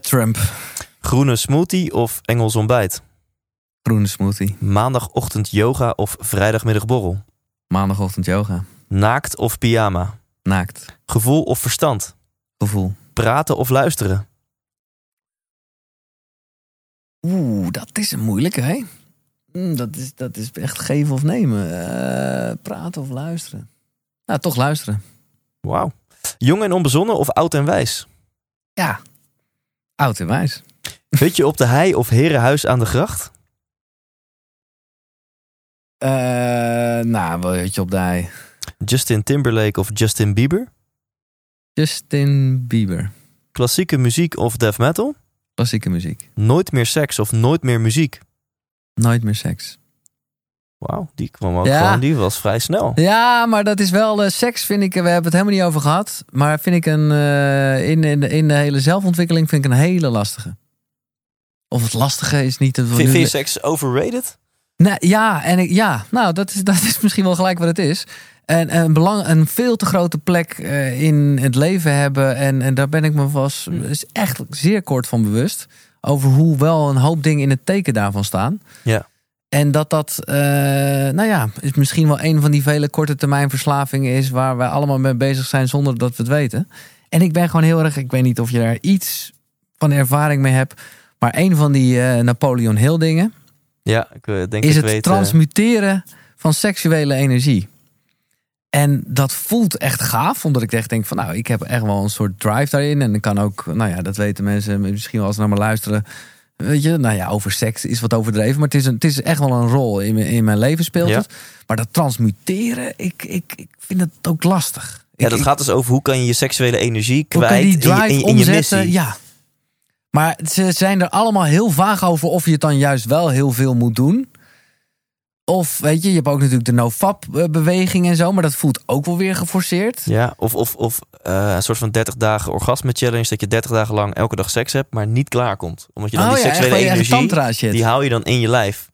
Trump. Groene smoothie of Engels ontbijt? Groene smoothie. Maandagochtend yoga of vrijdagmiddag borrel? Maandagochtend yoga. Naakt of pyjama? Naakt. Gevoel of verstand? Gevoel. Praten of luisteren? Oeh, dat is een moeilijke, hè? Mm, dat, is, dat is echt geven of nemen. Eh, praten of luisteren. Nou, toch luisteren. Wauw. Jong en onbezonnen of oud en wijs? Ja. Oud en wijs. Hutje op de hei of herenhuis aan de gracht? Eh, nou, wel je op de hei. Justin Timberlake of Justin Bieber? Justin Bieber. Klassieke muziek of death metal? Klassieke muziek. Nooit meer seks of nooit meer muziek? Nooit meer seks. Wauw, die kwam ook Ja. gewoon, die was vrij snel. Ja, maar dat is wel eh, seks, vind ik. We hebben het helemaal niet over gehad. Maar vind ik een. eh, in, in, de, in de hele zelfontwikkeling vind ik een hele lastige. Of het lastige is niet. Vind vind je seks overrated? Nee, ja, en ik, ja, nou, dat is, dat is misschien wel gelijk wat het is. En een, belang, een veel te grote plek eh, in het leven hebben. En, en daar ben ik me vast is echt zeer kort van bewust. Over hoe wel een hoop dingen in het teken daarvan staan. Ja. En dat dat, eh, nou ja, is misschien wel een van die vele korte termijn verslavingen is. Waar wij allemaal mee bezig zijn zonder dat we het weten. En ik ben gewoon heel erg, ik weet niet of je daar iets van ervaring mee hebt. Maar een van die eh, Napoleon Hill dingen Ja, ik denk is ik het weet... transmuteren van seksuele energie. En dat voelt echt gaaf, omdat ik echt denk van nou, ik heb echt wel een soort drive daarin. En ik kan ook, nou ja, dat weten mensen misschien wel als ze naar me luisteren. Weet je, nou ja, over seks is wat overdreven, maar het is, een, het is echt wel een rol in, mijn- in mijn leven speelt Ja. het. Maar dat transmuteren, ik, ik, ik vind het ook lastig. ja, dat ik- gaat dus over hoe kan je je seksuele energie kwijt in die je, drive in, je- in je omzetten? missie. Ja. Maar ze zijn er allemaal heel vaag over of je het dan juist wel heel veel moet doen. Of weet je, je hebt ook natuurlijk de no-fap-beweging en zo, maar dat voelt ook wel weer geforceerd. Ja, of, of, of eh, een soort van 30 dagen orgasme challenge. Dat je 30 dagen lang elke dag seks hebt, maar niet klaarkomt. Omdat je dan Oh die ja, seksuele energie, die hou je dan in je lijf.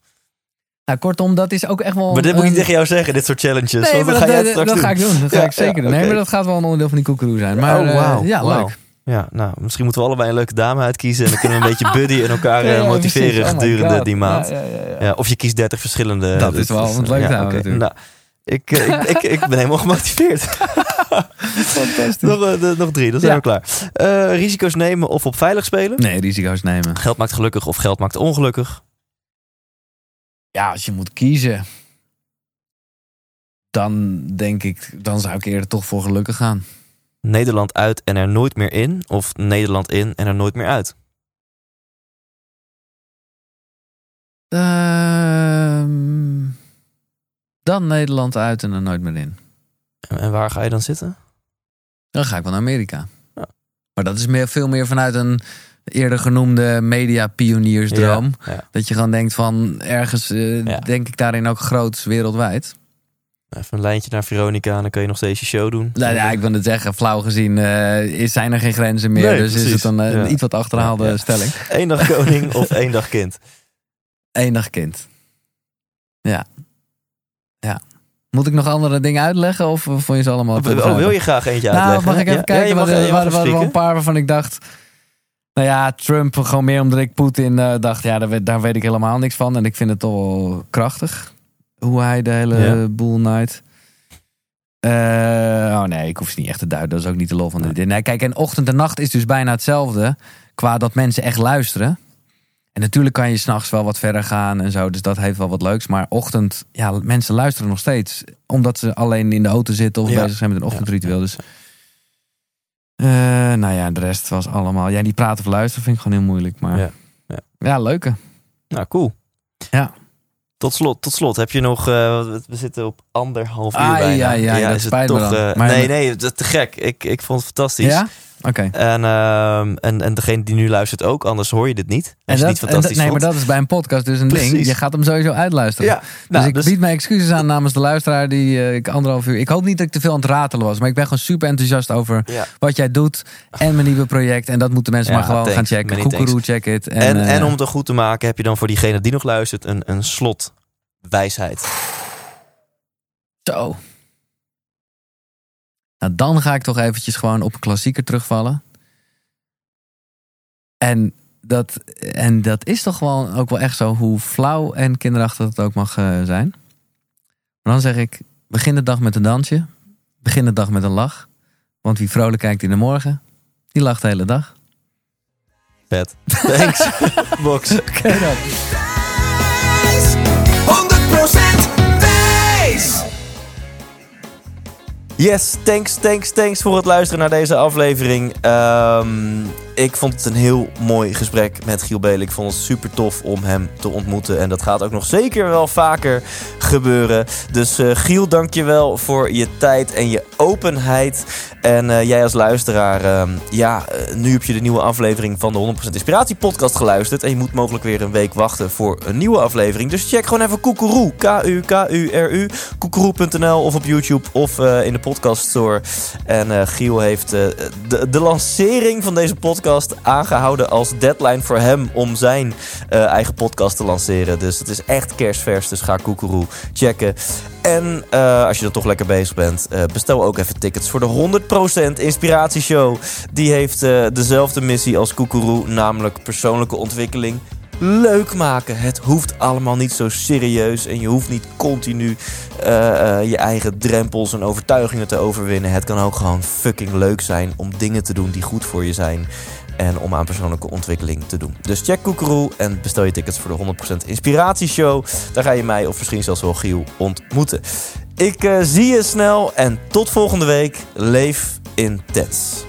Nou, kortom, dat is ook echt wel. Maar dit moet ik niet tegen jou zeggen, dit soort challenges. Nee, dat, ga dat, dat ik doen. Dat ga Ja, ik zeker ja, doen. Nee, maar dat gaat wel een onderdeel van die koekeroe zijn. Maar oh, eh, wauw. ja, leuk. Ja, nou, misschien moeten we allebei een leuke dame uitkiezen. En dan kunnen we een beetje buddy en elkaar Ja, eh, ja, motiveren. Oh gedurende die maand. Ja, Ja, ja, ja, ja. of je kiest 30 verschillende. Dat is wel wat leuk ja, te houden oké. natuurlijk. Nou, ik, eh, ik, ik, ik ben helemaal gemotiveerd. Fantastisch. nog, eh, de- nog drie, dan zijn Ja. we klaar. Eh, risico's nemen of op veilig spelen. Nee, risico's nemen. Geld maakt gelukkig of geld maakt ongelukkig. Ja, als je moet kiezen, dan denk ik, dan zou ik eerder toch voor gelukkig gaan. Nederland uit en er nooit meer in. Of Nederland in en er nooit meer uit. Ehm, dan Nederland uit en er nooit meer in. En, waar ga je dan zitten? Dan ga ik wel naar Amerika. Ja. Maar dat is meer, veel meer vanuit een eerder genoemde media-pioniersdroom. Ja, ja. Dat je gewoon denkt van ergens, eh, denk ik daarin ook groot wereldwijd. Even een lijntje naar Veronica en dan kun je nog steeds je show doen. Nou ja, ik wil het zeggen, flauw gezien eh, is, zijn er geen grenzen meer. Nee, dus is het een, eh, Ja. iets wat achterhaalde Ja, stelling. Eén dag koning of één dag kind. Eén dag kind. Ja. Ja. Moet ik nog andere dingen uitleggen of vond je ze allemaal Oh, wil je graag eentje Nou, uitleggen? mag ik even kijken? Ja, mag, er waren, wel een paar waarvan ik dacht... Nou ja, Trump gewoon meer omdat ik Poetin eh, dacht... Ja, daar weet, daar weet ik helemaal niks van. En ik vind het toch wel krachtig. Hoe hij de hele Ja. boel night... Eh, oh nee, ik hoef ze niet echt te duiden. Dat is ook niet de lol van dit. Nee, kijk, en ochtend en nacht is dus bijna hetzelfde. Qua dat mensen echt luisteren. En natuurlijk kan je s'nachts wel wat verder gaan en zo. Dus dat heeft wel wat leuks. Maar ochtend, ja, mensen luisteren nog steeds. Omdat ze alleen in de auto zitten of Ja. bezig zijn met een ochtendritueel. Dus eh, nou ja, de rest was allemaal... Ja, die praten of luisteren vind ik gewoon heel moeilijk. Maar Ja. ja, Ja. leuke. Nou, cool. Ja. Tot slot, tot slot, heb je nog... eh, we zitten op anderhalf uur Ai, bijna. ai, ai, dat is het toch... eh, Maar- nee, nee, dat te gek. Ik, ik vond het fantastisch. Ja? Oké. En, ehm, en, en degene die nu luistert ook, anders hoor je dit niet. En dat, niet en dat, fantastisch nee, maar dat is bij een podcast dus een ding. Je gaat hem sowieso uitluisteren. Ja, nou, dus ik dus- bied mijn excuses aan namens de luisteraar die eh, ik anderhalf uur. Ik hoop niet dat ik te veel aan het ratelen was, maar ik ben gewoon super enthousiast over Ja. wat jij doet en mijn nieuwe project. En dat moeten mensen Ja, maar gewoon thanks. gaan checken. Koekeroe, check it. En, En, eh, en om het goed te maken, heb je dan voor diegene die nog luistert een, een slot wijsheid. Zo. Nou, dan ga ik toch eventjes gewoon op een klassieker terugvallen. En dat, en dat is toch gewoon ook wel echt zo, hoe flauw en kinderachtig het ook mag eh, zijn. Maar dan zeg ik, begin de dag met een dansje. Begin de dag met een lach. Want wie vrolijk kijkt in de morgen, die lacht de hele dag. Vet. Thanks. Box. Oké dan. Yes, thanks, thanks, thanks voor het luisteren naar deze aflevering. Ehm, ik vond het een heel mooi gesprek met Giel Belen. Ik vond het super tof om hem te ontmoeten. En dat gaat ook nog zeker wel vaker gebeuren. Dus eh, Giel, dank je wel voor je tijd en je openheid. En eh, jij als luisteraar, ehm, ja, eh, nu heb je de nieuwe aflevering van de 100% Inspiratie podcast geluisterd. En je moet mogelijk weer een week wachten voor een nieuwe aflevering. Dus check gewoon even Koekeroe, K-U-K-U-R-U, koekeroe.nl of op YouTube of in de podcast store. En Giel heeft de, de lancering van deze podcast aangehouden als deadline voor hem om zijn eh, eigen podcast te lanceren. Dus het is echt kerstvers, dus ga Koekeroe checken. En eh, als je er toch lekker bezig bent, eh, bestel ook even tickets voor de 100% Inspiratieshow. Die heeft dezelfde missie als Koekeroe, namelijk persoonlijke ontwikkeling leuk maken. Het hoeft allemaal niet zo serieus en je hoeft niet continu eh, eh, je eigen drempels en overtuigingen te overwinnen. Het kan ook gewoon fucking leuk zijn om dingen te doen die goed voor je zijn. En om aan persoonlijke ontwikkeling te doen. Dus check Koekeroe en bestel je tickets voor de 100% Inspiratieshow. Daar ga je mij of misschien zelfs wel Giel ontmoeten. Ik eh, zie je snel en tot volgende week. Leef intens.